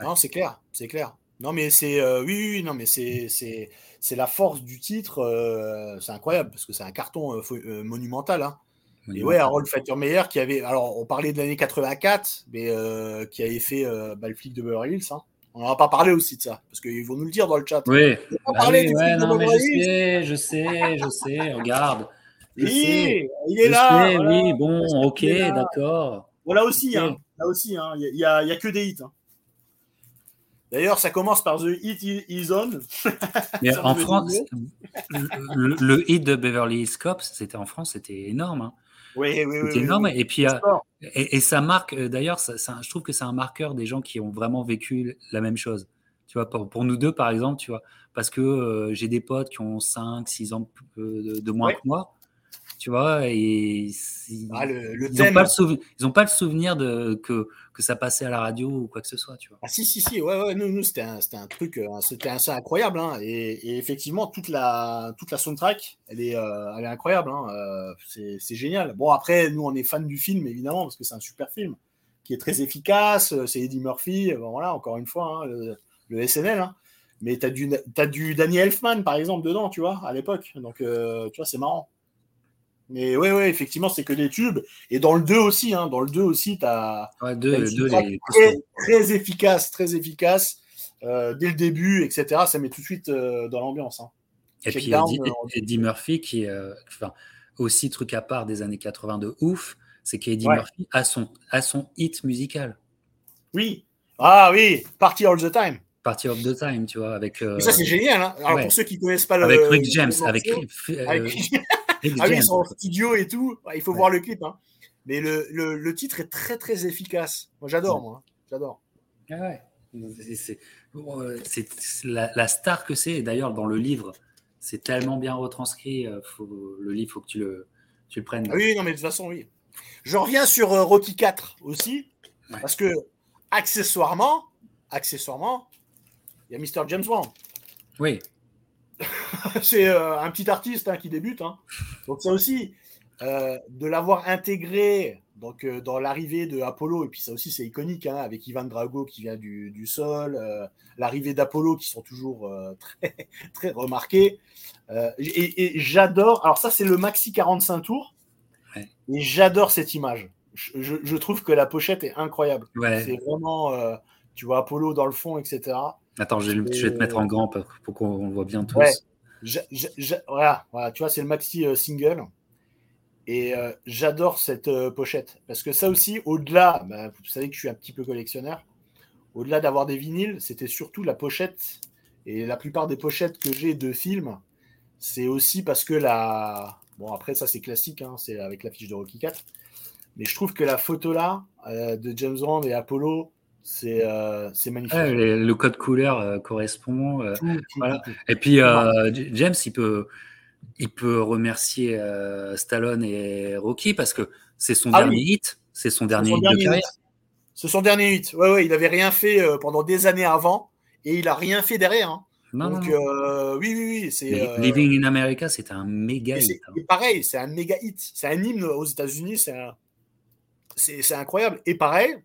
Non, c'est clair, c'est clair. Non, mais c'est euh, oui, oui, non, mais c'est c'est la force du titre. Euh, c'est incroyable parce que c'est un carton euh, monumental. Hein. Et ouais, Harold Faltermeyer qui avait, alors on parlait de l'année 84, mais qui avait fait bah, le flic de Beverly Hills. Hein. On n'en a pas parlé aussi de ça parce qu'ils vont nous le dire dans le chat. Oui. Bah oui ouais, non, mais je sais, je sais, je sais. Regarde, oui, il est là. Oui, bon, ok, d'accord. Voilà aussi, hein, là aussi, hein, il n'y a, que des hits. Hein. D'ailleurs, ça commence par The Hit Is On. [LAUGHS] Mais en France, le, hit de Beverly Hills Cops, c'était en France, c'était énorme. Oui, oui, oui. énorme. et puis, euh, et, ça marque, euh, d'ailleurs, je trouve que c'est un marqueur des gens qui ont vraiment vécu la même chose. Tu vois, pour, nous deux, par exemple, tu vois, parce que euh, j'ai des potes qui ont 5, 6 ans de, moins que moi tu vois, et ah, le, ils n'ont pas, pas, le souvenir de, que, que ça passait à la radio ou quoi que ce soit, tu vois. Ah si, si, si, ouais, ouais, nous, nous c'était un, un, truc, euh, c'était assez incroyable, hein, et, effectivement, toute la, toute la soundtrack, elle est, euh, elle est incroyable, hein, euh, c'est génial. Bon, après, nous, on est fans du film, évidemment, parce que c'est un super film, qui est très efficace, c'est Eddie Murphy, bon, voilà, encore une fois, hein, le, SNL, hein. mais tu as as du Danny Elfman, par exemple, dedans, tu vois, à l'époque, donc, tu vois, c'est marrant. Mais ouais, ouais, effectivement, c'est que des tubes. Et dans le 2 aussi, hein, dans le 2 aussi, tu as, ouais, deux, deux, très, très, efficace, très efficace. Euh, dès le début, etc. Ça met tout de suite euh, dans l'ambiance. Hein. Et puis Eddie, euh, Eddie, Murphy, qui est enfin, aussi truc à part des années 80 de ouf, c'est qu'Eddie Murphy a son, a son hit musical. Oui. Ah oui, Party All the Time. Party of the Time, tu vois, avec. ça c'est génial. Hein. Alors pour ceux qui connaissent pas le. Avec Rick James, avec. avec ah oui, ils sont en studio et tout. Il faut voir le clip. Hein. Mais le, le, titre est très très efficace. Moi j'adore, moi. J'adore. Ah ouais. C'est la, la, star que c'est. D'ailleurs, dans le livre, c'est tellement bien retranscrit. Euh, faut, le livre, faut que tu le, tu le prennes. Ah oui, non, mais de toute façon, oui. Je reviens sur euh, Rocky 4 aussi. Parce que, accessoirement, accessoirement, il y a Mr. James Bond. Oui. [LAUGHS] c'est euh, un petit artiste hein, qui débute. Hein. Donc ça aussi, euh, de l'avoir intégré donc, euh, dans l'arrivée de Apollo, et puis ça aussi c'est iconique, hein, avec Ivan Drago qui vient du, sol, l'arrivée d'Apollo qui sont toujours [LAUGHS] très, très remarqués. et, j'adore, alors ça c'est le maxi 45 tours, et j'adore cette image. Je, trouve que la pochette est incroyable. C'est vraiment, tu vois Apollo dans le fond, etc. Attends, je vais, te mettre en grand pour, qu'on le voit bien tous. Voilà, tu vois, c'est le maxi euh, single. Et euh, j'adore cette euh, pochette. Parce que ça aussi, au-delà, bah, vous savez que je suis un petit peu collectionneur, au-delà d'avoir des vinyles, c'était surtout la pochette. Et la plupart des pochettes que j'ai de films, c'est aussi parce que la. Bon, après, ça, c'est classique, hein, c'est avec la fiche de Rocky 4. Mais je trouve que la photo là, de James Bond et Apollo, c'est euh, magnifique. le code couleur euh, correspond. Euh, voilà. Et puis James, il peut, il peut remercier Stallone et Rocky parce que c'est son, ah dernier hit. C'est son dernier hit de carrière. C'est son dernier hit. Ouais, ouais, il n'avait rien fait pendant des années avant et il n'a rien fait derrière. Hein. Donc, oui, oui, oui. C'est, Living in America, c'est un méga hit. Hein. pareil, c'est un méga hit. C'est un hymne aux États-Unis. C'est, c'est incroyable. Et pareil,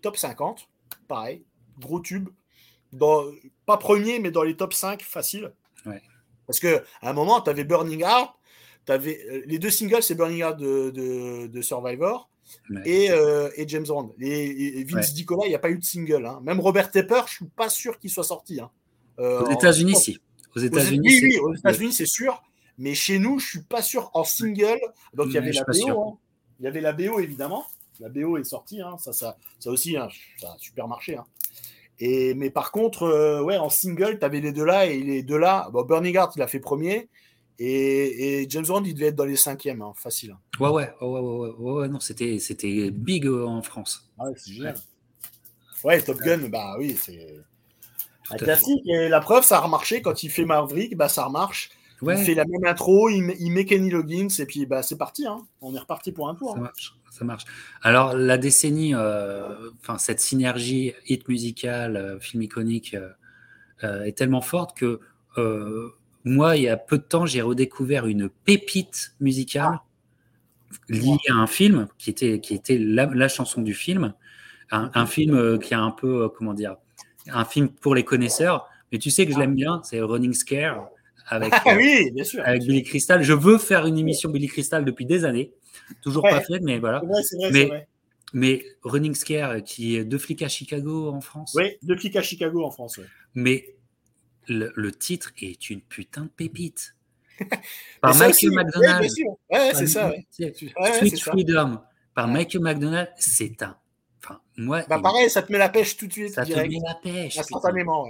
top 50 pareil, gros tube. Dans, pas premier, mais dans les top 5, facile. Parce qu'à un moment, tu avais Burning Heart, avais, euh, les deux singles, c'est Burning Heart de, Survivor et, euh, et, James Bond. Et, Vince Dicola, il n'y a pas eu de single. Hein. Même Robert Tepper, je suis pas sûr qu'il soit sorti. Hein. Euh, aux États-Unis, si. Aux États-Unis, oui, oui, aux États-Unis, c'est sûr. Mais chez nous, je suis pas sûr en single. Donc il y avait la BO. Hein. Il y avait la BO évidemment. La BO est sortie, hein, ça, ça, ça aussi, hein, ça a super marché. Hein. Et, mais par contre, euh, ouais, en single, tu avais les deux là, et les deux là, bon, Burning Heart, il a fait premier, et, James Bond, il devait être dans les cinquièmes, facile. Ouais, ouais, ouais, ouais, ouais, non, c'était, c'était big euh, en France. Ah ouais, c'est génial. Ouais. Top Gun, bah oui, c'est un classique, et la preuve, ça a remarché, quand il fait Maverick, bah ça remarche. Il fait la même intro, il met, Kenny Loggins, et puis bah, c'est parti. Hein. On est reparti pour un tour. Ça marche ça marche. Alors, la décennie, euh, cette synergie hit musical, euh, film iconique, euh, est tellement forte que moi, il y a peu de temps, j'ai redécouvert une pépite musicale liée à un film qui était, qui était la, chanson du film. Un, film qui a un peu, comment dire, un film pour les connaisseurs. Mais tu sais que je l'aime bien, c'est Running Scare avec, ah oui, bien sûr, avec Billy Crystal. Je veux faire une émission Billy Crystal depuis des années. Toujours pas fait, mais voilà. mais, mais Running Scare, qui est deux flics à Chicago en France. Oui, deux flics à Chicago en France. Mais le, titre est une putain de pépite. [LAUGHS] par Michael McDonald. Ouais, c'est ça. Sweet Freedom par Michael McDonald, c'est un. Enfin, moi. Bah, pareil, ça te met la pêche tout de suite. Ça te met la pêche. Instantanément.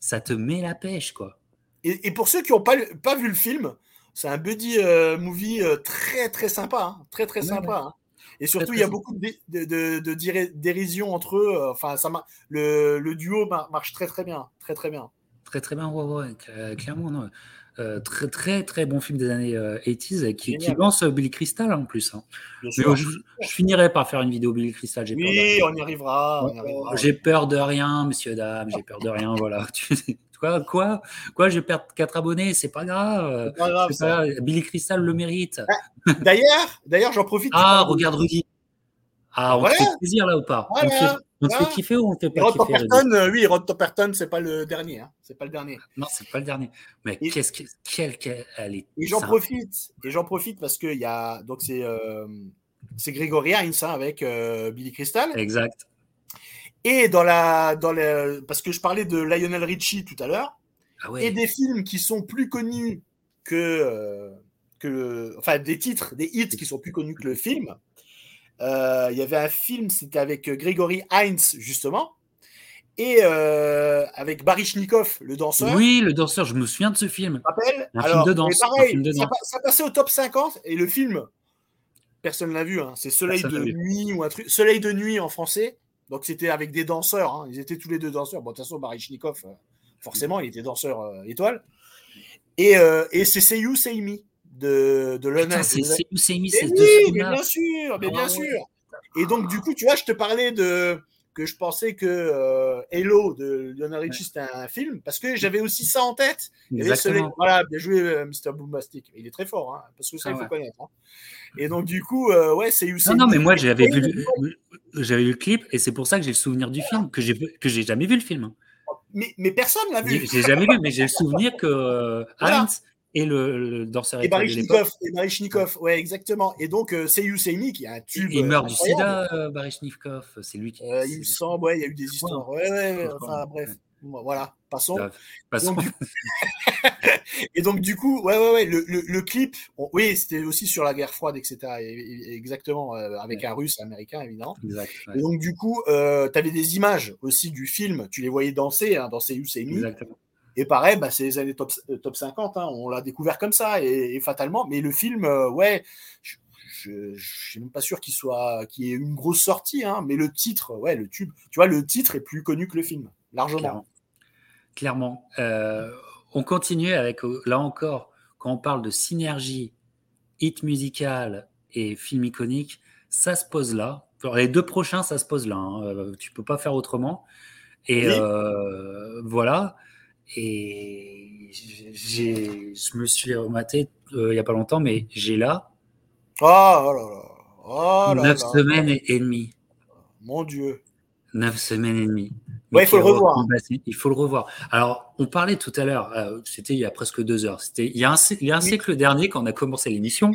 Ça te met la pêche, quoi. Et, pour ceux qui n'ont pas, pas vu le film, c'est un buddy euh, movie euh, très très sympa, hein. très très sympa. Hein. Et surtout, il y a beaucoup de, de, de, dérision entre eux. Euh, enfin, ça le, le, duo marche très très bien, très très bien. Très très bien, ouais, ouais, clairement. Non. très très très bon film des années 80s qui, qui, lance Billy Crystal en plus. Hein. je, je, finirai par faire une vidéo Billy Crystal. Oui, on y arrivera. J'ai peur de rien, monsieur, dame, j'ai peur de rien. voilà. [LAUGHS] Quoi, quoi, quoi, je vais perdre 4 abonnés, c'est pas grave. Pas grave Billy Crystal le mérite. Ah, d'ailleurs, d'ailleurs, j'en profite. Ah, regarde Rudy. Ah, on te fait plaisir là ou pas? On te fait, kiffer ou on te fait pas kiffer euh, Oui, Rod Topperton, c'est pas le dernier. Hein. C'est pas le dernier. Non, c'est pas le dernier. Mais qu'est-ce que quelle, elle est. Et j'en profite. Et j'en profite parce que il y a donc c'est euh, c'est Gregory Hines hein, avec euh, Billy Crystal. Exact. Et dans la, dans parce que je parlais de Lionel Richie tout à l'heure, ah et des films qui sont plus connus que, euh, que, enfin des titres, des hits qui sont plus connus que le film. Euh, il y avait un film, c'était avec Gregory Heinz justement, et euh, avec Baryshnikov, le danseur. Oui, le danseur, je me souviens de ce film. Rappelle un, film de danse, pareil, Ça, passait au top 50 et le film, personne l'a vu, hein, c'est Soleil de nuit ou un truc, Soleil de nuit en français. Donc c'était avec des danseurs, hein. ils étaient tous les deux danseurs. Bon, de toute façon, Baryshnikov, euh, forcément, il était danseur euh, étoile. Et, euh, et c'est Seiyu Seimi de, de. C'est Seiyu Seimi, c'est oui, mais bien sûr, mais bien ah sûr. Et donc, du coup, tu vois, je te parlais de, que je pensais que euh, Hello de Lionel Richie c'était un film parce que j'avais aussi ça en tête. voilà, bien joué euh, Mr. Boombastic. Il est très fort, hein, parce que ça, il faut connaître. Hein. Et donc, du coup, euh, ouais, c'est Non, non, mais moi, j'avais vu, j'avais vu le clip et c'est pour ça que j'ai le souvenir du film, que j'ai que j'ai jamais vu le film. Mais, mais personne l'a vu. J'ai jamais vu, mais j'ai le souvenir que Heinz et le, danseur et Baryshnikov, et Baryshnikov, ouais, exactement. Et donc, euh, Seiyu Seimi, qui a un tube. Il meurt du sida, euh, Baryshnikov, c'est lui qui. Euh, il me semble, ouais, il y a eu des histoires. Ouais, ouais, enfin, bref. Voilà, passons. passons. [LAUGHS] [LAUGHS] et donc, du coup, ouais, ouais, ouais, le, le, clip, oui, c'était aussi sur la guerre froide, etc. exactement, euh, avec un russe, un américain, évidemment. Exact, Et donc, du coup, euh, tu avais des images aussi du film, tu les voyais danser hein, dans Seiyu Seimi. Exactement. Et pareil, bah, c'est les années top, euh, top 50, hein, on l'a découvert comme ça, et, fatalement. Mais le film, euh, ouais, je ne suis même pas sûr qu'il soit qu'il y ait une grosse sortie, hein, mais le titre, ouais, le tube, tu vois, le titre est plus connu que le film, largement. Clairement. Euh, on continue avec, là encore, quand on parle de synergie, hit musical et film iconique, ça se pose là. les deux prochains, ça se pose là. Hein. tu peux pas faire autrement. Et voilà. Et j'ai, je me suis rematé euh, il n'y a pas longtemps, mais j'ai là. Oh, là là. Oh neuf semaines et, demie. Mon Dieu. Neuf semaines et demie. Ouais, il faut le revoir. Il faut le revoir. Alors, on parlait tout à l'heure, euh, c'était il y a presque deux heures. C'était il y a un, il y a un siècle dernier quand on a commencé l'émission.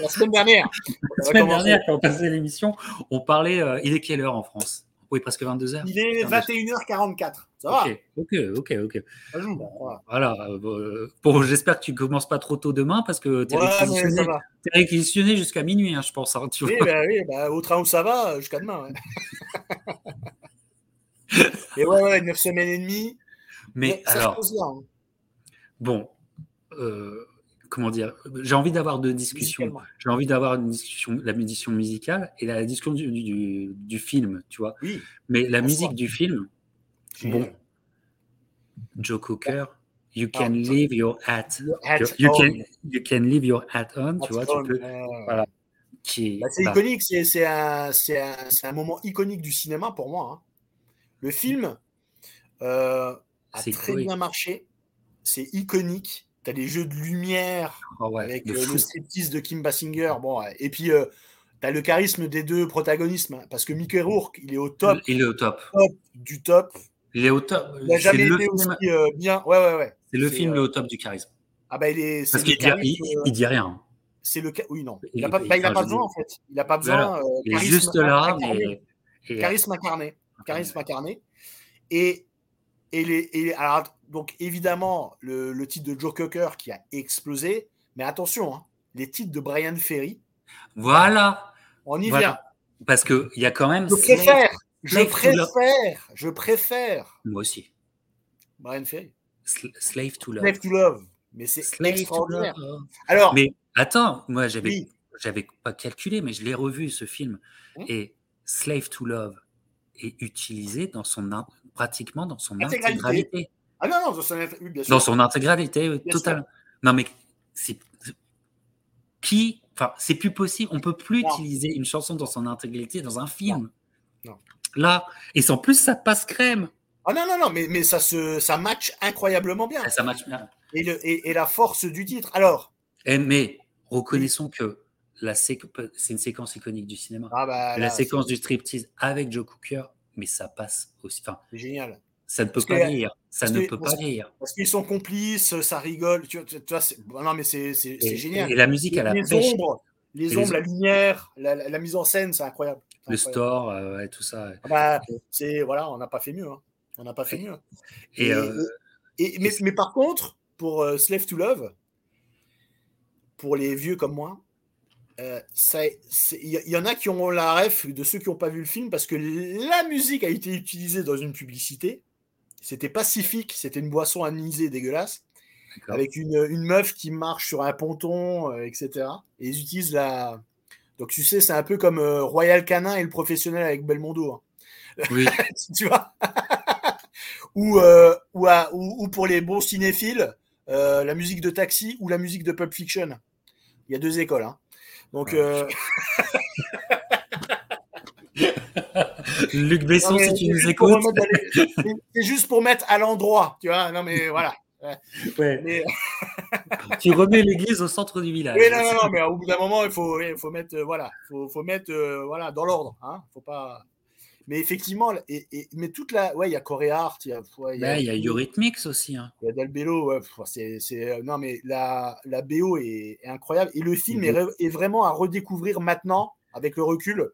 La semaine dernière. [LAUGHS] La semaine dernière, quand on passait l'émission, on parlait. Euh, il est quelle heure en France? Oui, presque 22 heures. Il est 21h44. Ça va? Ok, ok, ok. voilà. Euh, bon, j'espère que tu commences pas trop tôt demain parce que tu es, réquisitionné, jusqu'à minuit, hein, je pense. Hein, oui, bah, oui bah, au train où ça va, jusqu'à demain. [LAUGHS] et ouais, ouais, 9 semaines et demie. Mais alors. Hein. Bon. Euh, comment dire, j'ai envie d'avoir deux discussions. J'ai envie d'avoir une discussion, la médiation musicale et la discussion du, du, film, tu vois. Oui. Mais la musique du film, bon, Joe Cooker, You can leave your hat, you, can, you can leave your hat on, tu vois, tu peux, voilà. Bah, c'est bah. iconique, c'est un, un, un, moment iconique du cinéma pour moi. Hein. Le film euh, a très bien marché, c'est iconique tu as des jeux de lumière ah avec le, euh, striptease de Kim Basinger. Bon, et puis, euh, tu as le charisme des deux protagonistes. Hein, parce que Mickey Rourke, il est au top. Il est au top. du top. Il est au top. Il n'a jamais été aussi euh, bien. Ouais, ouais, ouais. C'est le film le au top du charisme. Ah bah, il est. Parce qu'il dit, il, dit rien. C'est le Oui, non. Il n'a pas, bah, pas besoin, en fait. Il n'a pas besoin. il est juste là. Charisme incarné. Charisme incarné. Et et, les, et alors, donc évidemment, le, le, titre de Joe Cocker qui a explosé, mais attention, hein, les titres de Brian Ferry. Voilà. On y vient. Parce qu'il y a quand même. Je préfère, je préfère, je préfère. Moi aussi. Brian Ferry. Slave to Love. Slave to Love. Mais c'est extraordinaire. Alors. Mais attends, moi j'avais j'avais pas calculé, mais je l'ai revu ce film. Hum. Et Slave to Love est utilisé dans son pratiquement dans son intégralité. Ah non, non, dans son, bien sûr. Dans son intégralité, totalement. Non, mais c'est qui Enfin, c'est plus possible. On peut plus utiliser une chanson dans son intégralité dans un film. Non. Là, et en plus, ça passe crème. Ah non, non, non, mais, mais ça, se, ça match incroyablement bien. Ça match bien. Et, le, et, la force du titre. Alors. Et, eh, mais reconnaissons que c'est une séquence iconique du cinéma. Ah bah, la séquence du striptease avec Joe Cooker, mais ça passe aussi. Enfin, c'est génial. Ça ne peut pas rire. Ça ne peut pas rire. Parce qu'ils sont complices, ça rigole. Tu, vois, non, mais c'est génial. Et la musique, à la les ombres, les ombres, la lumière, la, mise en scène, c'est incroyable. Le store, euh, et tout ça. Ah bah, c'est voilà, on n'a pas fait mieux. Hein. On n'a pas fait mieux. Et, euh, et, mais, mais, par contre, pour euh, Slave to Love, pour les vieux comme moi, il y, en a qui ont la ref de ceux qui n'ont pas vu le film parce que la musique a été utilisée dans une publicité. C'était pacifique, c'était une boisson anisée dégueulasse, avec une, une, meuf qui marche sur un ponton, euh, etc. Et ils utilisent la. Donc tu sais, c'est un peu comme euh, Royal Canin et le professionnel avec Belmondo. Hein. Oui. [LAUGHS] tu vois? [LAUGHS] Ou, euh, ou, ou, pour les bons cinéphiles, la musique de Taxi ou la musique de Pulp Fiction. Il y a deux écoles. Hein. Donc. [LAUGHS] Luc Besson, si tu nous écoutes. C'est juste pour mettre à l'endroit, tu vois. Non, mais voilà. Ouais. [LAUGHS] tu remets l'église au centre du village. Oui, non, non, non, mais au bout d'un moment, il faut, il faut mettre, euh, voilà, faut, faut mettre, euh, voilà, dans l'ordre, hein. Faut pas. Mais effectivement, et, et, mais toute la, ouais, il y a Art, il y a, il y a, y a Eurythmics aussi. Hein. Il y a Dalbello, ouais, c'est, c'est, non, mais la, la BO est, incroyable et le film est, est, vraiment à redécouvrir maintenant avec le recul.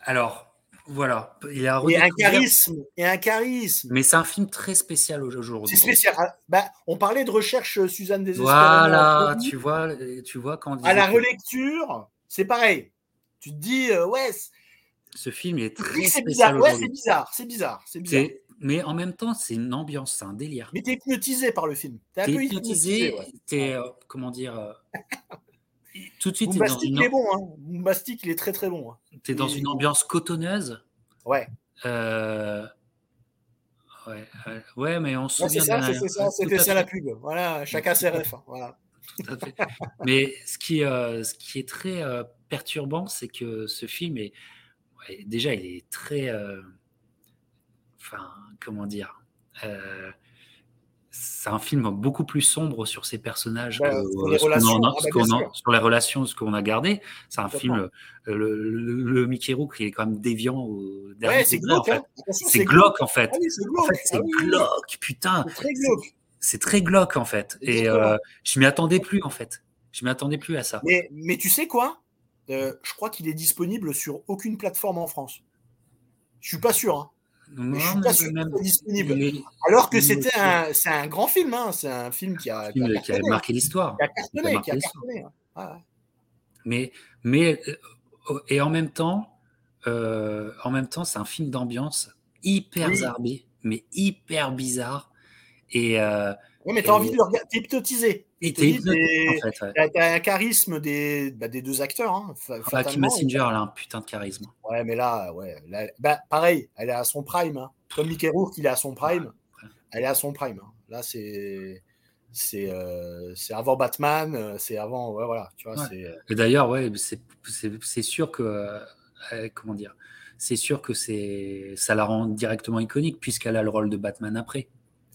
Alors, voilà. Il a et un charisme. Et un charisme. Mais c'est un film très spécial aujourd'hui. C'est spécial. Ah, bah, on parlait de recherche euh, Suzanne Désespéré. Voilà, tu vois, tu vois quand. À la relecture, c'est pareil. Tu te dis, euh, ouais. Ce film est très spécial. Bizarre. Ouais, c'est bizarre. C'est bizarre. C'est bizarre. Mais en même temps, c'est une ambiance, c'est un délire. Mais t'es hypnotisé par le film. T'es un peu hypnotisé. T'es, euh, comment dire [LAUGHS] tout de suite, Boombastic, il est bon. Hein. Il est très très bon. Hein. Tu es dans une ambiance cotonneuse. Ouais. Euh... Ouais, ouais, mais on se souvient. c'est ça, c'était ça la pub. Voilà, chacun ses refs. Hein. Voilà. Tout à fait. mais ce qui, euh, ce qui est très euh, perturbant, c'est que ce film est. Déjà, il est très. Euh, enfin, comment dire c'est un film beaucoup plus sombre sur ces personnages bah, sur, les relations, ah, bah, sur les relations, ce qu'on a gardé. C'est un film, euh, le, le, Mickey Rourke, qui est quand même déviant au dernier c'est glauque, en fait. C'est glauque, en fait. c'est glauque, putain. C'est très glauque, en fait. Et euh, je m'y attendais plus, en fait. Je m'y attendais plus à ça. Mais, mais tu sais quoi? Euh, Je crois qu'il est disponible sur aucune plateforme en France. Je suis pas sûr. Hein je suis pas sûr même... disponible. Alors que c'était un, c'est un grand film, hein. c'est un film qui a, qui a, qui a marqué l'histoire. Qui a cartonné, qui a cartonné. Hein. Mais, mais euh, et en même temps, euh, en même temps, c'est un film d'ambiance hyper oui. mais hyper bizarre. Et euh, oui, mais tu as envie de le regarder, t'es hypnotisé. T'es hypnotisé, en fait. T'as un charisme des, bah, des deux acteurs. Hein, enfin, Kim Messenger, elle a un putain de charisme. Ouais, mais là, ouais, bah, pareil, elle est à son prime. Hein. Comme Mickey Rourke, il est à son prime. Elle est à son prime. Hein. Là, c'est c'est euh, avant Batman, euh, c'est avant, ouais, voilà, tu vois. Ouais. Et d'ailleurs, ouais, c'est sûr que, euh, comment dire, c'est sûr que c'est ça la rend directement iconique puisqu'elle a le rôle de Batman après.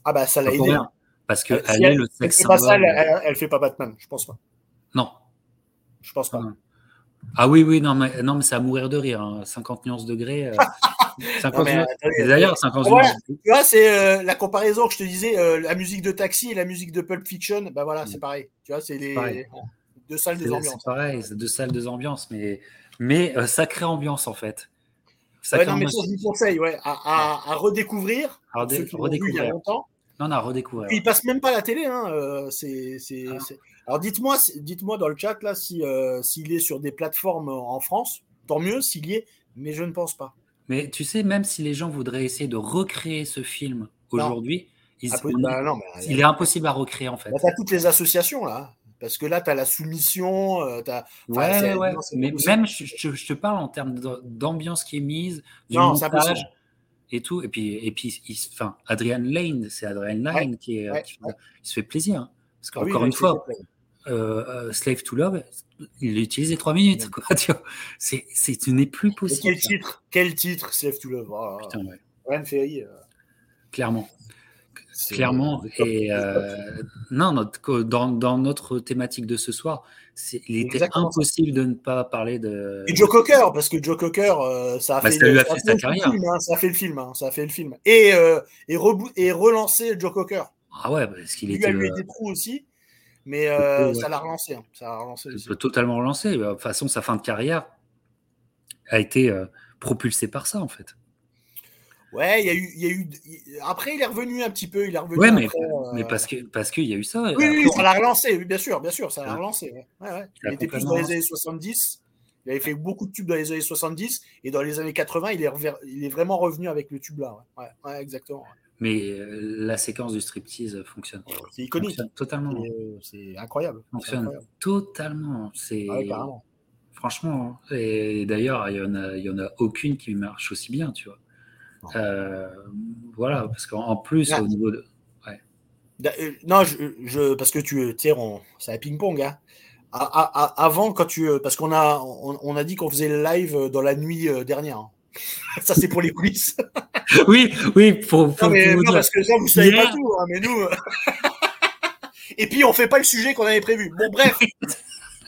Ah bah ça l'a aidé. Rien. Parce qu'elle elle est le sexe symbole. Pas ça, elle, elle, fait pas Batman, je pense pas. Non. Je pense pas. Ah oui, oui, non, mais, non, mais c'est à mourir de rire. Hein. 50 nuances degrés. Euh, [LAUGHS] 50 D'ailleurs, 50 voilà, Tu vois, c'est euh, la comparaison que je te disais, euh, la musique de Taxi et la musique de Pulp Fiction. Ben voilà, c'est mm. pareil. Tu vois, c'est les deux salles des ambiances. C'est pareil, c'est deux salles des ambiances, mais, mais euh, sacrée ambiance en fait. Ça non, mais ça, je vous conseille, ouais, à, à, redécouvrir. À redécouvrir. il y a longtemps. Non, non, à redécouvrir. Il passe même pas à la télé. Hein, euh, c'est, ah. Alors dites-moi, dites-moi dans le chat là si euh, s'il est sur des plateformes en France, tant mieux s'il y est, mais je ne pense pas. Mais tu sais, même si les gens voudraient essayer de recréer ce film aujourd'hui, il, bah, il est impossible à recréer en fait. Bah, tu as toutes les associations là. Parce que là, tu as la soumission. Euh, as... ouais, ouais. mais même, je, te parle en termes d'ambiance qui est mise, du non, montage et tout. Et puis, et puis enfin, Adrian Lane, c'est Adrian Lane qui, est, il se fait plaisir. Hein. Parce ah qu'encore une fois, euh, euh, Slave to Love, il utilise les trois minutes. Quoi, [LAUGHS] tu vois. C'est, c'est, ce n'est plus possible. quel titre Quel titre, Slave to Love? Oh, Putain, ouais. Ryan Ferry. Clairement. Clairement. Et euh, non, notre, dans, dans, notre thématique de ce soir, il était impossible de ne pas parler de. Et Joe Cocker, parce que Joe Cocker, euh, ça a bah, fait, ça a fait, carrière. Film, hein, ça a fait le film. Hein, ça a fait le film. Et, euh, et, et relancé Joe Cocker. Ah ouais, parce qu'il était. Il a eu des trous aussi. Mais ça l'a relancé. Hein, ça relancé peut totalement relancer. De toute façon, sa fin de carrière a été propulsée par ça, en fait. Ouais, il y a eu, il y a eu. Après, il est revenu un petit peu. Il est revenu. Ouais, mais, mais parce que parce qu'il y a eu ça. Oui, oui, ça l'a relancé. bien sûr, bien sûr, ça l'a relancé. Ouais, ouais. Il, était plus dans les années 70. Il avait fait beaucoup de tubes dans les années 70 et dans les années 80, il est, il est vraiment revenu avec le tube là. Ouais, ouais exactement. Mais la séquence du striptease fonctionne. C'est iconique. Fonctionne totalement. C'est incroyable. Fonctionne totalement. C'est franchement. Et d'ailleurs, il y en a, il y en a aucune qui marche aussi bien, tu vois. Euh, voilà, parce qu'en plus, au niveau de. Euh, non, je, parce que tu sais, c'est un ping-pong. Hein. avant, quand tu. Parce qu'on a, on, a dit qu'on faisait le live dans la nuit euh, dernière. Hein. [LAUGHS] ça, c'est pour les coulisses. [LAUGHS] oui, oui, pour. non, mais, non parce que ça, vous savez pas tout, hein, mais nous. [LAUGHS] Et puis, on fait pas le sujet qu'on avait prévu. Bon, bref,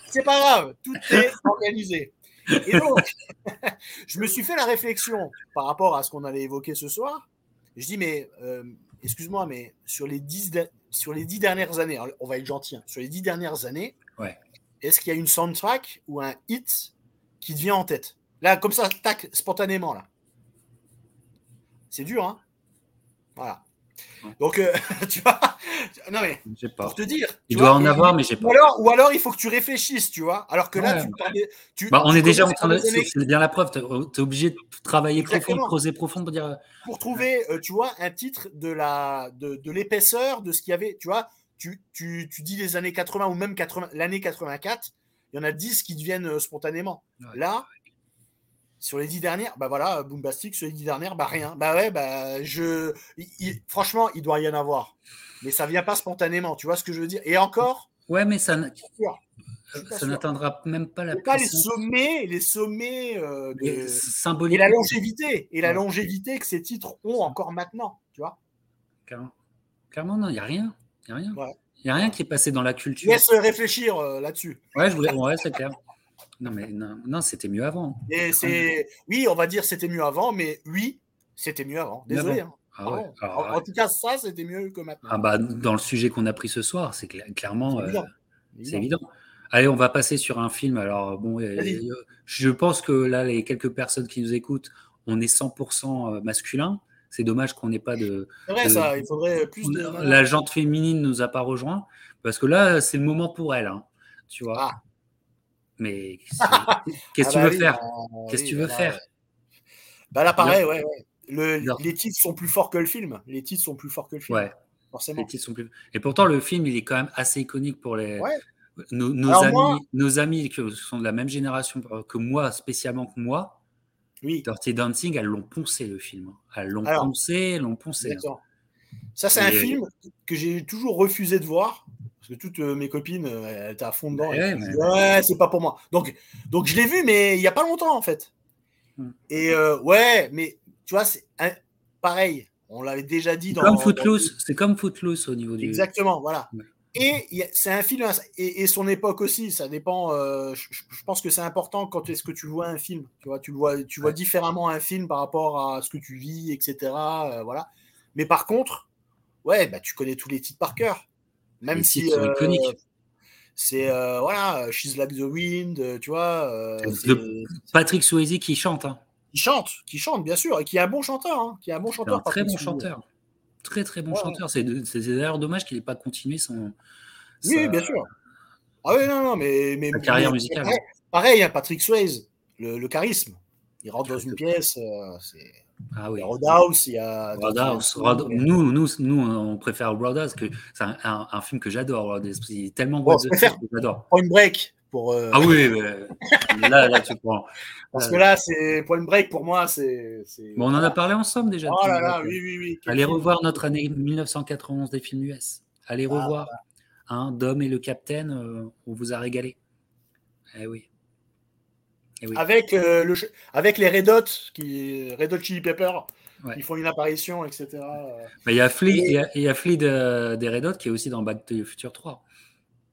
c'est pas grave, tout est organisé. Et donc, [LAUGHS] je me suis fait la réflexion par rapport à ce qu'on allait évoquer ce soir. Je dis, mais euh, excuse-moi, mais sur les, dix sur les dix dernières années, on va être gentil, hein, sur les dix dernières années, ouais. est-ce qu'il y a une soundtrack ou un hit qui te vient en tête? Là, comme ça, tac, spontanément, là. C'est dur, hein Voilà. Donc, euh, [LAUGHS] tu vois, non mais, pour te dire. Il doit en avoir, mais j'ai pas. Ou alors, ou alors, il faut que tu réfléchisses, tu vois. Alors que là, tu, bah, on est déjà en train de. C'est bien la preuve. Tu es, obligé de travailler profond, de creuser profond pour dire. Euh, pour trouver, euh, tu vois, un titre de la de, de l'épaisseur de ce qu'il y avait, tu vois. Tu, tu, tu, dis les années 80 ou même l'année 84, il y en a 10 qui deviennent spontanément. Là, sur les dix dernières, bah voilà, Boombastic, sur les dix dernières, bah rien. Bah ouais, bah je. franchement, il doit y en avoir. Mais ça vient pas spontanément, tu vois ce que je veux dire? Et encore. Ouais, mais ça, ça n'atteindra même pas la pas les sommets, les sommets euh, de... Et la longévité, et la longévité que ces titres ont encore maintenant, tu vois? Clairement. non, il n'y a rien. Il n'y a rien. Il a rien qui est passé dans la culture. Laisse réfléchir euh, là-dessus. Ouais, je voulais... ouais c'est clair. Non, mais non, c'était mieux avant. Et c'est... Oui, on va dire c'était mieux avant, mais oui, c'était mieux avant. Désolé. Hein. Ah ah en, tout cas, ça, c'était mieux que maintenant. Ah bah, dans le sujet qu'on a pris ce soir, c'est clairement. C'est évident. Euh, Allez, on va passer sur un film. Alors, bon, je pense que là, les quelques personnes qui nous écoutent, on est 100% euh, masculin. C'est dommage qu'on n'ait pas de. C'est vrai, ça. Il faudrait plus de. La jante féminine ne nous a pas rejoint. Parce que là, c'est le moment pour elle. Hein, tu vois. Ah. Mais [LAUGHS] qu'est-ce que tu veux faire? Qu'est-ce que tu veux faire? Bah là, pareil, ouais, les titres sont plus forts que le film. Les titres sont plus forts que le film. Ouais. Forcément. Les titres sont plus... Et pourtant, le film, il est quand même assez iconique pour les. Nos, amis, nos amis qui sont de la même génération que moi, spécialement que moi, oui. Dirty Dancing, elles l'ont poncé le film. Elles l'ont poncé, elles l'ont poncé. Hein. Ça, c'est un film que j'ai toujours refusé de voir parce que toutes euh, mes copines, euh, elles étaient à fond dedans. Ouais, c'est pas pour moi. Donc, donc je l'ai vu, mais il n'y a pas longtemps, en fait. Hmm. Et euh, ouais, mais tu vois, c'est pareil. On l'avait déjà dit dans. Comme Footloose, c'est comme Footloose au niveau du. Exactement, voilà. Et c'est un film, et, son époque aussi, ça dépend. je, pense que c'est important quand est-ce que tu vois un film. Tu vois, tu vois, tu vois différemment un film par rapport à ce que tu vis, etc. voilà. Mais par contre, ouais, bah, tu connais tous les titres par cœur. Même si. Euh, c'est euh, voilà, She's Like the Wind, tu vois. Patrick Swayze qui chante. Hein. Qui chante, qui chante, bien sûr, et qui est un bon chanteur. Hein, qui est un bon chanteur. Un très bon chanteur. Très, très bon chanteur. C'est d'ailleurs dommage qu'il n'ait pas continué son. Oui, bien sûr. Ah oui, non, non, mais. mais carrière musicale. Pareil, hein, Patrick Swayze, le, charisme. Il rentre dans une pièce, euh, c'est. Ah oui. Roadhouse, il y a. Roadhouse. Nous, nous, nous, on préfère Roadhouse, que c'est un, un, film que j'adore. Il est tellement bon, que j'adore. Point Break. Pour, euh... Ah oui, [LAUGHS] là, là, tu prends. Parce que là, c'est Point Break pour moi, c'est. Bon, on en a parlé ensemble déjà. Oh là là, oui, oui, oui. Allez revoir notre année 1991 des films US. Allez ah, revoir. Hein, Dom et le Capitaine, euh, on vous a régalé. Eh oui. Eh oui. Avec, euh, le, avec les Red Hot, qui, Red Hot Chili Pepper, ils font une apparition, etc. Il y a Flea, il y a, Flea de, des Red Hot qui est aussi dans Back to the Future 3.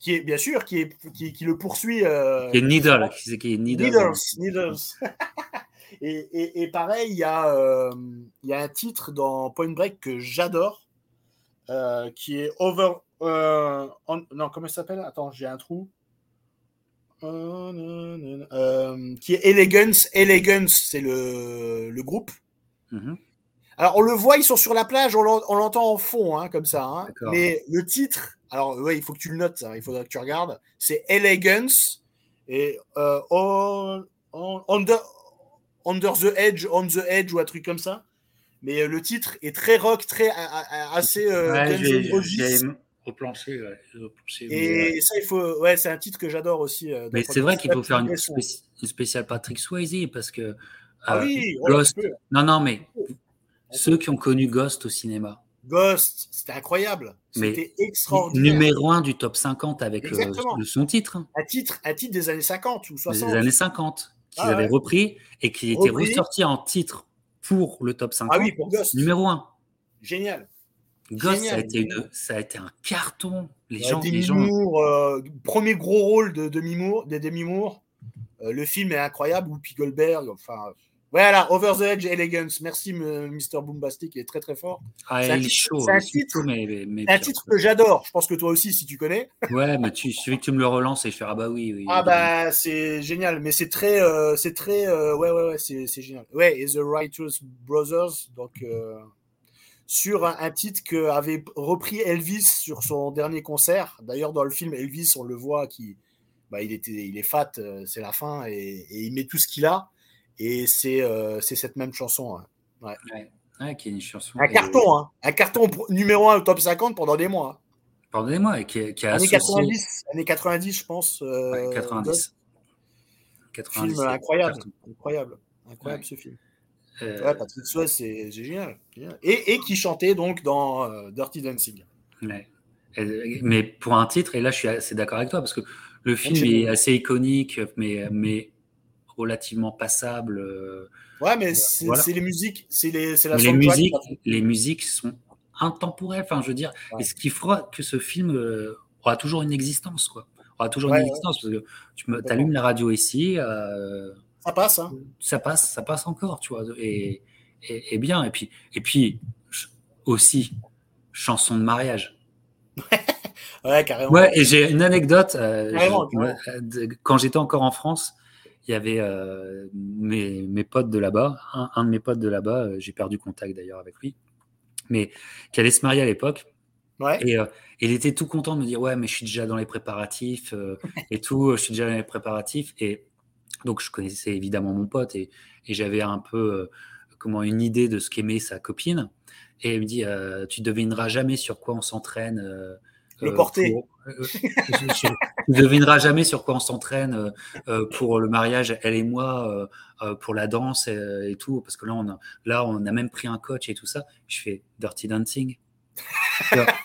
Qui est bien sûr, qui, est, qui, qui le poursuit. Euh, qui est Needle. Qui est Needle. Needles. Needles. [LAUGHS] et, et, et, pareil, il y, a, euh, il y a un titre dans Point Break que j'adore, euh, qui est Over. Non, comment ça s'appelle? Attends, j'ai un trou. Euh, qui est Elegance. Elegance, c'est le, le groupe. Mm-hmm. Alors, on le voit, ils sont sur la plage, on l'entend en fond, hein, comme ça. Hein. Mais le titre, alors ouais, il faut que tu le notes, il faudra que tu regardes. C'est Elegance et euh, under, under the Edge, On the Edge ou un truc comme ça. Mais euh, le titre est très rock, très assez euh, ouais, au plancher, Et ça, il faut. Ouais, c'est un titre que j'adore aussi. Euh, mais c'est vrai qu'il faut faire une, spéciale Patrick Swayze parce que. Ah oui, Ghost... Non, non, mais ceux qui ont connu Ghost au cinéma. Ghost, c'était incroyable. C'était extraordinaire. Numéro un du top 50 avec le, son titre. Un titre. Un titre des années 50 ou 60. Des années 50, qu'ils ah avaient repris et qui était ressorti en titre pour le top 50. Ah oui, pour Ghost. Numéro un. Génial. Ghost, Ça, a été une, ça, a été un carton. Les gens, les gens... Euh, premier gros rôle de Demi Moore, de Demi Moore. Euh, le film est incroyable. Ou Goldberg. Enfin, voilà, Over the Edge Elegance. Merci, Mr. Boombastic, il est très très fort. Ah, c'est un, chaud, un titre, un titre que j'adore. Je pense que toi aussi, si tu connais. Ouais, mais tu suffis que tu me le relances et je fais ah bah oui. oui ah bah c'est génial, mais c'est très, euh, c'est très, euh, ouais ouais ouais, c'est, c'est génial. Ouais, et The Righteous Brothers, donc euh, sur un, un, titre que avait repris Elvis sur son dernier concert. D'ailleurs, dans le film Elvis, on le voit qui, bah il était, il est fat, c'est la fin et, et il met tout ce qu'il a. Et c'est euh, cette même chanson. Hein. Ouais. Ouais. qui est une chanson. Un carton, hein. un carton numéro 1 au top 50 pendant des mois. Pendant des mois, et qui, qui a années, 90, années 90, je pense. Euh, 90. 90. Film incroyable, incroyable, incroyable ce film. Euh... Ouais, Patrick Swayze, c'est génial. Et, et, qui chantait donc dans euh, Dirty Dancing. Ouais. mais pour un titre, et là je suis assez d'accord avec toi, parce que le film est assez iconique, mais, mais relativement passable. Euh, ouais, mais c'est les musiques, c'est les, la les musiques, les musiques sont intemporelles. Enfin, je veux dire, et ce qui fera que ce film euh, aura toujours une existence, quoi? Aura toujours une existence parce que tu allumes la radio ici. Euh, ça passe, hein. Ça passe, ça passe encore, tu vois. Et, et, bien. Et puis, et puis aussi chanson de mariage. [LAUGHS] ouais, carrément. Ouais, et j'ai une anecdote. quand j'étais encore en France, il y avait euh, mes, mes, potes de là-bas, un, de mes potes de là-bas, euh, j'ai perdu contact d'ailleurs avec lui, mais qui allait se marier à l'époque. Ouais. Et euh, il était tout content de me dire Ouais, mais je suis déjà dans les préparatifs [LAUGHS] et tout, je suis déjà dans les préparatifs. Et donc, je connaissais évidemment mon pote et, et j'avais un peu comment une idée de ce qu'aimait sa copine. Et il me dit Tu devineras jamais sur quoi on s'entraîne le porter. Euh, [LAUGHS] tu ne devineras jamais sur quoi on s'entraîne euh, euh, pour le mariage, elle et moi, pour la danse et, tout, parce que là on, a, là, on a même pris un coach et tout ça. Je fais Dirty Dancing.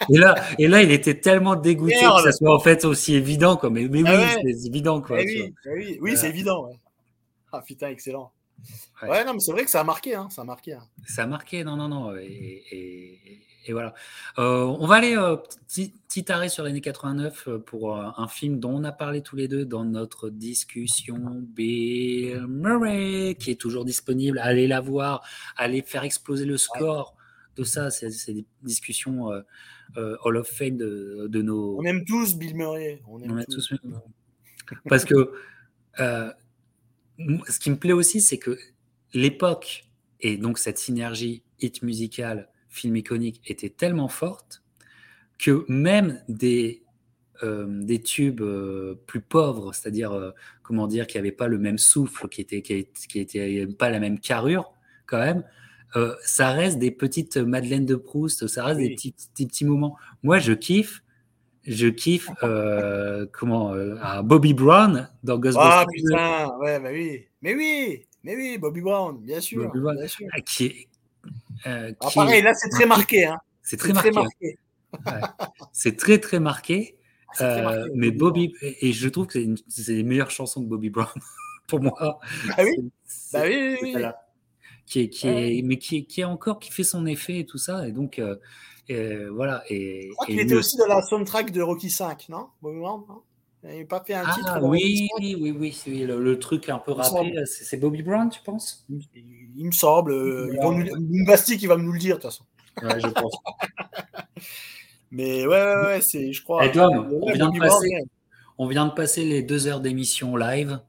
Et, là, et là, il était tellement dégoûté que ça soit en fait aussi évident. Quoi. Mais, mais ah oui, c'est évident. Quoi, eh oui, eh oui, oui c'est évident. Ah putain, excellent. Ouais. non, mais c'est vrai que ça a marqué. Hein, ça a marqué. Hein. Ça a marqué, non, non, non. et, et voilà. Euh, on va aller euh, petit, petit, arrêt sur l'année 89 euh, pour un film dont on a parlé tous les deux dans notre discussion. Bill Murray, qui est toujours disponible. Allez la voir, allez faire exploser le score de ça. C'est des discussions Hall of Fame de, de, nos. On aime tous Bill Murray. On aime, tous. Parce que ce qui me plaît aussi, c'est que l'époque et donc cette synergie hit musical, film iconique était tellement forte que même des, euh, des tubes euh, plus pauvres, c'est-à-dire, euh, comment dire, qui n'avaient pas le même souffle, qui n'étaient qui, qui était pas la même carrure, quand même, ça reste des petites Madeleines de Proust, ça reste des, petits, petits moments. Moi, je kiffe je kiffe comment Bobby Brown dans Ghostbusters. Ah putain, ouais, bah oui, mais oui, mais oui, Bobby Brown, bien sûr, bien sûr. Ah, qui est, ah, pareil, là c'est très marqué, hein. C'est très, très, marqué. c'est très très marqué. Euh, mais Bobby, et je trouve que c'est les meilleures chansons de Bobby Brown [LAUGHS] pour moi. Bah oui, bah oui, oui, Qui est, qui est, mais qui, qui est encore, qui fait son effet et tout ça. Et donc, euh, voilà. Et, je crois qu'il était aussi dans la soundtrack de Rocky 5, non? Bobby Brown, non il n'avait pas fait un titre. Ah, oui, oui, oui, oui, le, truc un peu rappé, c'est Bobby Brown, tu penses? Il, me semble. Euh, Basti qui va nous le dire, de toute façon. Ouais, je pense. [LAUGHS] Mais ouais, ouais, ouais c'est, je crois. Et on, vient de passer, on vient de passer les deux heures d'émission live.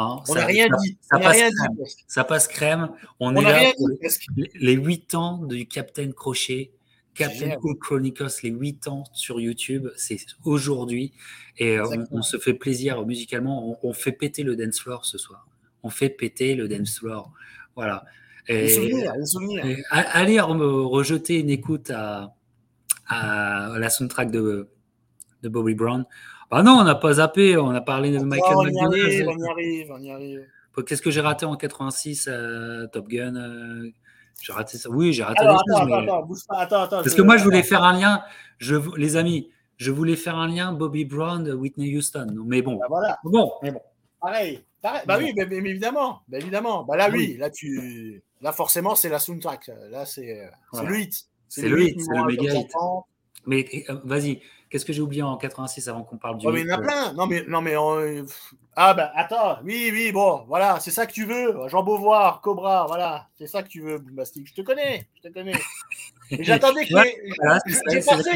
Hein, on n'a rien dit. Ça, passe rien crème. Dit, ça passe crème. On, est là pour les huit ans du Captain Crochet. Captain Cool Chronicles, les huit ans sur YouTube, c'est aujourd'hui. Et euh, on, se fait plaisir musicalement. On, fait péter le dance floor ce soir. On fait péter le dance floor. Voilà. Et, souvenirs, les souvenirs. allez rejeter une écoute à, à la soundtrack de, de Bobby Brown. Bah non, on n'a pas zappé, on a parlé de Michael oh, on y arrive, on y arrive, on y arrive. Qu'est-ce que j'ai raté en 86 euh, Top Gun euh, J'ai raté ça. Oui, j'ai raté des choses. Attends, attends, bouge pas, attends, attends. Parce que moi, je voulais faire un lien. Je, les amis, je voulais faire un lien Bobby Brown, Whitney Houston. Mais bon. Bah voilà. Bon. Mais bon. Pareil. pareil. Bah oui, mais, mais, évidemment. Bah évidemment. Bah là, oui. Là, tu. Là, forcément, c'est la soundtrack. Là, c'est voilà. le hit. C'est le hit. C'est le méga hit. Mais euh, vas-y, qu'est-ce que j'ai oublié en 86 avant qu'on parle du. Oh, mais il y en a plein. Non, mais, non, mais ah, ben attends, oui, oui, bon, voilà, c'est ça que tu veux. Jean Beauvoir, Cobra, voilà, c'est ça que tu veux, Boombastic. Je te connais, je te connais. J'attendais que. [LAUGHS] J'ai pensé.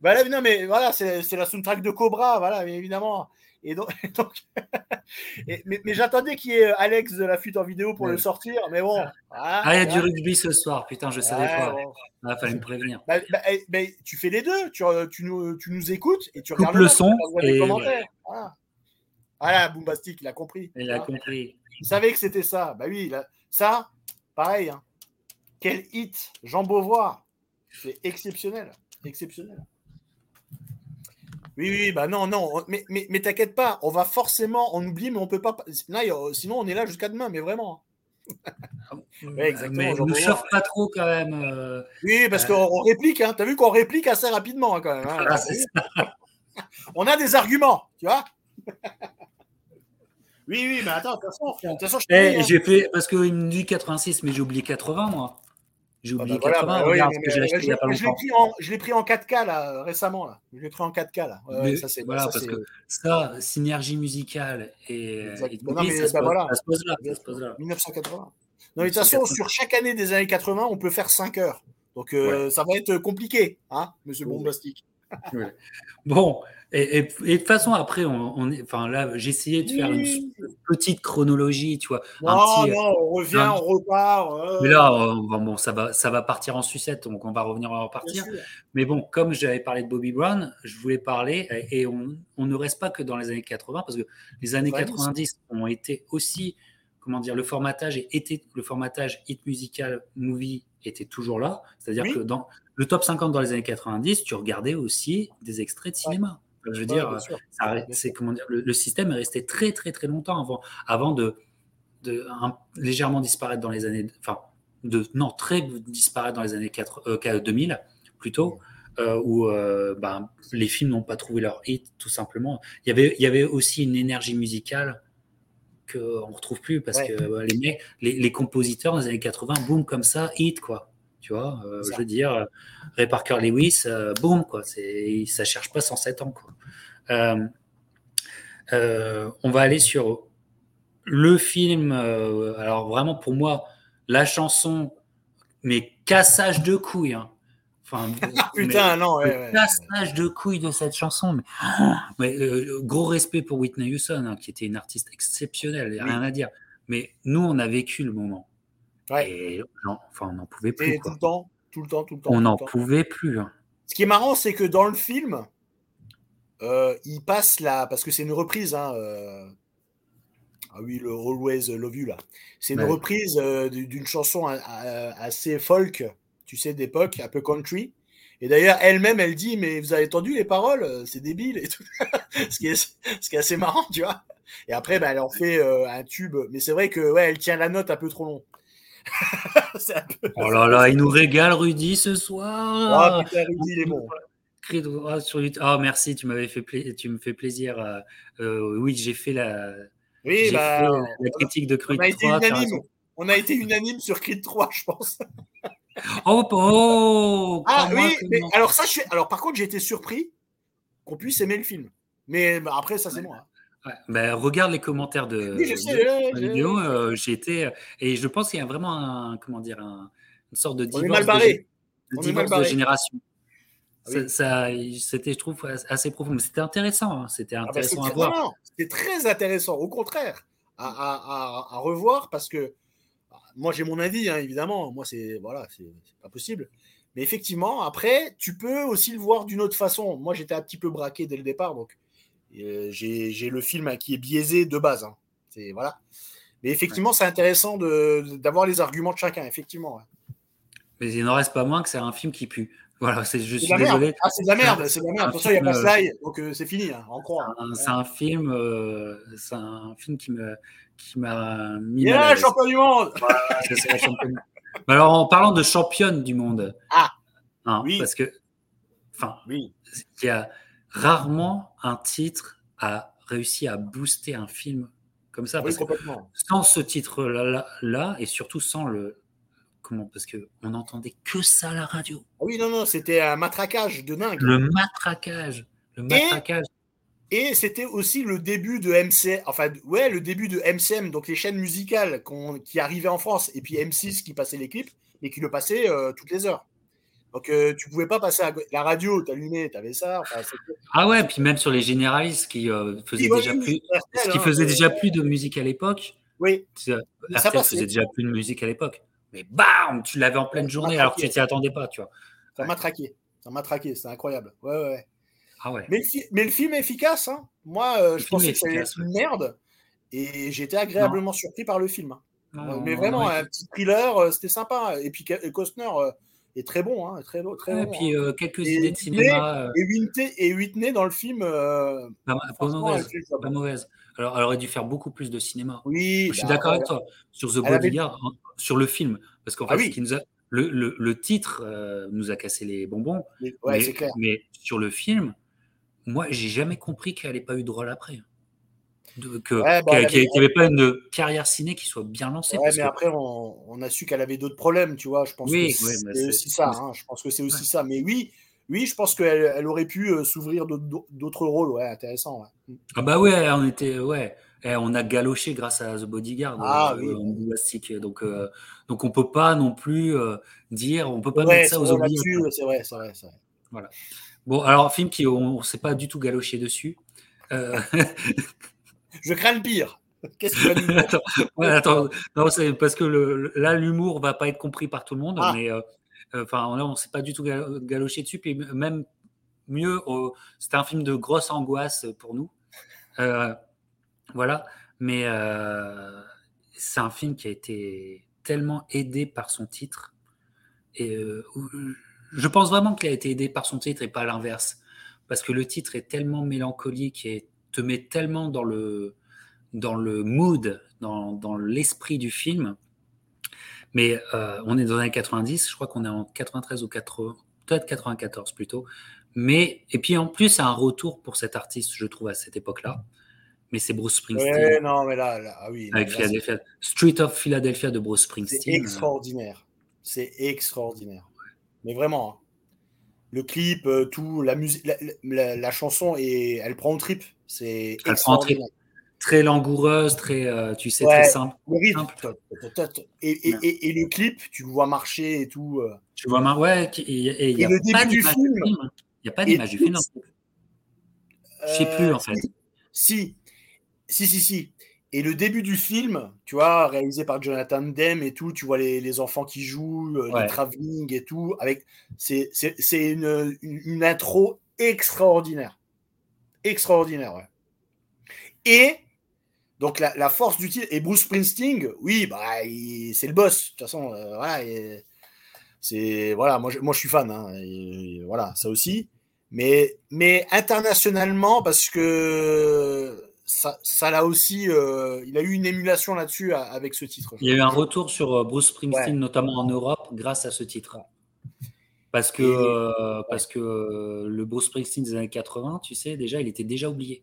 Bah, non, mais voilà, c'est la soundtrack de Cobra, voilà, évidemment. Et donc, [LAUGHS] [LAUGHS] mais, j'attendais qu'il y ait Alex de la fuite en vidéo pour le sortir, mais bon. ah, il y a du rugby ce soir, putain, je savais pas. Il ah, fallait me prévenir. Bah, bah, eh, tu fais les deux, tu, tu, nous, tu nous écoutes et tu Coupe regardes le, son. Et... commentaires. Voilà. voilà, Boombastic, il a compris. Il a compris. Il savait que c'était ça. Bah oui, ça, pareil. Hein. Quel hit, Jean Beauvoir. C'est exceptionnel. Exceptionnel. Oui, oui, bah non, non, mais, mais, mais t'inquiète pas, on va forcément, on oublie, mais on peut pas. sinon, on est là jusqu'à demain, mais vraiment. ouais, exactement. Mais ne chauffe pas trop quand même. Euh, oui, parce euh. qu'on réplique, hein. t'as vu qu'on réplique assez rapidement hein, quand même. Hein. Ah, [LAUGHS] on a des arguments, tu vois. oui, oui, mais attends, de toute façon, je hey, eh, j'ai fait, parce qu'il me dit 86, mais j'ai oublié 80, moi. J'ai ah oublié 80. Bah regarde ce que j'ai acheté il n'y a pas longtemps. Je l'ai pris, en 4K là, récemment. Là. Je l'ai pris en 4K là. Ouais, ça, voilà, ça, parce que ça, synergie musicale et. et non, mais, ça, bah, se voilà. ça, se pose là, ça se pose là. 1980. Non, mais de toute façon, sur chaque année des années 80, on peut faire 5 heures. Donc euh, ça va être compliqué, hein, monsieur Bombastique. Bon, et, de toute façon, après, on, est, enfin là, j'ai essayé de faire une petite chronologie, tu vois. Non, non, on revient, on repart. Mais là, bon, ça va, ça va partir en sucette, donc on va revenir, on va repartir. Mais bon, comme j'avais parlé de Bobby Brown, je voulais parler, et on, on, ne reste pas que dans les années 80, parce que les années 90 ont été aussi, comment dire, le formatage était le formatage hit musical movie était toujours là. C'est-à-dire que dans le top 50 dans les années 90, tu regardais aussi des extraits de cinéma. Je veux dire, c'est comment dire, le, système est resté très très très longtemps avant, avant de, de légèrement disparaître dans les années, enfin, de non très disparaître dans les années 4, 2000 euh, plutôt. Euh, où euh, ben, les films n'ont pas trouvé leur hit, tout simplement. Il y avait, il y avait aussi une énergie musicale qu'on ne retrouve plus parce que les, les, les, compositeurs dans les années 80, boum, comme ça, hit, quoi. Tu vois, euh, je veux dire, euh, Ray Parker Lewis, euh, boum, quoi. C'est, ça cherche pas 107 ans, quoi. on va aller sur le film. alors vraiment, pour moi, la chanson, mais cassage de couilles. Hein. Enfin, [LAUGHS] Putain, non, ouais, cassage de couilles de cette chanson. Mais, [GASPS] gros respect pour Whitney Houston, hein, qui était une artiste exceptionnelle, il n'y a rien à dire. Mais nous, on a vécu le moment. Ouais. Et enfin, on n'en pouvait plus. Tout le temps, tout le temps, tout le temps. On n'en pouvait plus. Hein. Ce qui est marrant, c'est que dans le film, euh, il passe là, parce que c'est une reprise. Hein, euh, ah oui, le Always Love You là. C'est une reprise euh, d'une chanson assez folk, tu sais, d'époque, un peu country. Et d'ailleurs, elle-même, elle dit, mais vous avez entendu les paroles, c'est débile et tout. [LAUGHS] ce, qui est, ce qui est assez marrant, tu vois. Et après, bah, elle en fait un tube. Mais c'est vrai que ouais, elle tient la note un peu trop long. [LAUGHS] oh là là, il nous régale Rudy ce soir. Oh putain, Rudy, il est bon. Sur oh, merci, tu m'avais fait tu me fais plaisir. Euh, euh, oui, j'ai fait la. Oui, bah, la critique de Creed on a 3. Été unanime. On a été unanime sur Creed 3, je pense. [LAUGHS] oh, oh Ah oui, mais alors ça, je suis... alors par contre, j'ai été surpris qu'on puisse aimer le film. Mais bah, après, ça, c'est moi. Ben, regarde les commentaires de, [LAUGHS] la vidéo. Euh, j'ai été et je pense qu'il y a vraiment un comment dire un, une sorte de divorce, de, divorce de, génération. Ah ça, c'était, je trouve, assez profond. C'était intéressant. Hein. C'était ah bah, intéressant à voir. C'était très intéressant. Au contraire, à, à, à, revoir parce que bah, moi j'ai mon avis, hein, évidemment. Moi c'est voilà, c'est pas possible. Mais effectivement, après, tu peux aussi le voir d'une autre façon. Moi, j'étais un petit peu braqué dès le départ, donc euh, j'ai le film qui est biaisé de base. Hein. C'est voilà. Mais effectivement, c'est intéressant d'avoir les arguments de chacun, effectivement. Mais il n'en reste pas moins que c'est un film qui pue. [LAUGHS] Voilà, c'est je suis désolé. Ah, c'est de la merde, c'est de la merde. Ça, il n'y a pas Sly, donc euh, c'est fini, hein, en croit. C'est un, film, euh, c'est un film qui me, qui m'a mis. Il est champion du monde. Alors, en parlant de championne du monde. Ah. Hein, oui. Parce que, enfin, oui. il y a rarement un titre a réussi à booster un film comme ça. parce que sans ce titre-là, là, et surtout sans le. Comment Parce qu'on n'entendait que ça à la radio. Ah oui, non, non, c'était un matraquage de dingue. Le matraquage. Le matraquage. Et, c'était aussi le début de MC, enfin, ouais, le début de MCM, donc les chaînes musicales qui arrivaient en France, et puis M6 qui passait les clips, et qui le passait euh, toutes les heures. Donc, euh, tu pouvais pas passer à la radio, t'allumais, t'avais ça. ah ouais, puis même sur les généralistes qui euh, faisaient déjà plus, qui faisait hein, déjà plus de musique à l'époque. Oui. Ça faisait déjà plus de musique à l'époque. Mais bam, tu l'avais en pleine journée alors que tu t'y attendais pas, tu vois. Ça m'a traqué. Ça m'a traqué, c'est incroyable. Ouais, ouais, ouais. Ah ouais. Mais, le, mais le film est efficace. Hein. Moi, euh, je pensais que c'était une merde. Et j'étais agréablement surpris par le film. Hein. mais vraiment, un petit thriller, c'était sympa. Et puis Costner, est très bon, hein, très, très Et puis euh, quelques idées de cinéma. Euh. Et, Whitney, et Whitney dans le film. Euh, pas, mauvaise, Alors, elle aurait dû faire beaucoup plus de cinéma. Oui. Je suis bah, d'accord avec toi sur The Bodyguard, sur le film, parce qu'en ah fait, qui nous a, le, le, titre nous a cassé les bonbons. Mais, clair. mais sur le film, moi, j'ai jamais compris qu'elle n'ait pas eu de rôle après qu'il n'y avait pas une carrière ciné qui soit bien lancée. mais après, on, a su qu'elle avait d'autres problèmes, tu vois. Je pense que c'est aussi ça. Hein. je pense que c'est aussi ça. Mais oui, oui, je pense qu'elle elle aurait pu euh, s'ouvrir d'autres rôles. Ouais, intéressant. Ah bah ouais, on était, ouais. Eh, on a galoché grâce à The Bodyguard ah, euh, oui. Donc, euh, donc on peut pas non plus dire, on peut pas mettre ça aux oubliés. C'est vrai, c'est vrai, vrai, Voilà. Bon, alors film qui on, ne s'est pas du tout galoché dessus. [LAUGHS] Je crains le pire. Qu'est-ce que attends, [LAUGHS] ouais, attends. Non, c'est parce que le, là, l'humour va pas être compris par tout le monde, ah. mais euh, euh, enfin, là, on s'est pas du tout galoché dessus. Puis même mieux, c'était un film de grosse angoisse pour nous. Euh, voilà, mais c'est un film qui a été tellement aidé par son titre. Et je pense vraiment qu'il a été aidé par son titre et pas l'inverse. Parce que le titre est tellement mélancolique et te met tellement dans le, dans le mood, dans, dans l'esprit du film. Mais euh, on est dans les années 90, je crois qu'on est en 93 ou 80, peut-être 94 plutôt. Mais, et puis en plus, c'est un retour pour cet artiste, je trouve, à cette époque-là. Mais c'est Bruce Springsteen. non, mais là, ah oui. Avec Philadelphia. Street of Philadelphia de Bruce Springsteen. C'est extraordinaire. C'est extraordinaire. Mais vraiment. Hein. Le clip, euh, tout, la musique, la, la, chanson, et elle prend au trip. C'est extraordinaire. Très langoureuse, très, euh, tu sais, très simple. Le rythme. Et, et, et, le clip, tu le vois marcher et tout. Euh. Tu vois, ouais, et, y a le début du film. Il n'y a pas d'image du film. Je ne sais plus, en fait. Si, si, si, si. et le début du film, tu vois, réalisé par Jonathan Demme et tout, tu vois les, enfants qui jouent, euh, les travelling et tout, avec c'est une, une, intro extraordinaire. Extraordinaire, ouais. Et donc la, force du titre, et Bruce Springsteen, oui, bah, c'est le boss, de toute façon, euh, voilà, c'est, voilà, moi je, moi je suis fan, hein, voilà, ça aussi. Mais, mais internationalement, parce que ça, l'a aussi, euh, il a eu une émulation là-dessus avec ce titre. Il y a eu un retour sur euh, Bruce Springsteen, notamment en Europe, grâce à ce titre. Parce que, euh, parce que le Bruce Springsteen des années 80, tu sais, déjà, il était déjà oublié.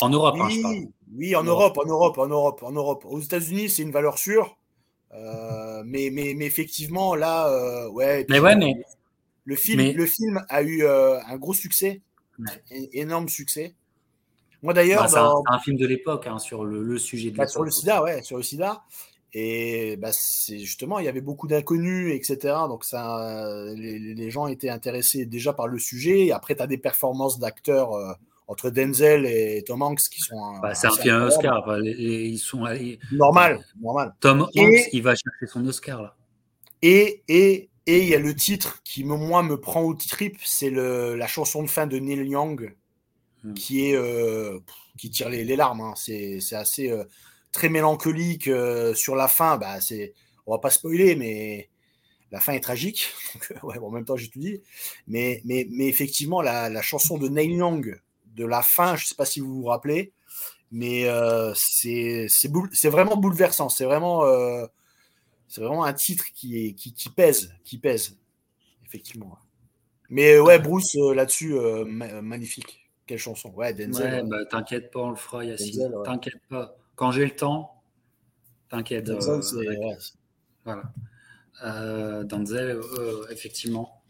En Europe, hein, je parle. Oui, en, Europe, en Europe, en Europe, en Europe. Aux États-Unis, c'est une valeur sûre. mais, mais, mais, effectivement, là, ouais. Mais ouais, mais. Le film, le film a eu un gros succès, énorme succès. Moi d'ailleurs, bah, c'est un, film de l'époque hein, sur le, sujet de bah, Sur le SIDA, ouais, sur le SIDA. Et bah, c'est justement, il y avait beaucoup d'inconnus, etc. Donc ça, les, gens étaient intéressés déjà par le sujet. Et après, tu as des performances d'acteurs euh, entre Denzel et Tom Hanks qui sont. Bah, c'est un film Oscar. ils sont normal, normal. Tom Hanks, il va chercher son Oscar là. Et et et il y a le titre qui moi me prend au trip, c'est la chanson de fin de Neil Young Hmm. qui est euh, qui tire les, larmes. Hein. C'est assez euh, très mélancolique euh, sur la fin. Bah, c'est on va pas spoiler, mais la fin est tragique. [LAUGHS] ouais, en même temps, j'ai tout dit. Mais, mais, mais effectivement, la, chanson de Neil Young de la fin, je sais pas si vous vous rappelez, mais c'est c'est vraiment bouleversant. C'est vraiment c'est vraiment un titre qui, est, qui, qui pèse, qui pèse, effectivement. Mais ouais, Bruce là-dessus, magnifique. Quelle chanson Ouais, Denzel. Ouais, bah, t'inquiète pas, on le fera, Yacine. T'inquiète pas. Quand j'ai le temps, t'inquiète. Denzel, euh. Voilà. Euh, Denzel, euh, effectivement.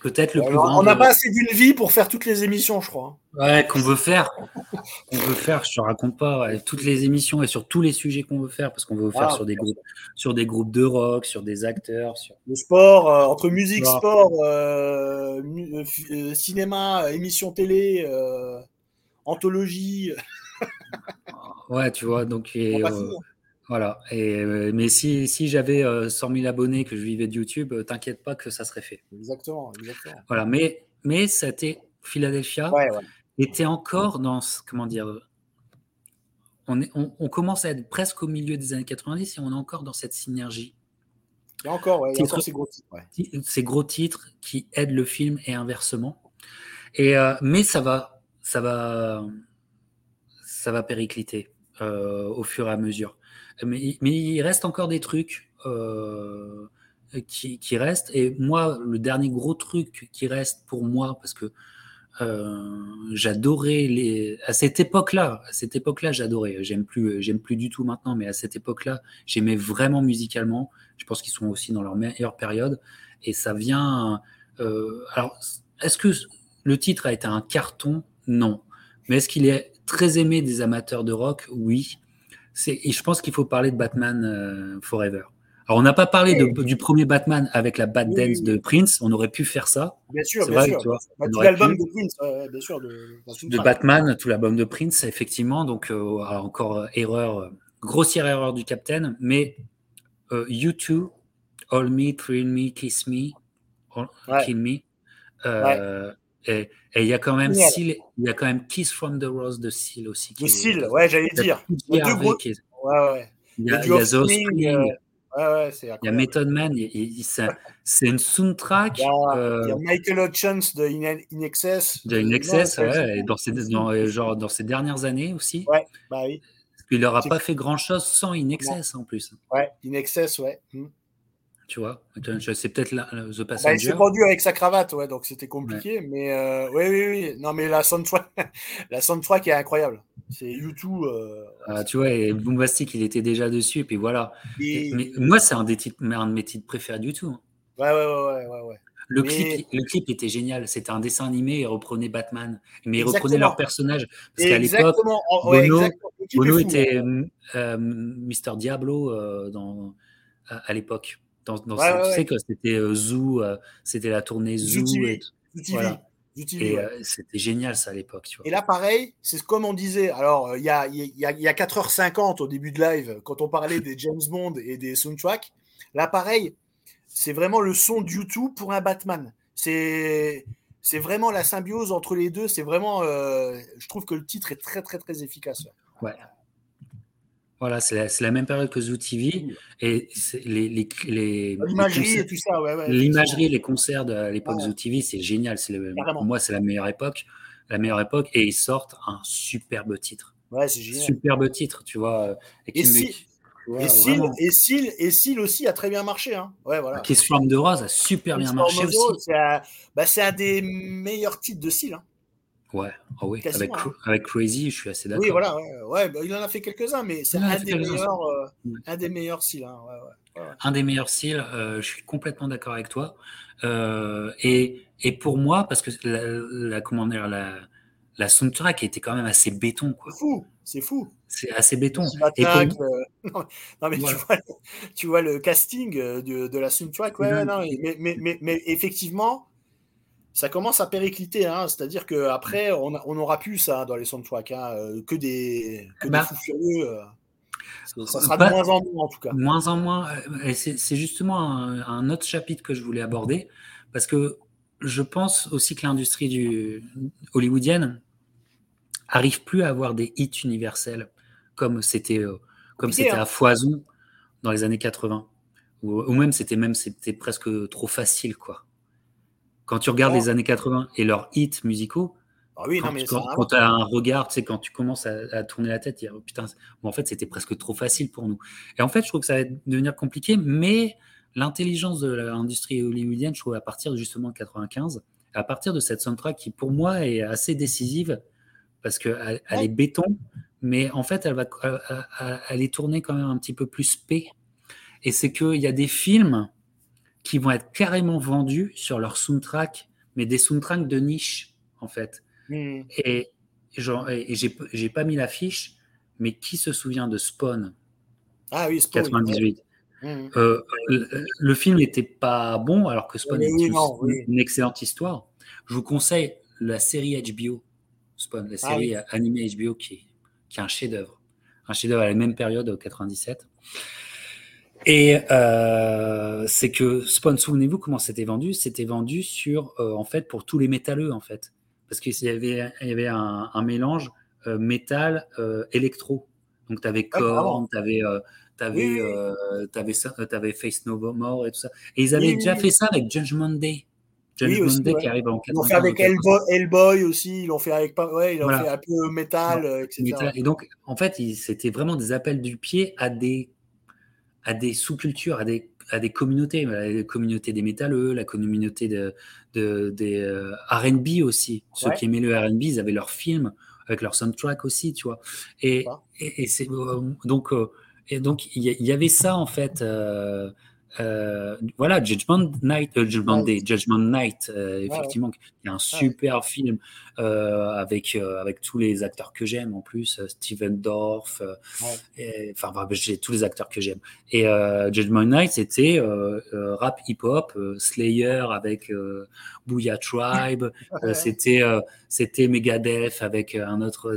Peut-être le plus grand. On n'a pas assez d'une vie pour faire toutes les émissions, je crois. Ouais, qu'on veut faire. [LAUGHS] qu'on veut faire, je te raconte pas. toutes les émissions et sur tous les sujets qu'on veut faire, parce qu'on veut faire sur des groupes, sur des groupes de rock, sur des acteurs, sur le sport, euh, entre musique, sport, euh, euh, cinéma, émission télé, anthologie. [LAUGHS] ouais, tu vois, donc voilà. Et, mais si, si j'avais 100 000 abonnés, que je vivais de YouTube, t'inquiète pas que ça serait fait. Exactement, exactement. Voilà, mais, mais c'était Philadelphia était encore dans, comment dire, on, est, on, commence à être presque au milieu des années 90 et on est encore dans cette synergie. Il y a encore, ouais, ces gros titres. Ces gros titres qui aident le film et inversement. Et, euh, mais ça va, ça va, ça va péricliter euh, au fur et à mesure. Mais, il reste encore des trucs euh, qui, restent. Et moi, le dernier gros truc qui reste pour moi, parce que euh, j'adorais les à cette époque-là. À cette époque-là, j'adorais. J'aime plus, j'aime plus du tout maintenant, mais à cette époque-là, j'aimais vraiment musicalement. Je pense qu'ils sont aussi dans leur meilleure période. Et ça vient. Alors, est-ce que le titre a été un carton Non. Mais est-ce qu'il est très aimé des amateurs de rock? Oui. Et je pense qu'il faut parler de Batman euh, Forever. Alors, on n'a pas parlé du premier Batman avec la Bad Dance de Prince. On aurait pu faire ça. Bien sûr, bien sûr. Tu vois, bah, tout l'album de Prince, bien sûr. De, de Batman, tout l'album de Prince, effectivement. Donc, euh, encore euh, erreur, grossière erreur du Captain. Mais You Too, All Me, Thrill Me, Kiss Me, Kill Me. Et il y a quand même Seal, il y a quand même Kiss from the Rose de Seal aussi. De Seal, ouais, j'allais dire. Il y a, ouais, ouais. Il y a, il y a il y a Method Man, c'est une soundtrack. Il y, a, euh, Michael Hutchins de In, Excess. De In Excess, ouais, et dans ces, dans, genre, dans ces dernières années aussi. Ouais, bah oui. Il n'aura pas fait grand chose sans In Excess en plus. Ouais, In Excess, ouais. Hmm. Tu vois, c'est peut-être The bah, Passenger. il s'est vendu avec sa cravate, ouais, donc c'était compliqué. Mais euh, oui, oui, oui. Non, mais la soundtrack, [LAUGHS] la soundtrack est incroyable. C'est YouTube. Euh, ah, tu vois, et Boombastic, il était déjà dessus, et puis voilà. mais moi, c'est un, des titres, un de mes titres préférés du tout. Hein. Ouais, ouais, ouais, ouais, ouais. Le, clip, le clip était génial. C'était un dessin animé, il reprenait Batman. Mais il reprenait leur personnage. Parce qu'à l'époque, Bono, était euh, Mister Diablo dans, à l'époque. Dans, tu sais que c'était euh, Zoo, euh, c'était la tournée Zoo. TV. et c'était génial ça à l'époque. Et là, pareil, c'est comme on disait. Alors, il y a, y, a, y a 4h50 au début de live, quand on parlait des James Bond et des soundtracks. Là, pareil, c'est vraiment le son de YouTube pour un Batman. C'est c'est vraiment la symbiose entre les deux. C'est vraiment, euh, je trouve que le titre est très très très efficace. Ouais. Voilà, c'est la, la, même période que Zoo TV et les, les, les l'imagerie et tout ça. Ouais, ouais, l'imagerie, les concerts de l'époque Zoo TV, c'est génial. C'est pour moi, c'est la meilleure époque, la meilleure époque, et ils sortent un superbe titre. Ouais, c'est génial. Superbe titre, tu vois. Et, si, et, Seal, et, Seal, et Seal aussi a très bien marché. Hein. Ouais, voilà. Kiss from the Rose a super bien marché aussi. C'est un, bah, un, des meilleurs titres de Seal. Hein. Ouais, oh oui. avec, hein. avec, Crazy, je suis assez d'accord. Oui, voilà, ouais, ouais bah, il en a fait quelques-uns, mais c'est un, des meilleurs, euh, un des meilleurs Seal. Hein. Ouais, un des meilleurs Seal, euh, je suis complètement d'accord avec toi. Euh, et, et, pour moi, parce que la, la, comment dire, la, la soundtrack était quand même assez béton. C'est fou, c'est fou. C'est assez béton. Et [LAUGHS] non, mais tu, vois, tu, vois, le casting euh, de, de la soundtrack, ouais, non, mais, mais, mais, mais, effectivement, ça commence à péricliter. Hein, C'est-à-dire qu'après, on, on aura plus ça dans les soundtracks, hein, euh, que des, que des bah, fous furieux. Ça sera de moins en moins, en tout cas. Moins en moins. C'est justement un, un, autre chapitre que je voulais aborder, parce que je pense aussi que l'industrie du hollywoodienne arrive plus à avoir des hits universels comme c'était euh, comme c'était hein. à foison dans les années 80 ou, même c'était même c'était presque trop facile quoi. Quand tu regardes les années 80 et leurs hits musicaux, ah oui, quand, tu as un regard, sais, quand tu commences à, tourner la tête, oh, putain, en fait, c'était presque trop facile pour nous. Et en fait, je trouve que ça va devenir compliqué, mais l'intelligence de l'industrie hollywoodienne, je trouve, à partir justement de 95, à partir de cette soundtrack qui, pour moi, est assez décisive, parce qu'elle elle est béton, mais en fait, elle, va, elle est tournée quand même un petit peu plus P. Et c'est qu'il y a des films qui vont être carrément vendus sur leur soundtrack, mais des soundtracks de niche, en fait. Mmh. Et, et j'ai pas mis l'affiche, mais qui se souvient de Spawn? Ah oui, Spawn. 98. Mmh. Euh, le, film n'était pas bon, alors que Spawn est une, excellente histoire. Je vous conseille la série HBO, Spawn, la ah série animée HBO qui qui est un chef-d'œuvre. Un chef-d'œuvre à la même période, au 97. Et euh, c'est que Spawn, souvenez-vous comment c'était vendu? C'était vendu sur, euh, en fait, pour tous les métalleux, en fait. Parce qu'il y avait, il y avait un, mélange euh, métal électro. Donc, tu avais Korn, tu avais, avais, avais, Face No More et tout ça. Et ils avaient déjà fait ça avec Judgment Day. James oui, Bond qui arrive en Ils l'ont fait avec Hellboy, aussi, ils l'ont fait avec ouais, ils l'ont fait un peu métal, etc. Et donc, en fait, c'était vraiment des appels du pied à des, à des sous-cultures, à des, à des communautés, la communauté des métalleux, la communauté de, de des euh, R&B aussi. Ceux qui aimaient le R&B, ils avaient leurs films avec leur soundtrack aussi, tu vois. Et, et, c'est euh, donc et donc il y, avait ça en fait. Euh, voilà, Judgment Night, euh, Judgment Day, Judgment Night, euh, effectivement, y a un super film avec avec tous les acteurs que j'aime en plus, Steven Dorff, enfin j'ai tous les acteurs que j'aime. Et Judgment Night, c'était rap hip hop, Slayer avec Booyah Tribe, [LAUGHS] c'était c'était Megadeth avec un autre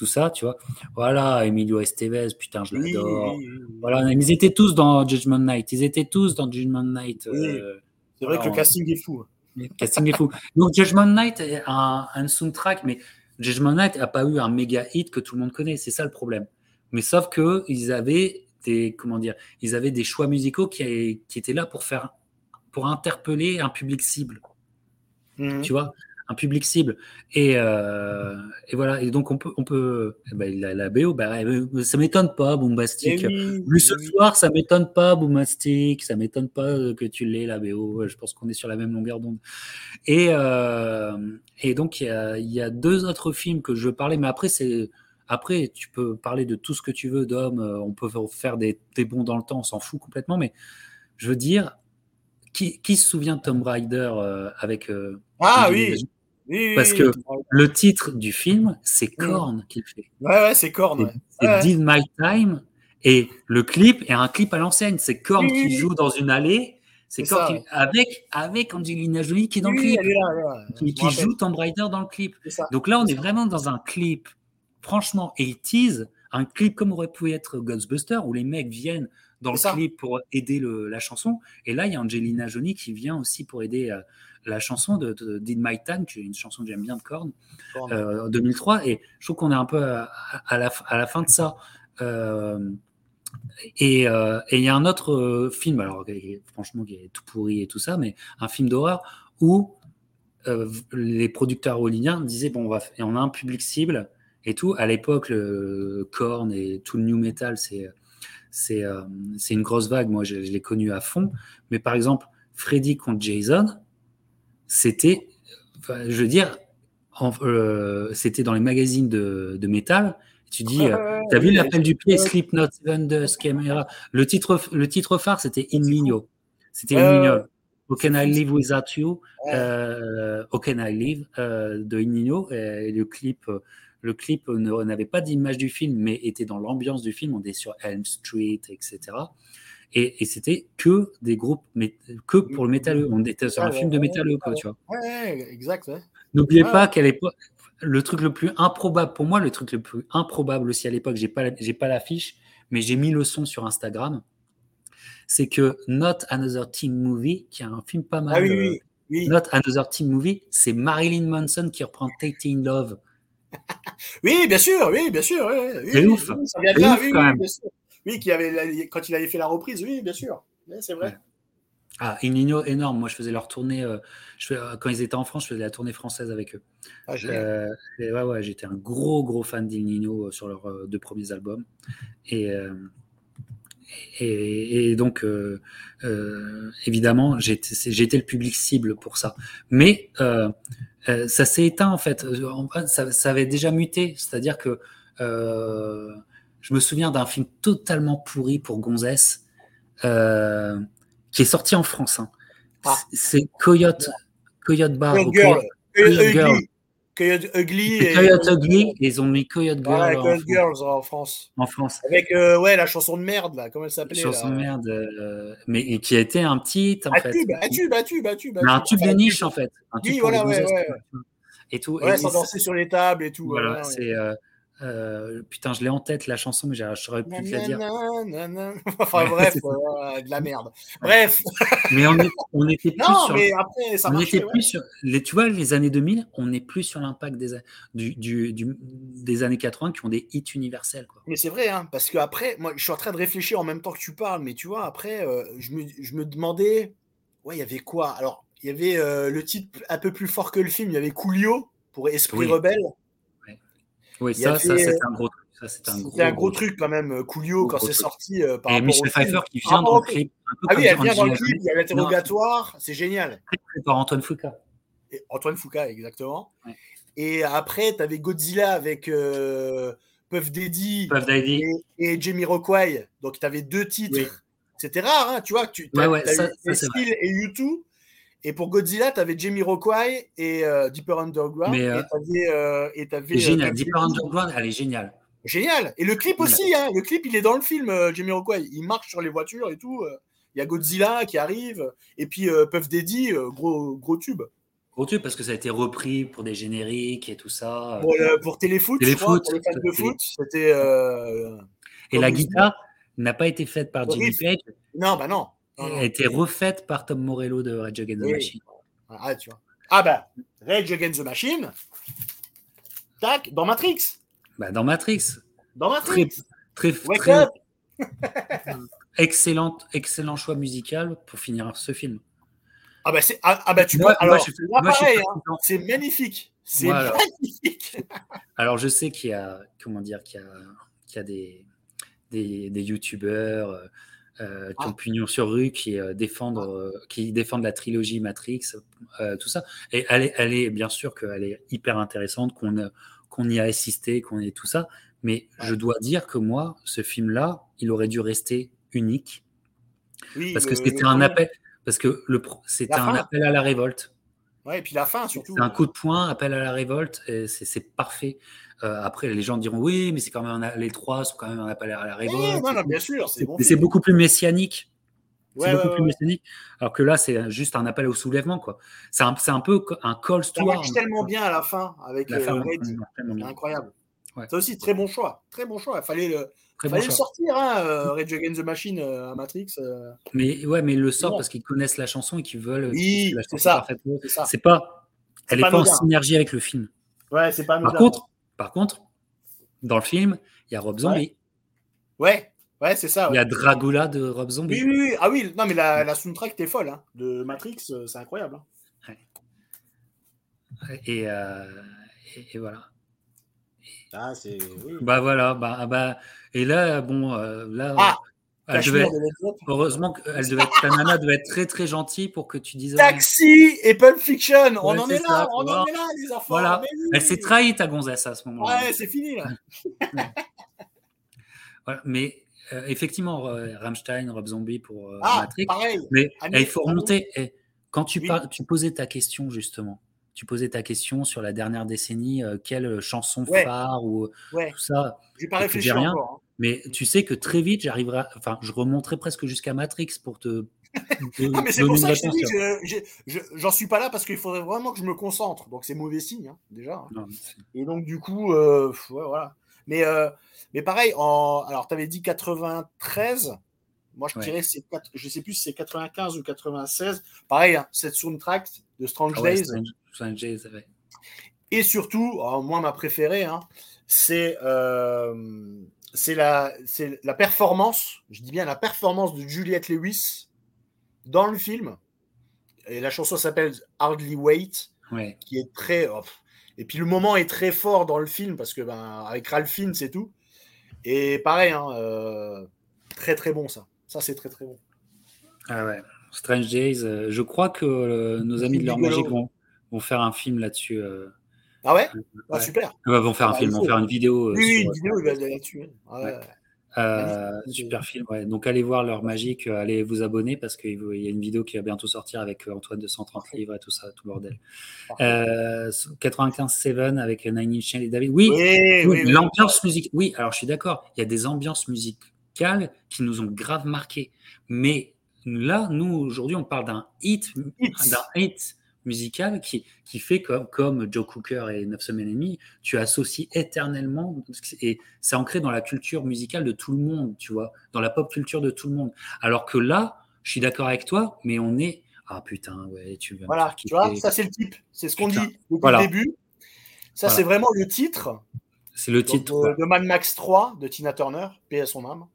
tout ça, tu vois. Voilà, Emilio Estevez, putain, je l'adore. Voilà, ils étaient tous dans Judgment Night. Ils étaient tous dans Judgment Night. Euh, c'est vrai que le casting est fou. Le casting est fou. Donc, Judgment Night a un, soundtrack, mais Judgment Night n'a pas eu un méga hit que tout le monde connaît. C'est ça le problème. Mais sauf que ils avaient des, comment dire, ils avaient des choix musicaux qui, qui étaient là pour faire, pour interpeller un public cible. Mhm. Tu vois? Un public cible. Et, euh, et, voilà. Et donc on peut, on peut, eh ben, la, la, BO, bah, ça m'étonne pas, Bombastic. Oui, ce soir, ça m'étonne pas, Bombastic. Ça m'étonne pas que tu l'aies la BO. Je pense qu'on est sur la même longueur d'onde. Et, euh, et donc il y a, y a, deux autres films que je veux parler, mais après c'est après, tu peux parler de tout ce que tu veux d'homme, on peut faire des, des bons dans le temps, on s'en fout complètement, mais je veux dire, qui, qui se souvient de Tomb Raider euh, avec. Euh, ah oui! Parce que le titre du film, c'est Korn qui fait. Ouais, ouais, c'est Korn. C'est Did My Time. Et le clip est un clip à l'enseigne. C'est Korn qui joue dans une allée. C'est avec, avec Angelina Jolie qui est dans le clip. Qui, joue Tomb Raider dans le clip. Donc là, on est vraiment dans un clip, franchement, 80 un clip comme aurait pu être Ghostbuster, où les mecs viennent dans le clip pour aider la chanson. Et là, il y a Angelina Jolie qui vient aussi pour aider euh, la chanson de, de, My Time, qui est une chanson que j'aime bien de Korn, euh, en 2003. Et je trouve qu'on est un peu à, la, à la, fin de ça. Euh, et il y a un autre film, alors franchement, qui est tout pourri et tout ça, mais un film d'horreur où les producteurs hollywoodiens disaient bon, on, va, et on a un public cible et tout. À l'époque, le Korn et tout le new metal, c'est c'est euh, une grosse vague. Moi, je, l'ai connu à fond. Mais par exemple, Freddy contre Jason, c'était, je veux dire, euh, c'était dans les magazines de, de métal. Tu dis, euh, t'as vu l'appel du pied, Slipknot, Seven Dust, Camera. Le titre, le titre phare, c'était In Migno. C'était In Migno. How can I live without you? Euh, How can I live? de In Migno. Et le clip, le clip n'avait pas d'image du film, mais était dans l'ambiance du film. On est sur Elm Street, etc. Et, c'était que des groupes, mais que pour le métalleux. On était sur un film de métalleux, quoi, tu vois. Ouais, exact. N'oubliez pas qu'à l'époque, le truc le plus improbable pour moi, le truc le plus improbable aussi à l'époque, j'ai pas, j'ai pas l'affiche, mais j'ai mis le son sur Instagram. C'est que Not Another Teen Movie, qui est un film pas mal. Ah oui, oui, Not Another Teen Movie, c'est Marilyn Manson qui reprend Tate in Love [LAUGHS] oui, bien sûr, oui, bien sûr. Oui, c'est ouf. Ça vient oui, quand même. Oui, qui avait, quand il avait fait la reprise, oui, bien sûr. c'est vrai. Ah, Nino, énorme. Moi, je faisais leur tournée. Euh, je euh, quand ils étaient en France, je faisais la tournée française avec eux. Ah, euh, ouais, ouais, j'étais un gros, gros fan d'Il sur leurs deux premiers albums. [LAUGHS] Et, et, donc, évidemment, été le public cible pour ça. Mais euh, ça s'est éteint en fait. Euh, ça, ça avait déjà muté, c'est-à-dire que euh, je me souviens d'un film totalement pourri pour Gonzès euh, qui est sorti en France. Hein. Ah. C'est Coyote, Coyote Bar. Coyote, Girl. Coyote Ugly. Et Coyote Ugly, et ils ont mis Coyote Girl. Ouais, Coyote Girls en France. En France. Avec euh, ouais, la chanson de merde, là, comment elle s'appelait Chanson de merde, euh, mais qui a été un petit. En un, fait. tube, un tube, un tube, un tube, un tube. de niche, en fait. Un tube oui, voilà, ouais, ouais. Et tout. Ouais, et sans danser sur les tables et tout. Voilà, c'est. Euh, euh, putain, je l'ai en tête la chanson, mais j'aurais pu te la dire. enfin bref, de la merde. Bref. mais on, est, on était plus non, sur. Mais après, ça on. Les, tu vois, les années 2000, on n'est plus sur l'impact des, des années 80 qui ont des hits universels. Mais c'est vrai, parce que après, moi, je suis en train de réfléchir en même temps que tu parles, mais tu vois, après, je, me, je, me, demandais, ouais, il y avait quoi Alors, il y avait le titre un peu plus fort que le film, il y avait Coolio pour Esprit Rebelle. Oui, ça, ça c'est un gros truc. C'était un, un, gros truc quand même, euh, Coolio, quand c'est sorti. Euh, par et Michel Pfeiffer qui vient dans le clip. Ah oui, elle vient dans le clip, il y a l'interrogatoire, c'est génial. Par Antoine Foucault. Et Antoine Foucault, exactement. Ouais. Et après, tu avais Godzilla avec euh, Puff Daddy, Puff Daddy. Et, et Jamie Rockway. Donc, tu avais deux titres. Oui. C'était rare, hein, tu vois. Tu ouais, ouais, ça, ça, et U2. Et pour Godzilla, tu avais Jamie Rockway et euh, Deeper Underground. Mais, euh, et tu avais. génial. Deeper Underground, elle est géniale. Génial. Et le clip aussi, hein, le clip, il est dans le film, euh, Jamie Rockway. Il marche sur les voitures et tout. Il y a Godzilla qui arrive. Et puis Puff Daddy, gros, gros tube. Gros tube parce que ça a été repris pour des génériques et tout ça. Pour, pour Téléfoot, Téléfoot, je crois, pour les fans de foot. C'était. et la guitare n'a pas été faite par Jimmy Page. Non, bah non. A été refaite par Tom Morello de Rage Against the Machine. Ah, tu vois. Ah bah, Rage Against the Machine. Tac, dans Matrix. Bah, dans Matrix. Dans Matrix. Très, très, très [LAUGHS] excellent, excellent choix musical pour finir ce film. Ah bah, c'est, ah, ah bah tu moi, peux. Alors, moi, je, moi, pareil, hein, c'est magnifique. C'est voilà. magnifique. [LAUGHS] alors, je sais qu'il y a, comment dire, qu'il y a, qu'il y a des, des, des youtubeurs, euh, euh, qui ont ah. pignon sur rue, qui euh, défendent, ah. euh, qui défendent la trilogie Matrix, tout ça. Et elle est, elle est bien sûr qu'elle est hyper intéressante, qu'on qu'on y a assisté, qu'on ait tout ça. Mais je dois dire que moi, ce film-là, il aurait dû rester unique, parce que c'était un appel, parce que le c'était un appel à la révolte. Ouais, et puis la fin surtout. C'est un coup de poing, appel à la révolte, c'est parfait. Euh, après, les gens diront oui, mais c'est quand même un, les trois sont quand même un appel à la révolte. non, non, bien sûr, c'est bon beaucoup plus messianique. c'est beaucoup plus mécanique. Alors que là, c'est juste un appel au soulèvement, quoi. C'est un, un, peu un call Ça marche tellement bien à la fin avec la euh, incroyable. C'est aussi très bon choix, très bon choix. Il fallait le, fallait le sortir, hein, euh, Rage Against the Machine à Matrix. Mais ouais, mais ils le sortent parce qu'ils connaissent la chanson et qu'ils veulent. Oui, c'est ça. C'est pas, elle n'est pas, en synergie avec le film. Ouais, c'est pas. Par contre, par contre, dans le film, il y a Rob Zombie. Ouais, ouais, c'est ça. Il y a Dragula de Rob Zombie. Oui, oui, Ah oui, non, mais la, la soundtrack était folle. Hein. De Matrix, euh, c'est incroyable. Hein. Et, euh, et, voilà. Ah, c'est. Bah voilà. Bah, bah, et là, bon, euh, là. Ah elle devait heureusement être, ta nana devait être très très gentille pour que tu dises. Taxi et Pulp Fiction, on en est là, on en est là, les enfants. Voilà. Elle s'est trahie ta gonzesse à ce moment-là. Ouais, c'est fini là. [LAUGHS] Mais euh, effectivement, euh, Rammstein, Rob Zombie pour euh, ah, Matrix. Pareil. Mais il faut remonter. Et quand tu, tu posais ta question, justement, tu posais ta question sur la dernière décennie, quelle chanson phare ou tout ça. J'ai pas réfléchi rien. Encore, hein. Mais tu sais que très vite, j'arriverai, enfin, je remonterai presque jusqu'à Matrix pour te. [LAUGHS] non, mais c'est pour ça que je dis j'en suis pas là parce qu'il faudrait vraiment que je me concentre. Donc c'est mauvais signe, hein, déjà. Hein. Et donc, du coup, voilà. Mais mais pareil, en... alors tu avais dit 93. Moi, je dirais, c'est je sais plus si c'est 95 ou 96. Pareil, hein, cette soundtrack de Strange ah Days. Strange, Et surtout, moi, ma préférée, hein, c'est euh, la, la performance, je dis bien la performance de Juliette Lewis dans le film. Et la chanson s'appelle Hardly Wait, qui est très. Oh, et puis le moment est très fort dans le film parce que ben, avec Ralph Fiennes, c'est tout. Et pareil, hein, euh, très très bon ça. Ça, c'est très très bon. Ah ouais. Strange Days, euh, je crois que euh, nos amis de l'heure magique vont, vont, faire un film là-dessus. ah ouais, ah, Super. Ils vont faire un bah, film, vont faire une vidéo. Oui, une vidéo, là-dessus. super film, ouais. Donc allez voir l'heure magique, allez vous abonner parce qu'il y a une vidéo qui va bientôt sortir avec Antoine de 130 livres et tout ça, tout bordel. 95 Seven avec Nine Inch Nails et David. Oui, l'ambiance musique. Oui, alors je suis d'accord. Il y a des ambiances musicales qui nous ont grave marqué. Mais là, nous aujourd'hui, on parle d'un hit, d'un hit musical qui, qui fait comme, comme Joe Cooker et 9 semaines et demie, tu associes éternellement, et c'est ancré dans la culture musicale de tout le monde, tu vois, dans la pop culture de tout le monde. Alors que là, je suis d'accord avec toi, mais on est. Ah putain, ouais, tu veux. Voilà, tu vois, ça c'est le type, c'est ce qu'on dit depuis le début. Ça, c'est vraiment le titre. C'est le titre. de, Mad Max 3 de Tina Turner, paix à son âme,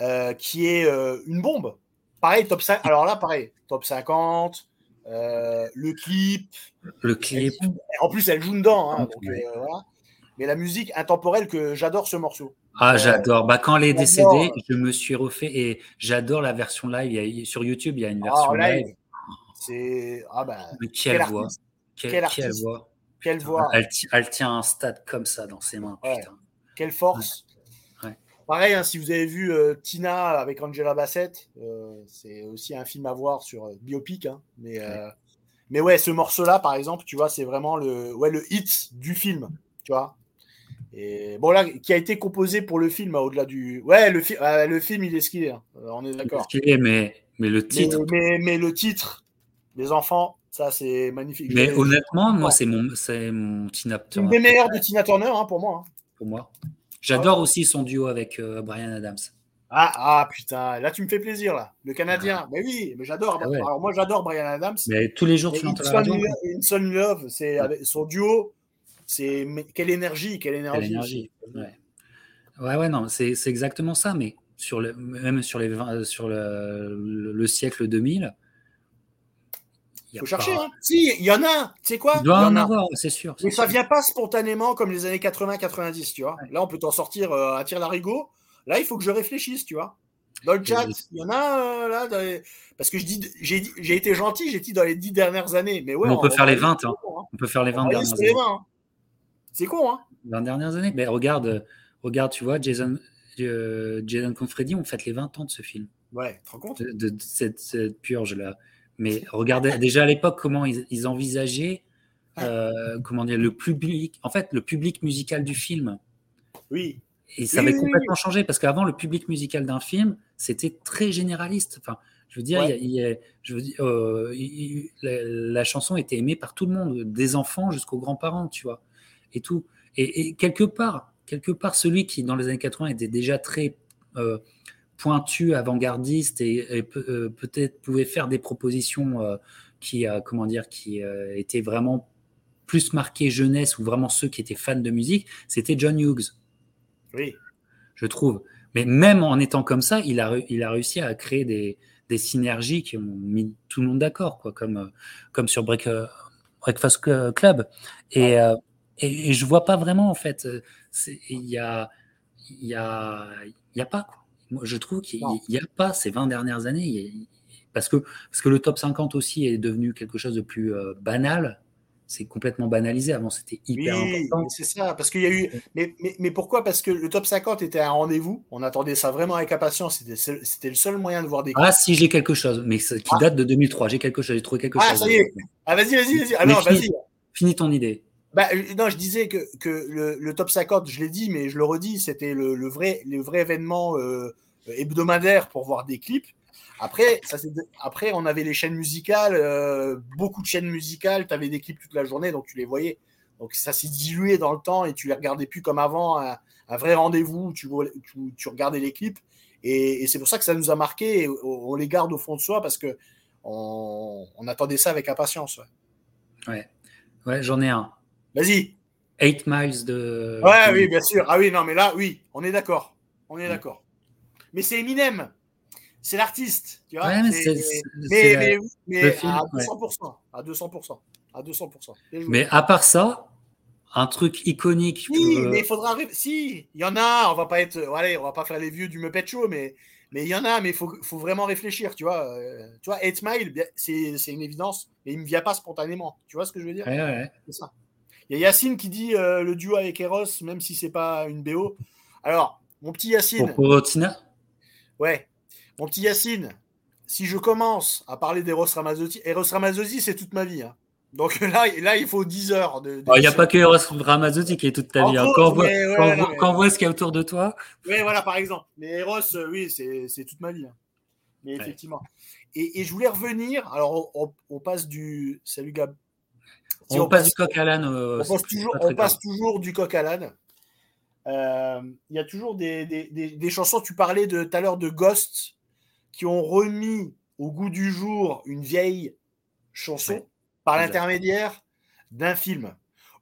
euh, qui est euh, une bombe. Pareil, top 5. Alors là, pareil, top 50, euh, le clip. Le clip. en plus, elle joue dedans. Hein, euh, Mais la musique intemporelle, que j'adore ce morceau. Ah, j'adore. Bah, quand elle est décédée, je me suis refait et j'adore la version live. Il y a, sur YouTube, il y a une ah, version live. C'est. Ah, bah, quelle, voix. Quelle, voix. Quelle voix. Elle, tient un stade comme ça dans ses mains. Quelle force. Pareil, hein, si vous avez vu euh, Tina avec Angela Bassett, euh, c'est aussi un film à voir sur euh, biopic. Hein, mais, ouais. mais ouais, ce morceau-là, par exemple, tu vois, c'est vraiment le, ouais, le hit du film, tu vois. Et bon, là, qui a été composé pour le film, au-delà du. Ouais, le, le film, il est ce qu'il est. Hein, on est d'accord. mais, mais le titre. Mais, mais, le titre, les enfants, ça, c'est magnifique. Mais honnêtement, moi, c'est mon, mon Tina Turner. Une des meilleures de Tina Turner, hein, pour moi. Pour moi. J'adore aussi son duo avec euh, Brian Adams. Ah, ah, putain, là tu me fais plaisir là. Le Canadien, mais oui, mais j'adore. Ah Alors moi j'adore Brian Adams. Mais tous les jours tu l'entends. Son Love, c'est son duo. C'est quelle énergie, quelle énergie. Quelle énergie. Ouais. ouais, non, c'est exactement ça. Mais sur le, même sur les sur le, le siècle 2000, il faut chercher. Hein. Si, il y en a. Tu sais quoi? Il doit y en, avoir, c'est sûr. Mais ça vient pas spontanément comme les années 80-90, tu vois. Là, on peut t'en sortir euh, à tir larigot. Là, il faut que je réfléchisse, tu vois. Dans le chat, il y en a euh, là. Parce que je dis, j'ai été gentil, j'ai dit dans les dix dernières années. Mais ouais, on, peut faire les 20. Hein. Hein. On peut faire les 20 dernières années. C'est con, hein 20 dernières années. Mais regarde, regarde, tu vois, Jason, euh, Jason Confredi, on fait les 20 ans de ce film. Ouais, tu te rends compte? De, cette, cette purge-là. Mais regardez [LAUGHS] déjà à l'époque comment ils, envisageaient euh, comment dire, le public, en fait, le public musical du film. Oui. Et ça avait complètement changé parce qu'avant, le public musical d'un film, c'était très généraliste. Enfin, Je veux dire, je veux dire euh, la, chanson était aimée par tout le monde, des enfants jusqu'aux grands-parents, tu vois, et tout. Et, quelque part, quelque part, celui qui dans les années 80 était déjà très euh, pointu, avant-gardiste et, euh, peut-être pouvait faire des propositions qui, comment dire, qui étaient vraiment plus marquées jeunesse ou vraiment ceux qui étaient fans de musique, c'était John Hughes. Oui. Je trouve. Mais même en étant comme ça, il a, il a réussi à créer des, des synergies qui ont mis tout le monde d'accord, quoi, comme, euh, comme sur Break, euh, Breakfast Club. Et, euh, et, et, je vois pas vraiment, en fait, il y a, y, a, y a pas, quoi. Moi, je trouve qu'il n'y a pas ces 20 dernières années, parce que, parce que le top 50 aussi est devenu quelque chose de plus banal c'est complètement banalisé. Avant, c'était hyper oui, important. C'est ça, parce qu'il y a eu. Mais, mais, mais, pourquoi? Parce que le top 50 était un rendez-vous. On attendait ça vraiment avec impatience. C'était le seul moyen de voir des. Ah, si j'ai quelque chose, mais qui ah. date de 2003. J'ai quelque chose. J'ai trouvé quelque ah, chose. Ah, ça y est. Ah, vas-y, vas-y, vas-y. Ah, vas-y. Finis ton idée. Bah, non, je disais que, le, le, top 50, je l'ai dit, mais je le redis, c'était le, vrai, le vrai événement euh, hebdomadaire pour voir des clips. Après, Après, on avait les chaînes musicales, euh, beaucoup de chaînes musicales, tu avais des clips toute la journée, donc tu les voyais. Donc ça s'est dilué dans le temps et tu les regardais plus comme avant, un, vrai rendez-vous où tu, regardais les clips. Et, c'est pour ça que ça nous a marqué. Et on, les garde au fond de soi parce que on, attendait ça avec impatience. Ouais, ouais, j'en ai un. Vas-y. 8 miles de. Ouais, oui, bien sûr. Ah oui, non, mais là, oui, on est d'accord. On est d'accord. Mais c'est Eminem c'est l'artiste, tu vois. mais, mais, mais, à, 200%, à 200%, à 200%, Mais à part ça, un truc iconique. Oui, mais il faudra. Si, il y en a. On va pas être. Allez, on va pas faire les vieux du Muppet Show, mais mais il y en a. Mais il faut, faut vraiment réfléchir, tu vois. Euh, tu vois, 8 Mile, c'est une évidence, mais il me vient pas spontanément. Tu vois ce que je veux dire? Ouais, ouais. C'est ça. Il y a Yacine qui dit euh, le duo avec Eros, même si c'est pas une BO. Alors, mon petit Yacine. Pour Tina Ouais, mon petit Yacine, si je commence à parler d'Eros Ramazzotti, Eros Ramazzotti, c'est toute ma vie. Hein. Donc [LAUGHS] là, là, il faut 10 heures. De, il n'y a pas que Eros Ramazzotti qui est toute ta vie. Hein. Quand, on voit, ce qu'il y a autour de toi. Oui, voilà, par exemple. Mais Eros, euh, oui, c'est toute ma vie. Hein. Mais effectivement. Et, je voulais revenir. Alors, on, passe du. Salut Gab. On, passe, du coq à l'âne. on, passe toujours, on passe toujours du coq à l'âne. Euh, il y a toujours des, des, des, chansons. Tu parlais de tout à l'heure de Ghost qui ont remis au goût du jour une vieille chanson par l'intermédiaire d'un film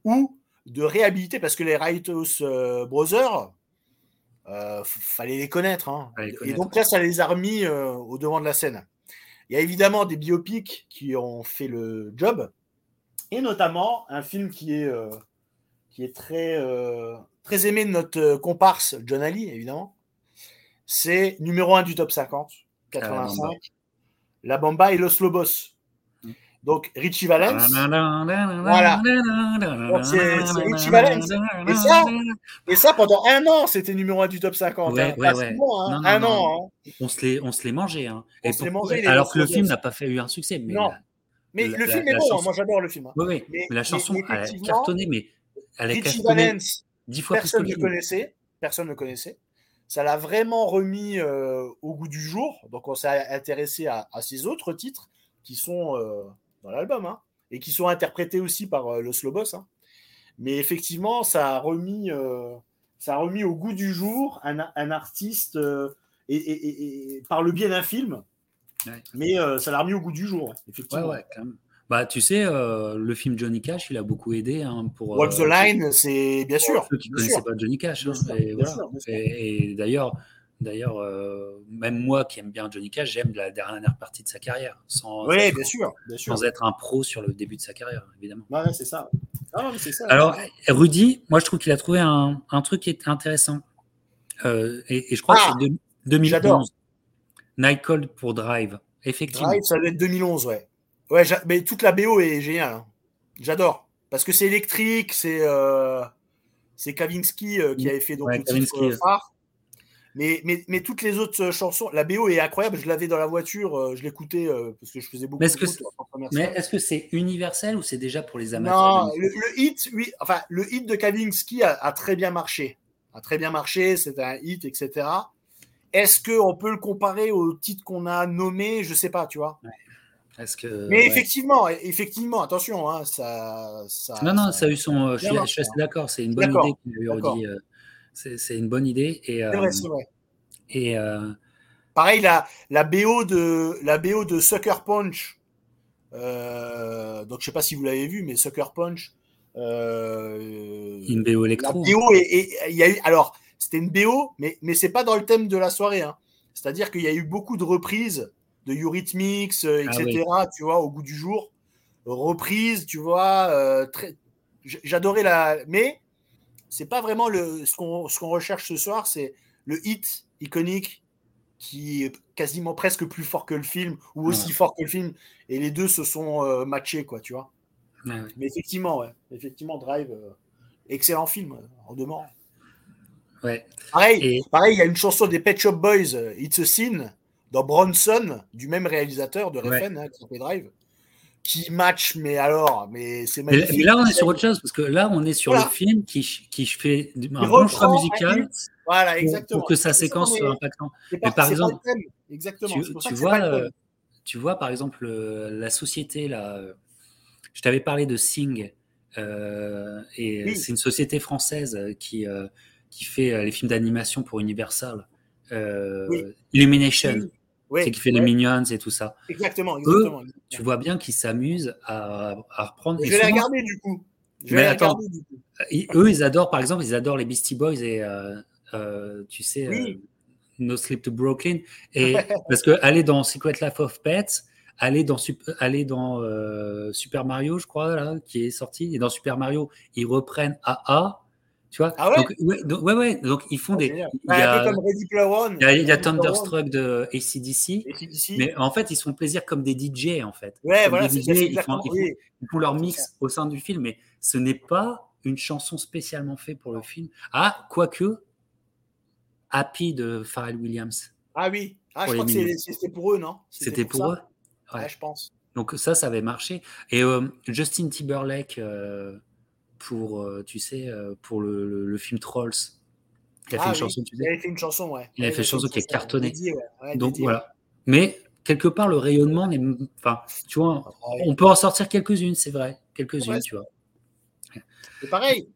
ou de réhabiliter parce que les Righteous euh, Brothers, euh, fallait les connaître, hein. Et donc là, ça les a remis au devant de la scène. Il y a évidemment des biopics qui ont fait le job, et notamment un film qui est, qui est très, très aimé de notre comparse John Ali, évidemment. C'est numéro un du top 50. 85, La Bamba et Los Lobos. Donc Richie Valens. Voilà. c'est Richie Valens. Et ça, et ça, pendant un an, c'était numéro 1 du top 50. Ouais, hein. ouais, ouais. Hein. un an. Hein. On se les, on se les mangeait. Alors que le film n'a pas fait eu un succès. Mais non. Mais le film est bon. Moi, j'adore le film. Oui, mais, la chanson a cartonné, mais elle a Valens, dix fois personne ne connaissait. Personne ne connaissait ça l'a vraiment remis euh, au goût du jour. Donc on s'est intéressé à, ces autres titres qui sont euh, dans l'album hein, et qui sont interprétés aussi par euh, le Slow Boss. Hein. Mais effectivement, ça a remis, ça a remis au goût du jour un, artiste et, par le biais d'un film. Mais ça l'a remis au goût du jour, effectivement. Ouais, ouais, quand même. Bah, tu sais, euh, le film Johnny Cash, il a beaucoup aidé hein, pour. Walk the euh, Line, c'est bien sûr. Ceux qui ne connaissaient pas Johnny Cash. Hein, et, d'ailleurs, d'ailleurs, euh, même moi qui aime bien Johnny Cash, j'aime la dernière partie de sa carrière, sans, oui, être, bien sûr, bien sûr. sans être un pro sur le début de sa carrière, évidemment. Ouais, c'est ça. ça. Alors, Rudy, moi, je trouve qu'il a trouvé un, un, truc qui est intéressant. Et, et, je crois que ah c'est 2011. Night Cold pour Drive. Effectivement. Drive, ça doit être 2011, ouais. Ouais, mais toute la BO est géniale. Hein. J'adore. Parce que c'est électrique, c'est euh, Kavinsky euh, qui avait fait donc le titre euh, phare. Mais, mais, mais, toutes les autres euh, chansons, la BO est incroyable. Je l'avais dans la voiture, je l'écoutais parce que je faisais beaucoup mais est-ce que Mais est-ce que c'est universel ou c'est déjà pour les amateurs Non, le, hit, oui, enfin, le hit de Kavinsky a, a, très bien marché. A très bien marché, c'est un hit, etc. Est-ce qu'on peut le comparer au titre qu'on a nommé? Je sais pas, tu vois. Que, Mais effectivement, effectivement, attention, hein, ça, ça, Non, non, ça, a eu son. Euh, je suis, assez d'accord, c'est une bonne idée. Euh, c'est une bonne idée. Et, vrai, c'est vrai. Et pareil, la, la BO de la BO de Sucker Punch. donc je sais pas si vous l'avez vu, mais Sucker Punch. une BO électro. et il y a eu alors c'était une BO, mais, mais c'est pas dans le thème de la soirée. Hein. C'est-à-dire qu'il y a eu beaucoup de reprises de Eurythmics, etc., ah tu vois, au goût du jour. Reprises, tu vois, euh, très... j'adorais la. Mais c'est pas vraiment le... ce qu'on recherche ce soir, c'est le hit iconique qui est quasiment presque plus fort que le film, ou aussi fort que le film, et les deux se sont euh, matchés, quoi, tu vois. Mais effectivement, effectivement, Drive, euh, excellent film, en demande. Pareil, pareil, il y a une chanson des Pet Shop Boys, euh, It's a Sin, dans Bronson, du même réalisateur de Refn, hein, qui Drive, qui match, mais alors, mais c'est magnifique. Mais là, on est sur autre chose, parce que là, on est sur le film qui, qui fait un bon choix musical. Voilà, exactement. Pour, que sa séquence soit impactante. Mais par exemple, exactement. Tu, vois, euh, tu vois, par exemple, euh, la société, là, je t'avais parlé de Sing, et c'est une société française qui qui fait euh, les films d'animation pour Universal, euh, Illumination, qui fait les Minions et tout ça. Exactement, exactement. tu vois bien qu'ils s'amusent à, reprendre. Je vais les regarder du coup. mais attends, eux, ils adorent, par exemple, ils adorent les Beastie Boys et euh, tu sais, No Sleep to Brooklyn. Et [LAUGHS] parce que aller dans Secret Life of Pets, aller dans, aller dans Super Mario, je crois, là, qui est sorti, et dans Super Mario, ils reprennent AA tu vois ah ouais donc, ouais, ouais, donc ils font des. Il y a, un peu comme Ready Player One. Il y a, Thunderstruck de ACDC, mais en fait, ils sont plaisir comme des DJ, en fait. Ouais, voilà, DJ, ils, font, ils, font, leur mix au sein du film, mais ce n'est pas une chanson spécialement faite pour le film. Ah, quoique, Happy de Pharrell Williams. Ah oui, ah, je crois que c'était pour eux, non? C'était pour, eux Ouais, je pense. Donc ça, ça avait marché. Et euh, Justin Timberlake. Euh, pour, euh, tu sais, euh, pour le, le, film Trolls. Il a fait ah une chanson, tu sais. Il a fait une chanson, ouais. Il a fait une chanson qui est cartonnée. Donc voilà. Mais quelque part, le rayonnement, enfin, tu vois, on peut en sortir quelques-unes, c'est vrai, quelques-unes, tu vois. C'est pareil.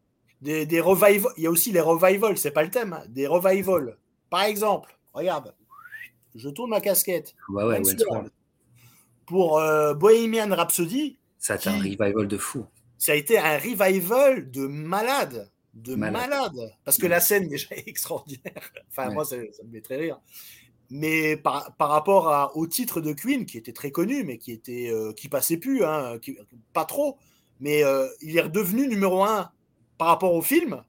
Des, des revivals, il y a aussi les revivals, c'est pas le thème, hein. des revivals. Par exemple, regarde, je tourne ma casquette. Ouais, ouais, Pour euh, Bohemian Rhapsody. Ça a été un revival de fou ça a été un revival de malade. De malade. Parce que la scène déjà est [LAUGHS] extraordinaire. Enfin, moi, ça, me fait très rire. Mais par, par rapport à, au titre de Queen, qui était très connu, mais qui était euh, qui passait plus, hein, pas trop, mais euh, il est redevenu numéro un par rapport au film.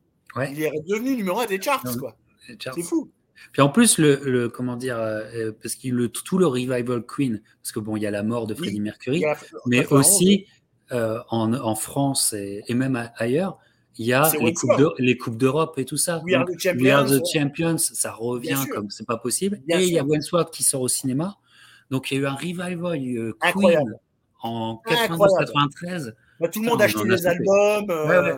Il est redevenu numéro un des charts, quoi. C'est fou. Puis en plus, le, le comment dire, euh, parce qu'il le tout le revival Queen, parce que bon, il y a la mort de Freddie Mercury, mais aussi euh, en, en, France et, et, même ailleurs, il y a les coupes, de, les coupes, d'Europe et tout ça. We, Donc, are the champions, ça revient comme c'est pas possible. et il y a Wentworth qui sort au cinéma. Donc il y a eu un revival euh, Queen en 92-93. Bah, tout le monde a acheté les albums. Euh,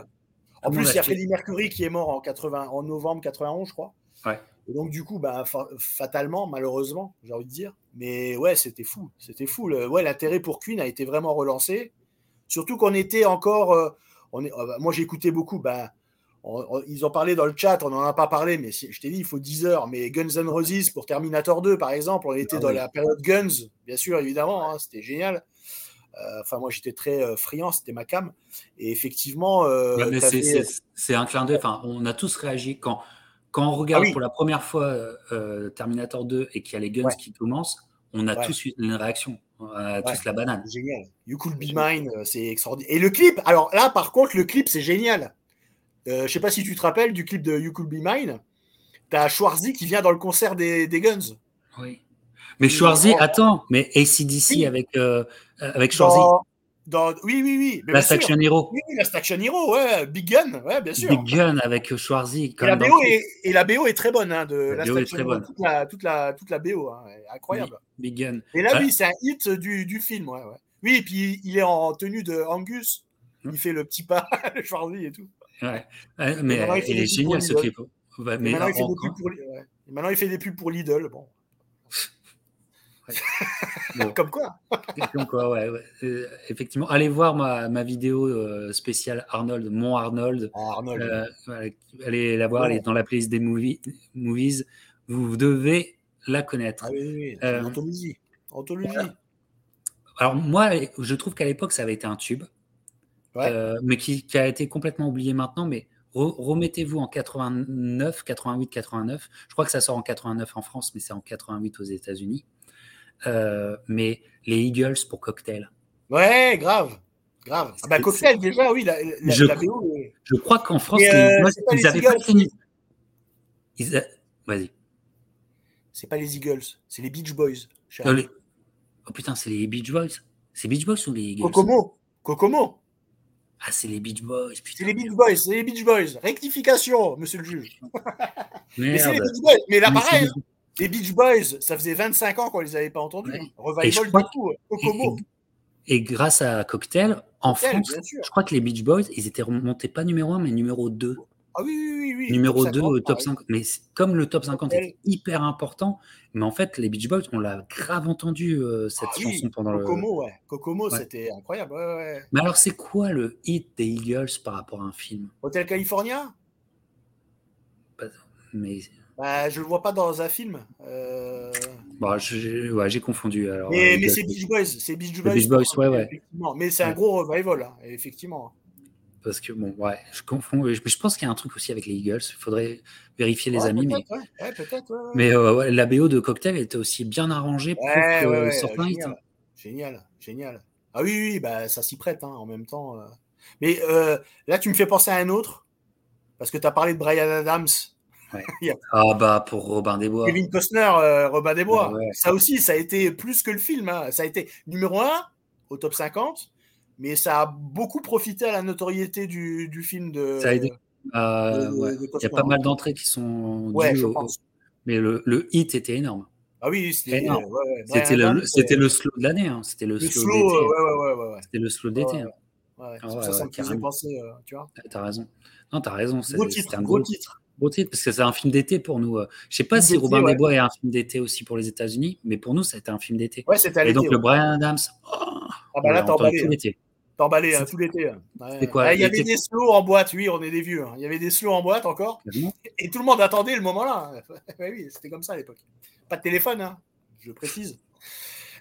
en plus, il y a Freddie Mercury qui est mort en, 80, en novembre 91, je crois. Ouais. Et donc, du coup, bah, fatalement, malheureusement, j'ai envie de dire. Mais ouais, c'était fou. C'était fou. Le, ouais, l'intérêt pour Queen a été vraiment relancé. Surtout qu'on était encore. Euh, on est, euh, moi, j'écoutais beaucoup. Ben, ils ont parlé dans le chat, on n'en a pas parlé, mais je t'ai dit, il faut 10 heures. Mais Guns N' Roses pour Terminator 2, par exemple, on était ah dans la période Guns, bien sûr, évidemment, hein, c'était génial. Euh, enfin, moi, j'étais très friand, c'était ma cam. Et effectivement. c'est un clin d'œil. Enfin, on a tous réagi quand, quand on regarde ah pour la première fois Terminator 2 et qu'il y a les Guns qui commencent, on a tous une réaction. Euh, tous la banane. Génial. You Could Be Mine, euh, c'est extraordinaire. Et le clip, alors là, par contre, le clip, c'est génial. Euh, je sais pas si tu te rappelles du clip de You Could Be Mine. T'as Schwarzy qui vient dans le concert des, des Guns. Oui. Mais Schwarzy, attends, mais ACDC avec, euh, avec Schwarzy. Oui, oui, oui. la Station Hero. Oui, la Station Hero, ouais. Big Gun, ouais, bien sûr. Big Gun avec Schwarzy. Et la, BO est, et la BO est très bonne. Hein, de la, BO est très bonne. Toute la, toute la, toute la BO, hein, incroyable. Big, Gun. Et là, oui, c'est un hit du, du film. Ouais, ouais. Oui, et puis il est en tenue de Angus. Il fait le petit pas, [LAUGHS] le Schwarzy et tout. Ouais. mais il, est génial ce clip. mais, mais il, fait pour, maintenant, il fait des pubs pour Lidl. Bon. [LAUGHS] [LAUGHS] Comme quoi. Comme quoi, ouais. Euh, effectivement, allez voir ma, ma vidéo euh, spéciale Arnold, mon Arnold. Ah, Arnold. Euh, allez la voir, elle est dans la playlist des movies. movies. Vous devez la connaître. Ah oui, oui. Anthologie. Anthologie. Alors moi, je trouve qu'à l'époque, ça avait été un tube, mais qui, qui, a été complètement oublié maintenant. Mais remettez-vous en 89, 88, 89. Je crois que ça sort en 89 en France, mais c'est en 88 aux États-Unis. Euh, mais les Eagles pour Cocktail. Ouais, grave. Grave. Ah bah, cocktail, déjà, oui. La, je, je, crois qu'en France, euh, ils n'avaient pas fini. Vas-y. C'est pas les Eagles, c'est les Beach Boys. Euh, oh putain, c'est les Beach Boys. C'est Beach Boys ou les Eagles? Kokomo. Kokomo. Ah, c'est les Beach Boys. C'est les Beach Boys, c'est les Beach Boys. Rectification, monsieur le juge. mais c'est les Beach Boys. Mais là, pareil. Les Beach Boys, ça faisait 25 ans qu'on les avait pas entendus. Revival tout, Kokomo. Et, grâce à Cocktail, en France, je crois que les Beach Boys, ils étaient remontés pas numéro 1, mais numéro 2. Ah oui, oui, oui. Numéro 2 au top 50. Mais comme le top 50 est hyper important, mais en fait, les Beach Boys, on l'a grave entendu euh, cette ah chanson pendant Kokomo, le. Ouais. Kokomo, c'était incroyable. Ouais, mais alors, c'est quoi le hit des Eagles par rapport à un film? Hotel California? Mais bah, je le vois pas dans un film. Euh... Bah, j'ai ouais, confondu. Alors, mais, mais c'est Beach Boys. C'est Beach Boys. Beach Boys, ouais, ouais. Mais c'est un gros revival, hein, effectivement. Parce que, bon, ouais, je confonds. Je, je pense qu'il y a un truc aussi avec les Eagles. Il faudrait vérifier les amis. Mais, mais euh, la BO de Cocktail était aussi bien arrangée pour que sorte génial. génial, génial. Ah oui, oui, bah, ça s'y prête hein, en même temps. Euh. Mais là, tu me fais penser à un autre. Parce que tu as parlé de Brian Adams. [LAUGHS] Ah bah pour Robin des Bois. Kevin Costner, euh, Robin des Bois. Ça aussi, ça a été plus que le film. Hein. Ça a été numéro 1 au top 50, mais ça a beaucoup profité à la notoriété du, du film de. Ça a aidé. Euh, Il y a pas mal d'entrées qui sont dues au, mais le, le, hit était énorme. Ah oui, c'était énorme. C'était le, c'était le slow de l'année. Hein. C'était le, le, slow, d'été. C'était le slow d'été. Hein. Ouais, ah ça, ça me faisait penser, euh, tu vois. T'as raison. Non, t'as raison. Gros titre, un gros titre parce que c'est un film d'été pour nous. Euh. Je sais pas si Robin des Bois est un film d'été aussi pour les États-Unis, mais pour nous, c'était un film d'été. Ouais, c'était Et donc, le Brian Adams. Oh, ah bah là, emballé. Tout hein. l'été. Emballé hein, tout l'été. Hein. quoi Il y avait des slows en boîte, oui, on est des vieux. Il y avait des slows en boîte encore. Et tout le monde attendait le moment-là. [LAUGHS] oui, c'était comme ça à l'époque. Pas de téléphone, je précise.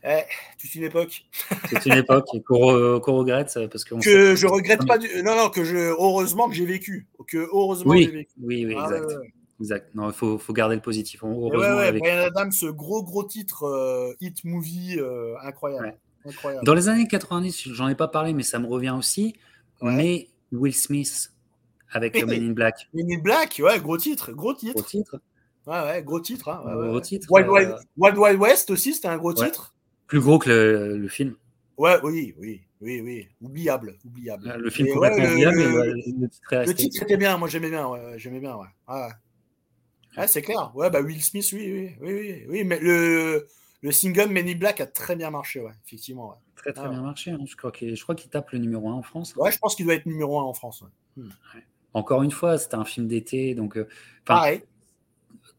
Eh, toute une époque. C'est une époque [LAUGHS] qu'on regrette parce que que je regrette pas. Du... Non, non, que je heureusement que j'ai vécu. Que heureusement oui, j'ai vécu. Oui, oui, ah, exact. Exact. Non, il faut, faut, garder le positif. Heureusement, ouais, ouais, Brian Adams, ce gros gros titre euh, hit movie euh, incroyable. incroyable. Dans les années 90, j'en ai pas parlé, mais ça me revient aussi. Mais Will Smith avec Men in Black. Men in Black, ouais, gros titre, gros titre. Gros titre. Ouais, ouais, gros titre. Hein, gros titre. Wild, Wild, Wild, Wild, West aussi, c'était un gros titre. Plus gros que le, le, film. Ouais, oui, oui, oui, oui. Oubliable, oubliable. Le film complètement ouais, oubliable, le, le, le, titre, le titre était bien, moi j'aimais bien, ouais, j'aimais bien, ouais. ouais. ouais c'est clair. Ouais, bah Will Smith, oui, oui, oui, oui, oui mais le, le single Many Black a très bien marché, ouais, effectivement. Ouais. Très, très ah, bien marché. Hein. Je crois qu'il tape le numéro 1 en France. Ouais, je pense qu'il doit être numéro 1 en France. Hmm. Encore une fois, c'était un film d'été, donc. Euh, Pareil.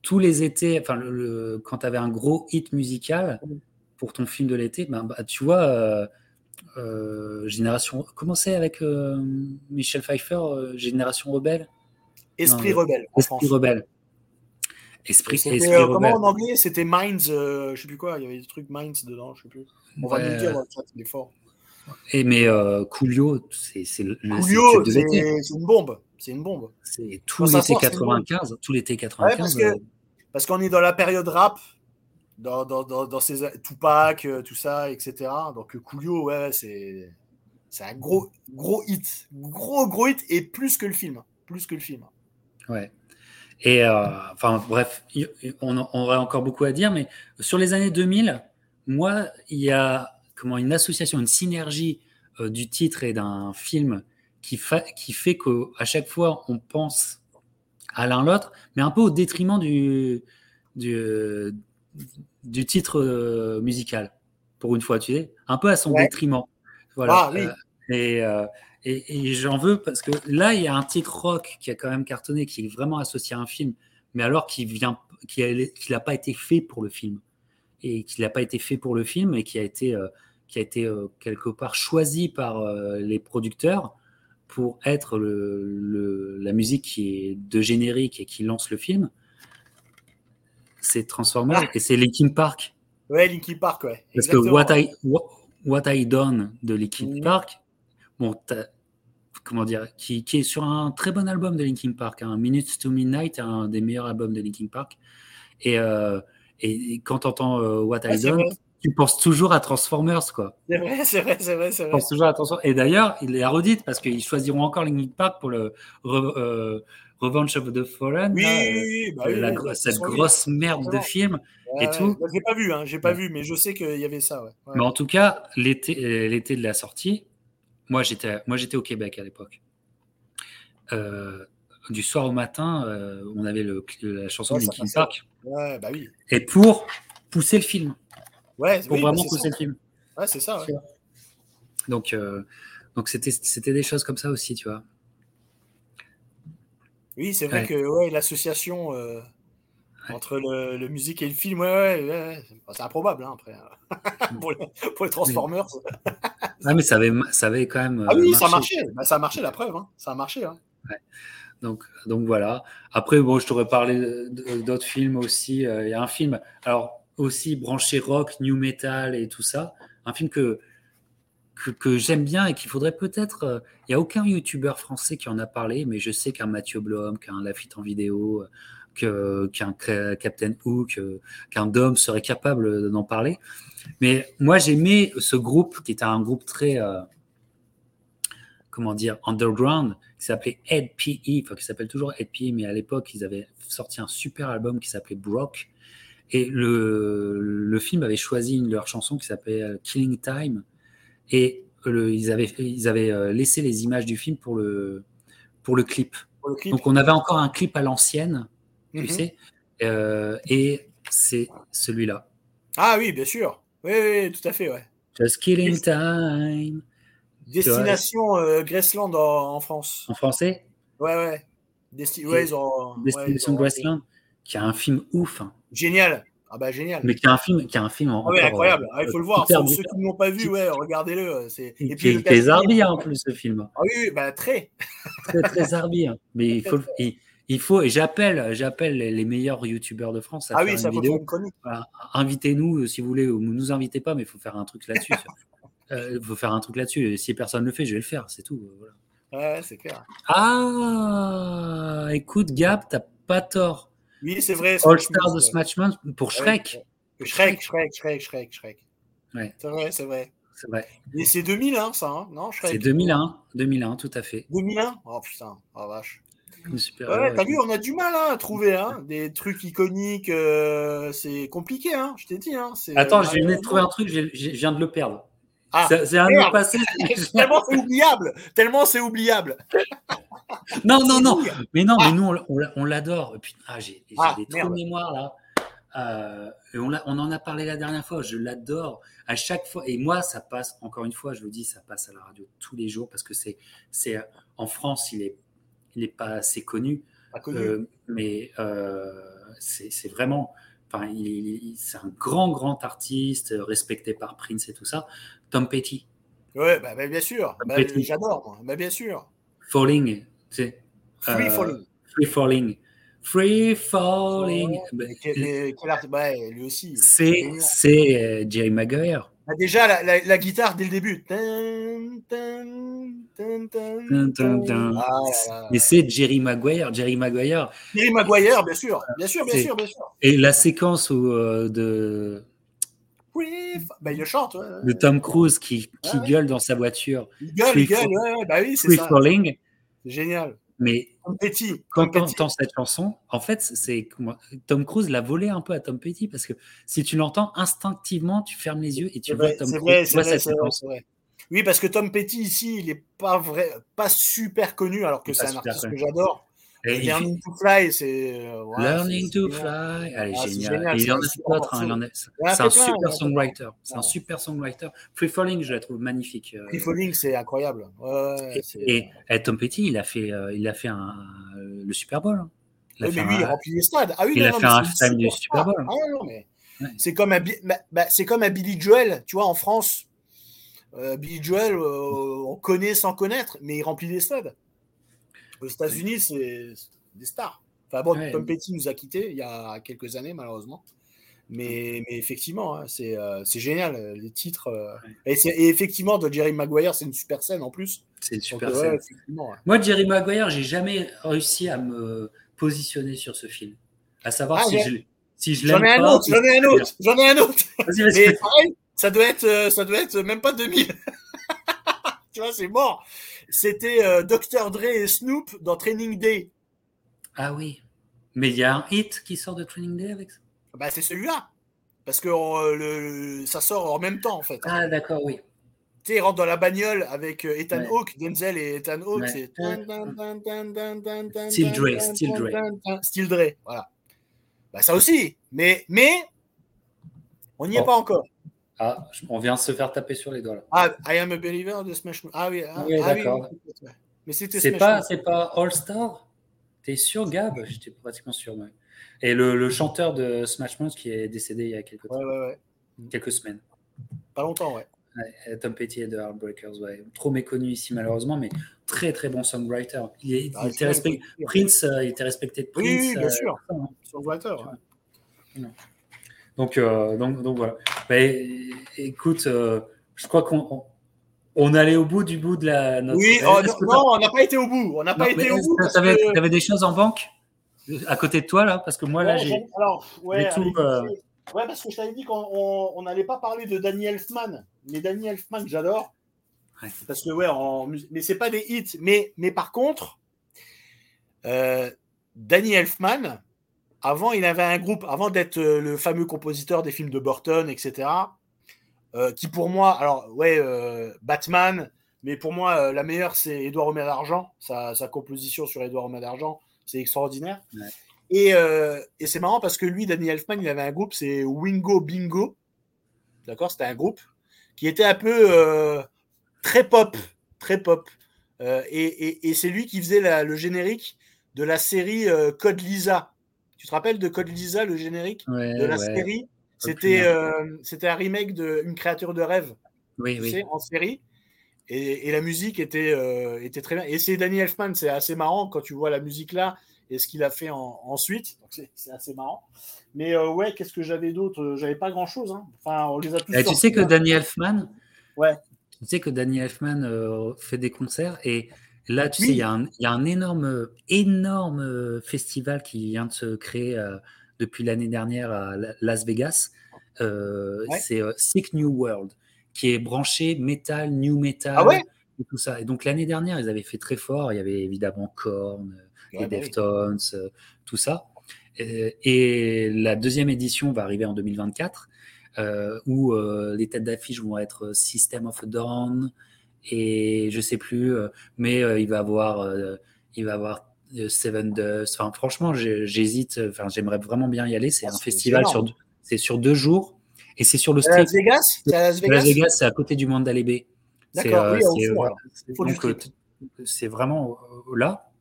Tous les étés, enfin, le, quand tu avais un gros hit musical, mmh pour ton film de l'été, ben, bah, tu vois, euh, euh, Génération. Comment c'est avec euh, Michel Pfeiffer, Génération Rebelle? Esprit Rebelle. Esprit Rebelle. Esprit, esprit Comment en anglais C'était Minds, je sais plus quoi, il y avait des trucs Minds dedans, je sais plus. On va nous dire dans le chat, il est fort. Et mais Coolio, c'est le. Coolio, c'est une bombe. C'est une bombe. C'est tout l'été 95. Tout l'été 95. parce qu'on est dans la période rap, dans, dans, dans, ces Tupac, euh, tout ça, etc. Donc Coolio, ouais, c'est c'est un gros gros hit, gros gros hit et plus que le film, plus que le film. Ouais. Et euh, enfin bref, on, on, aurait encore beaucoup à dire, mais sur les années 2000, moi, il y a comment une association, une synergie euh, du titre et d'un film qui, fa qui fait qu'à chaque fois on pense à l'un l'autre, mais un peu au détriment du, du, du titre euh, musical, pour une fois, tu sais, un peu à son détriment. Voilà. Ah, euh, euh, et, et, j'en veux parce que là, il y a un titre rock qui a quand même cartonné, qui est vraiment associé à un film, mais alors qu'il vient, qu'il n'a pas été fait pour le film. Et qu'il n'a pas été fait pour le film et qui a été, qui a été quelque part choisi par les producteurs pour être le, la musique qui est de générique et qui lance le film, c'est Transformers ah. et c'est Linkin Park. Ouais, Linkin Park, ouais. Parce que What I, What, I Done de Linkin mhm. Park, bon, comment dire, qui, qui, est sur un très bon album de Linkin Park, un hein, Minutes to Midnight, un des meilleurs albums de Linkin Park. Et, euh, et, quand tu entends euh, What I Done, tu penses toujours à Transformers, quoi. C'est vrai, c'est vrai, c'est vrai, Tu penses toujours à Transformers. Et d'ailleurs, il est redite parce qu'ils choisiront encore Linkin Park pour le euh, Revenge of the Fallen. Oui, oui, bah oui, cette grosse merde de film et tout. Bah, j'ai pas vu, hein, j'ai pas vu, mais je sais qu'il y avait ça. Mais en tout cas, l'été, euh, l'été de la sortie, moi j'étais, moi j'étais au Québec à l'époque. Euh, du soir au matin, on avait le, la chanson de Linkin Park. Ouais, bah oui. Et pour pousser le film. Ouais, pour vraiment pousser le film. Ouais, c'est ça. Donc, euh, donc c'était, c'était des choses comme ça aussi, tu vois. Oui, c'est vrai que ouais, l'association euh, entre le, le, musique et le film, ouais, ouais, c'est improbable hein, après [LAUGHS] pour, les, pour, les, Transformers. [LAUGHS] ah, mais ça avait, ça avait quand même. Ah oui, ça marchait. Bah, ça a marché la preuve. Hein. Ça a marché. Hein. Donc, donc voilà. Après, bon, je t'aurais parlé d'autres films aussi. Euh, il y a un film. Alors, aussi branché rock, new metal et tout ça. Un film que, que, j'aime bien et qu'il faudrait peut-être. Euh, il n'y a aucun youtubeur français qui en a parlé, mais je sais qu'un Mathieu Blom, qu'un Lafitte en vidéo, qu'un Captain Hook, qu'un Dom serait capable d'en parler. Mais moi, j'aimais ce groupe qui était un groupe très. Euh, comment dire, underground, qui s'appelait Ed PE, enfin qui s'appelle toujours Ed PE, mais à l'époque, ils avaient sorti un super album qui s'appelait Brock, et le, le, film avait choisi leur chanson qui s'appelait euh, Killing Time. Et le, ils, avaient, ils avaient euh, laissé les images du film pour le, pour le, clip. Donc on avait encore un clip à l'ancienne, tu mhm. sais. Euh, et c'est celui-là. Ah oui, bien sûr. Oui, oui, tout à fait, ouais. Just Killing Time. Destination euh, Graceland en, France. En français? Ouais, ouais. ouais, ont, Destination Graceland, qui a un film ouf. Hein. Génial. Ah bah génial. Mais qui a un film, qui a un film en, ah incroyable. Ah, il faut le voir. Ceux qui ne l'ont pas vu, ouais, regardez-le. C'est et puis il est zarbi en plus ce film. Ah oui, bah très. très très zarbi. Hein. Mais il faut, [LAUGHS] il, faut et j'appelle, j'appelle les meilleurs youtubeurs de France à ah faire oui, ça une vidéo. Invitez-nous euh, si vous voulez, ou nous invitez pas, mais il faut faire un truc là-dessus. [LAUGHS] Euh, il faut faire un truc là-dessus. Si personne ne le fait, je vais le faire, c'est tout. Voilà. Ouais, c'est clair. Ah, écoute, Gap, t'as pas tort. Oui, c'est vrai. All Star de Smashman pour Shrek. Shrek, Shrek, Shrek, Shrek, Shrek. Ouais. C'est vrai, c'est vrai. C'est vrai. Mais c'est 2001, ça, hein non C'est 2001, 2001, tout à fait. 2001 Oh putain, oh vache. Super, ouais, t'as vu, on a du mal hein, à trouver hein, des trucs iconiques. Euh, c'est compliqué, hein, je t'ai dit. Hein, Attends, je viens de trouver un truc, je, viens de le perdre. Ah, c'est un an passé. [LAUGHS] tellement c'est oubliable. Tellement c'est oubliable. [LAUGHS] non, non, non. Mais non, mais ah. nous, on, l'adore. Ah, j'ai des trous de mémoire là. Euh, on, on, en a parlé la dernière fois. Je l'adore à chaque fois. Et moi, ça passe. Encore une fois, je vous dis, ça passe à la radio tous les jours parce que c'est, c'est en France, il est, il est pas assez connu. Euh, mais euh, c'est vraiment. Enfin, c'est un grand, grand artiste, respecté par Prince et tout ça. Tom Petty. Ouais, bah, bah bien sûr. Bah, j'adore. Bah, bien sûr. Falling, Free euh, Falling. Free Falling. Free Falling. lui aussi. C'est, euh, Jerry Maguire. Ah, déjà, la, la, la, guitare dès le début. Mais c'est Jerry Maguire. Jerry Maguire. Jerry Maguire, bien sûr. Bien sûr, bien sûr, bien sûr. Et la séquence où, euh, de. Bah, il le chante. De Tom Cruise qui, qui gueule dans sa voiture. Il gueule, il gueule, bah oui, c'est Free Falling. Génial. Mais Petty, quand tu entends cette chanson, en fait, c'est Tom Cruise l'a volé un peu à Tom Petty parce que si tu l'entends instinctivement, tu fermes les yeux et tu vois Tom Cruise. Vrai, oui, parce que Tom Petty ici, il n'est pas vrai, pas super connu, alors que c'est un artiste que j'adore. Learning to Fly, c'est. Euh, Learning to Fly, allez, ah, génial. il en a d'autres, hein, c'est un super songwriter. C'est un super songwriter. Free Falling, je la trouve magnifique. Euh. Free Falling, c'est incroyable. et, Tom Petty, il a fait, euh, il a fait un, le Super Bowl. Hein. Il oui, mais lui, il remplit les stades. Ah, oui, il a fait un halftime du Super Bowl. Ah, non, mais c'est comme, à, bah, bah, comme à Billy Joel, tu vois, en France. Euh, Billy Joel, euh, on connaît sans connaître, mais il remplit des stades. Aux États-Unis, c'est des stars. Enfin bon, Tom Petty nous a quittés il y a quelques années, malheureusement. Mais, mais effectivement, hein, euh, c'est génial, les titres. et, effectivement, de Jerry Maguire, c'est une super scène en plus. C'est une super scène. Moi, Jerry Maguire, j'ai jamais réussi à me positionner sur ce film. À savoir ah, si je si je J'en ai un autre, j'en ai un autre, j'en ai un autre. Mais pareil, ça doit être, euh, ça doit être même pas 2000. [LAUGHS] tu vois, c'est mort. C'était euh, Dr. Dre et Snoop dans Training Day. Ah oui. Mais il y a un hit qui sort de Training Day avec ça? Bah, c'est celui-là. Parce que euh, le, ça sort en même temps, en fait. Ah, d'accord, oui. Tu sais, il rentre dans la bagnole avec Ethan Hawke, Denzel et Ethan Hawke. C'est. Still Dre, Still Dre. Still Dre, voilà. Bah, ça aussi. Mais, mais on n'y est pas encore. Ah, on vient de se faire taper sur les doigts là. Ah, I am a believer de Smash Mouth. Ah oui, ah, oui ah d'accord. Mais c'était C'est pas, c'est pas All Star? T'es sûr, Gab? J'étais pratiquement sûr. Et le, le, chanteur de Smash Mouth qui est décédé il y a quelques, ouais, ouais, ouais. quelques semaines. Pas longtemps, ouais. Tom Petty de Heartbreakers, ouais. Trop méconnu ici malheureusement, mais très très bon songwriter. Il, ah, était respecté. Prince, euh, il était respecté de Prince. Oui, bien euh, sûr. Hein. Songwriter. Donc, euh, donc, donc voilà. écoute, je crois qu'on on allait au bout du bout de la. Oui, oh, non, on n'a pas été au bout. On n'a pas été au bout. Tu avais, des choses en banque à côté de toi là, parce que moi là j'ai. Alors, ouais, tout. Ouais, parce que je t'avais dit qu'on n'allait pas parler de Danny Elfman. Mais Danny Elfman, j'adore. Parce que, ouais, mais c'est pas des hits. Mais, mais par contre, euh, Danny Elfman, avant, il avait un groupe, avant d'être euh, le fameux compositeur des films de Burton, etc., euh, qui pour moi, alors, ouais, Batman, mais pour moi, la meilleure, c'est Edouard Romain d'Argent. Sa, sa, composition sur Edouard Romain d'Argent, c'est extraordinaire. Et, et c'est marrant parce que lui, Danny Elfman, il avait un groupe, c'est Wingo Bingo. D'accord C'était un groupe qui était un peu très pop, très pop. Euh, et, c'est lui qui faisait le générique de la série euh, Code Lisa. Tu te rappelles de Code Lisa, le générique de la série? C'était euh, c'était un remake de Une créature de rêve. Oui, oui. en série. Et, la musique était, était très bien. Et c'est Danny Elfman, c'est assez marrant quand tu vois la musique là et ce qu'il a fait ensuite. C'est assez marrant. Mais ouais, qu'est-ce que j'avais d'autre? J'avais pas grand chose. Hein. Enfin, on les a tous. Et tu sais que Danny Elfman, ouais. Tu sais que Danny Elfman euh, fait des concerts et là, tu sais, il y, a un énorme, énorme festival qui vient de se créer euh, depuis l'année dernière à Las Vegas. Euh, c'est Sick New World qui est branché metal, new metal. Ah et tout ça. Et donc l'année dernière, ils avaient fait très fort. Il y avait évidemment Korn, les bah Deftones, tout ça. Et, la deuxième édition va arriver en 2024. Euh, où euh, les têtes d'affiche vont être System of a Dawn et je sais plus, euh, mais il va avoir, il va avoir Seven Dust. Enfin, franchement, j'hésite. Enfin, j'aimerais vraiment bien y aller. C'est ah, un festival sur, c'est sur deux jours et c'est sur le strip. Las Vegas, Las Vegas, Vegas c'est à côté du Mandalay Bay. D'accord, c'est vraiment là.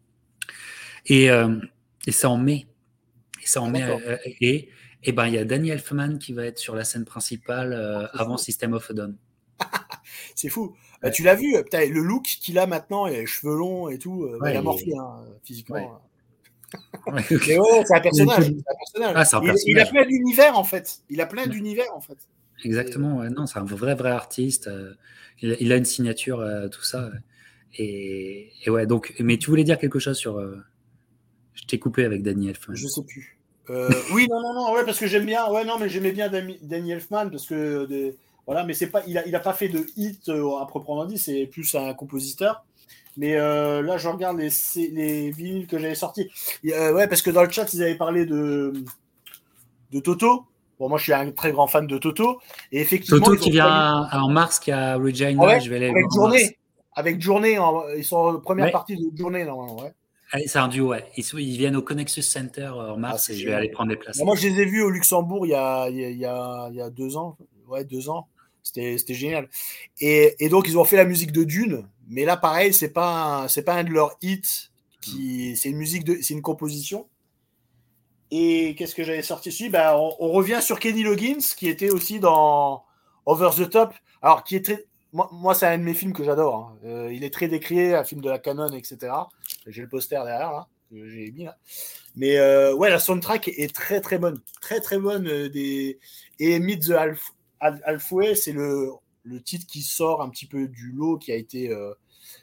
Et, et c'est en mai. Et ça en mai. et et eh ben il y a Danny Elfman qui va être sur la scène principale euh, ah, avant System of a Down. [LAUGHS] c'est fou. Bah, tu l'as vu, le look qu'il a maintenant, les cheveux longs et tout, euh, il a morphé hein, physiquement. c'est un personnage. Ah, il, a plein d'univers en fait. Il a plein d'univers en fait. Exactement. non, c'est un vrai vrai artiste. Euh, il, a une signature, tout ça. Et, ouais, donc. Mais tu voulais dire quelque chose sur. je t'ai coupé avec Danny Elfman. Je sais plus. Euh, oui, non, non, non, ouais, parce que j'aime bien, ouais, non, mais j'aimais bien Danny Elfman parce que, voilà, mais c'est pas, il a, il a pas fait de hit euh, à proprement dit, c'est plus un compositeur. Mais euh, là, je regarde les, les vinyles que j'avais sortis. ouais, parce que dans le chat, ils avaient parlé de, de Toto. Bon, moi, je suis un très grand fan de Toto. Et effectivement, Toto qui vient en mars, qui a Regina, je vais aller avec Journée. Avec Journée, ils sont en première partie de Journée, normalement, ouais. C'est un duo, ouais. Ils, viennent au Connexus Center euh, en mars ah, et je vais aller prendre des places. moi, je les ai vus au Luxembourg il y a, il y a, il y a deux ans. Ouais, deux ans. C'était génial. Et, donc, ils ont fait la musique de Dune. Mais là, pareil, c'est pas, pas un de leurs hits. C'est une musique c'est une composition. Et qu'est-ce que j'avais sorti ici bah, on, revient sur Kenny Loggins, qui était aussi dans Over the Top. Alors, qui est. Moi, c'est un de mes films que j'adore. Hein. Euh, il est très décrié, un film de la canon, etc. J'ai le poster derrière, là, que j'ai mis là. Mais euh, ouais, la soundtrack est très très bonne. Très très bonne. Euh, des... Et Meet the Half... Halfway, c'est le, le titre qui sort un petit peu du lot qui a été,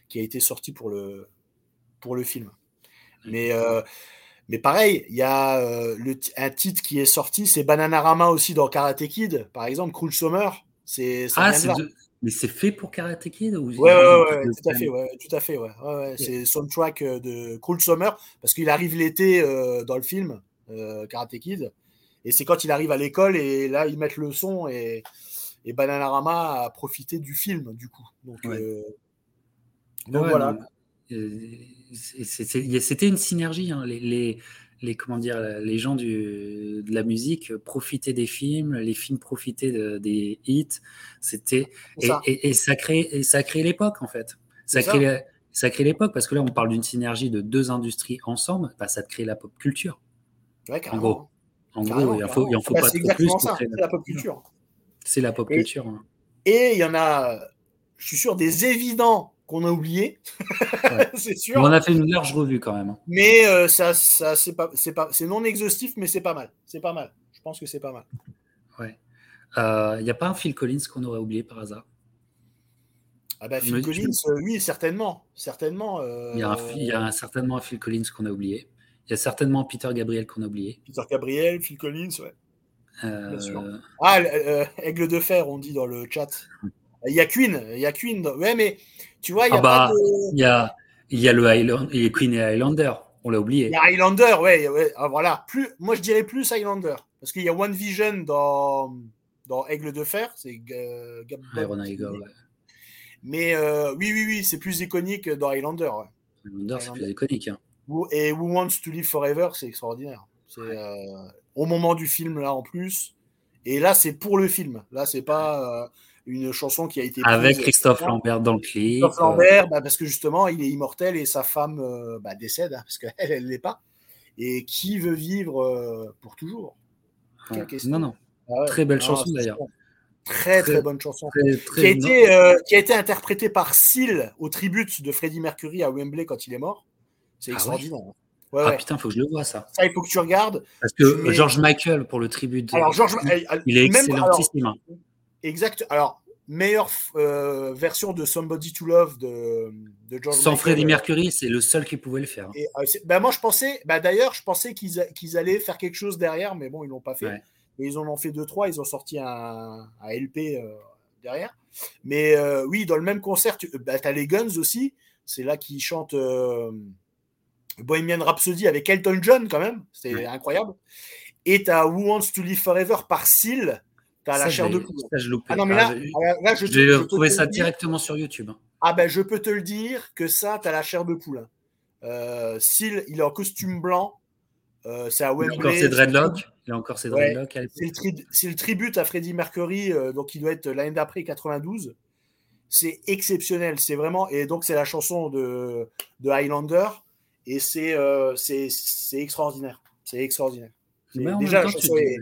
qui a été sorti pour le, pour le film. Mais mais pareil, il y a euh, le, un titre qui est sorti, c'est Bananarama aussi dans Karate Kid, par exemple, Cruel Summer. C'est, ah, c'est mais c'est fait pour Karate Kid ou... Ouais, ouais, ouais, tout, à fait, ouais, tout à fait, ouais. ouais, C'est soundtrack euh, de Cruel Summer, parce qu'il arrive l'été euh, dans le film, Karate Kid, et c'est quand il arrive à l'école, et là, ils mettent le son, et, et Bananarama a profité du film, du coup. Donc, donc voilà. C'était une synergie. Hein. Les, les, comment dire, les gens du, de la musique profitaient des films, les films profitaient des hits. C'était et, et, ça crée ça crée l'époque en fait. Ça crée ça crée l'époque parce que là on parle d'une synergie de deux industries ensemble. Bah, ça te crée la pop culture. en gros, en gros, il en faut, il en faut ah bah, pas trop plus. C'est la pop culture. C'est la pop culture. Hein. Et il y en a, je suis sûr, des évidents qu'on a oublié. [LAUGHS] c'est sûr. On a fait une large revue quand même. Hein. Mais euh, ça, ça c'est pas, c'est pas, c'est non exhaustif, mais c'est pas mal. C'est pas mal. Je pense que c'est pas mal. Ouais. Il euh, n'y a pas un Phil Collins qu'on aurait oublié par hasard? Ah bah Phil Collins, euh, oui, certainement, certainement. Il y, a il y a certainement un Phil Collins qu'on a oublié. Il y a certainement Peter Gabriel qu'on a oublié. Peter Gabriel, Phil Collins, ouais. Bien sûr. Ah, aigle de fer, on dit dans le chat. Il y a Queen, il y a Queen. Ouais, mais tu vois, il y a ah bah, Il y a, il y a le Highland, il y a Queen et Highlander. On l'a oublié. Il y a Highlander, ouais, ouais ah, voilà. Plus, moi, je dirais plus Highlander. Parce qu'il y a One Vision dans, dans Aigle de Fer. C'est euh, Iron Eagle, ouais. Mais euh, oui, oui, oui, c'est plus iconique dans Highlander. Highlander, c'est plus iconique. Hein. Et Who Wants to Live Forever, c'est extraordinaire. C'est euh, au moment du film, là, en plus. Et là, c'est pour le film. Là, c'est pas une chanson qui a été avec Christophe Lambert dans le clip. Christophe Lambert, bah, parce que justement, il est immortel et sa femme euh, bah, décède hein, parce qu'elle, elle l'est pas. Et qui veut vivre euh, pour toujours? Non, non. Ah très belle chanson d'ailleurs. Très, très, bonne chanson. qui, a été, euh, qui a été interprétée par Seal au tribute de Freddie Mercury à Wembley quand il est mort. C'est ah extraordinaire. Ouais, ah putain, faut que je le vois ça. Ça, il faut que tu regardes. Parce que George Michael pour le tribut. Alors, George, il est excellentissime. Exact. Alors, meilleure euh, version de Somebody to Love de, de George Sans Freddie Mercury, c'est le seul qui pouvait le faire. Et, euh, ben moi, je pensais, ben d'ailleurs, je pensais qu'ils allaient faire quelque chose derrière, mais bon, ils l'ont pas fait. ils en ont fait deux, trois. Ils ont sorti un, LP euh, derrière. Mais oui, dans le même concert, tu ben, as les Guns aussi. C'est là qu'ils chantent Bohemian Rhapsody avec Elton John, quand même. C'est incroyable. Et tu as Who Wants to Live Forever par Seal T'as la chair de poule. Ah non, mais là, ah, je, vais retrouver ça directement sur YouTube. Hein. Ah ben, je peux te le dire que ça, tu as la chair de poule. Hein. Euh, il est en costume blanc. Euh, c'est à Wembley. Il a encore ses dreadlocks. Il a encore ses dreadlocks. c'est, le tribute à Freddie Mercury, euh, donc il doit être l'année d'après 92. C'est exceptionnel, c'est vraiment. Et donc c'est la chanson de, de Highlander, et c'est, euh, c'est, c'est extraordinaire. C'est extraordinaire. déjà, la chanson est,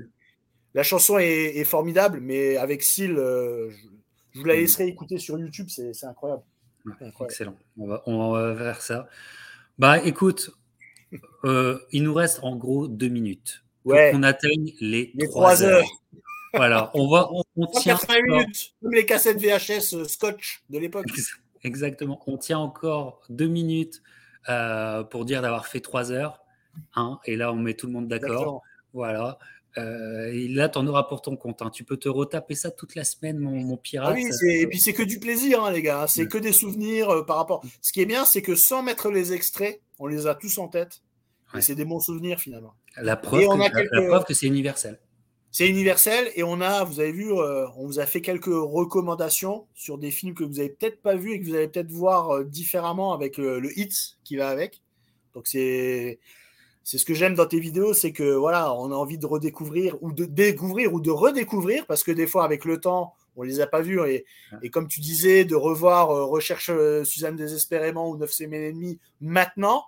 la chanson est, formidable, mais avec Seal, euh, je, vous la laisserai écouter sur YouTube, c'est incroyable. Excellent. On va, on va faire ça. Bah écoute, euh, il nous reste en gros deux minutes pour qu'on atteigne les, trois heures. Voilà, on va, on, [LAUGHS] tient. minutes, comme les cassettes VHS euh, Scotch de l'époque. Exactement. On tient encore deux minutes pour dire d'avoir fait trois heures. Hein, et là, on met tout le monde d'accord. Voilà. Euh, et là, tu en auras pour ton compte. Hein. Tu peux te retaper ça toute la semaine, mon, pirate. Ah oui, et puis c'est que du plaisir, hein, les gars. C'est que des souvenirs euh, par rapport. Ce qui est bien, c'est que sans mettre les extraits, on les a tous en tête. Et c'est des bons souvenirs finalement. La preuve, que, la, preuve que c'est universel. C'est universel et on a, vous avez vu, euh, on vous a fait quelques recommandations sur des films que vous avez peut-être pas vus et que vous allez peut-être voir différemment avec le hit qui va avec. Donc c'est c'est ce que j'aime dans tes vidéos, c'est que voilà, on a envie de redécouvrir ou de découvrir ou de redécouvrir parce que des fois avec le temps, on les a pas vus et, et comme tu disais, de revoir euh, Recherche euh, Suzanne désespérément ou Neuf semaines et demie maintenant,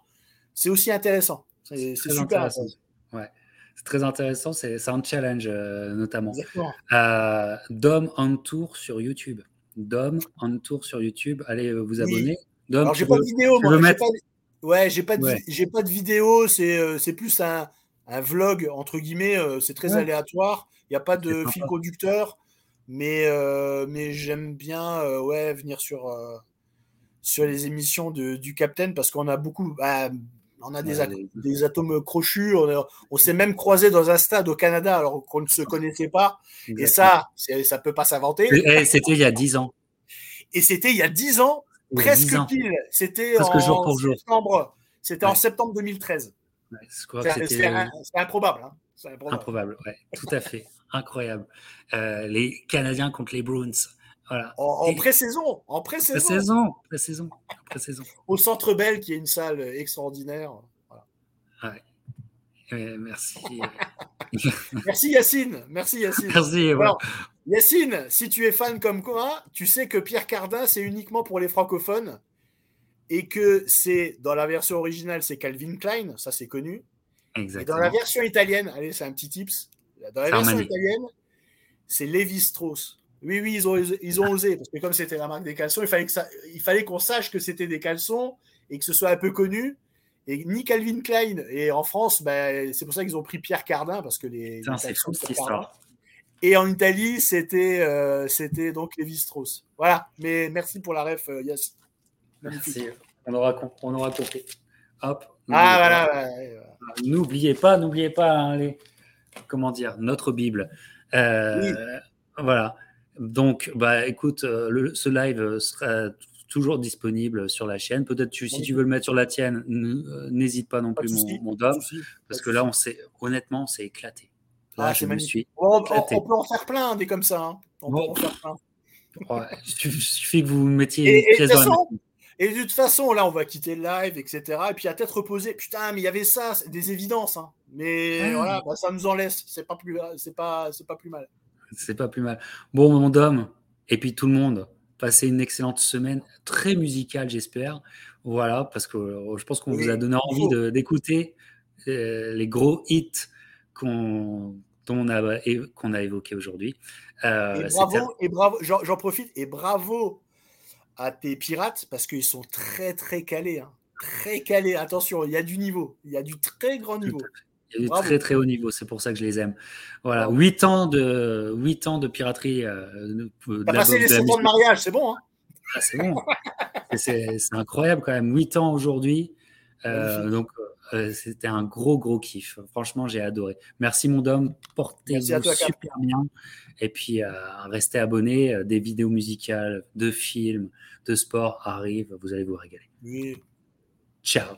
c'est aussi intéressant. C'est super intéressant. Ouais. C'est très intéressant. C'est un challenge, notamment. Dom on tour sur YouTube. Dom on tour sur YouTube. Allez vous abonner. Dom, Alors, j'ai pas de vidéo, moi. Ouais, j'ai pas, de... j'ai pas de vidéo. C'est plus un, un, vlog, entre guillemets. C'est très aléatoire. Il n'y a pas de fil conducteur. Mais, mais j'aime bien ouais, venir sur sur les émissions de, du Captain parce qu'on a beaucoup, bah, on a des, des, atomes crochus, on, s'est même croisé dans un stade au Canada alors qu'on ne se connaissait pas. Et ça, ça peut pas s'inventer. Eh, c'était il y a 10 ans. Et c'était il y a 10 ans, presque pile. C'était en jour pour septembre. C'était en septembre 2013. c'est improbable. Hein. improbable. Improbable, ouais, tout à fait. Incroyable. Euh, les Canadiens contre les Bruins. En, pré-saison, en pré-saison. Pré-saison, pré-saison, Au Centre Bell, qui est une salle extraordinaire. merci. [LAUGHS] merci Yacine. Merci Yacine. Merci. Yacine, si tu es fan comme quoi, tu sais que Pierre Cardin, c'est uniquement pour les francophones et que c'est dans la version originale, c'est Calvin Klein, ça c'est connu. Exactement. Et dans la version italienne, allez, c'est un petit tips. Dans la version italienne, c'est Lévi Strauss. Oui, oui, ils ont, ils ont osé, parce que comme c'était la marque des caleçons, il fallait, que ça, il fallait qu'on sache que c'était des caleçons et que ce soit un peu connu. Et ni Calvin Klein, et en France, ben, c'est pour ça qu'ils ont pris Pierre Cardin, parce que les. c'est fou cette histoire. Et en Italie, c'était euh, c'était donc Lévi Strauss. Voilà, mais merci pour la ref, euh, Yes. Merci, on aura, on aura compris. Hop. Ah, voilà. N'oubliez pas, n'oubliez pas, hein, les, comment dire, notre Bible. Euh, voilà. Donc, bah, écoute, euh, ce live euh, sera toujours disponible sur la chaîne. Peut-être si tu veux le mettre sur la tienne, euh, n'hésite pas non plus, mon, dame, parce que là, on s'est, honnêtement, on s'est éclaté. Là, ah, je me suis on, peut en faire plein des comme ça. Hein. On peut en faire plein. il suffit que vous mettiez une pièce dans la et de toute façon, là, on va quitter le live, etc. Et puis à tête reposée, putain, mais il y avait ça, des évidences. Hein. Mais ah. voilà, bah, ça nous en laisse. C'est pas plus, c'est pas, c'est pas plus mal. C'est pas plus mal. Bon, mon dame, et puis tout le monde, passez une excellente semaine, très musicale, j'espère. Voilà, parce que euh, je pense qu'on vous a donné envie d'écouter euh, les gros hits qu'on a, qu'on a évoqués aujourd'hui. Euh, et bravo, et bravo j'en profite, et bravo à tes pirates, parce qu'ils sont très, très calés. Hein. Très calés. Attention, il y a du niveau. Il y a du très grand niveau. Il très très haut niveau, c'est pour ça que je les aime. Voilà, 8 ans de, 8 ans de piraterie. Euh, T'as passé les 7 ans de mariage, c'est bon. Hein ah, c'est bon. c'est incroyable quand même, 8 ans aujourd'hui. Euh, donc euh, c'était un gros gros kiff. Franchement, j'ai adoré. Merci mon dom, portez-vous super bien. Et puis restez abonnés. Des vidéos musicales, de films, de sport arrivent. Vous allez vous régaler. Oui. Ciao.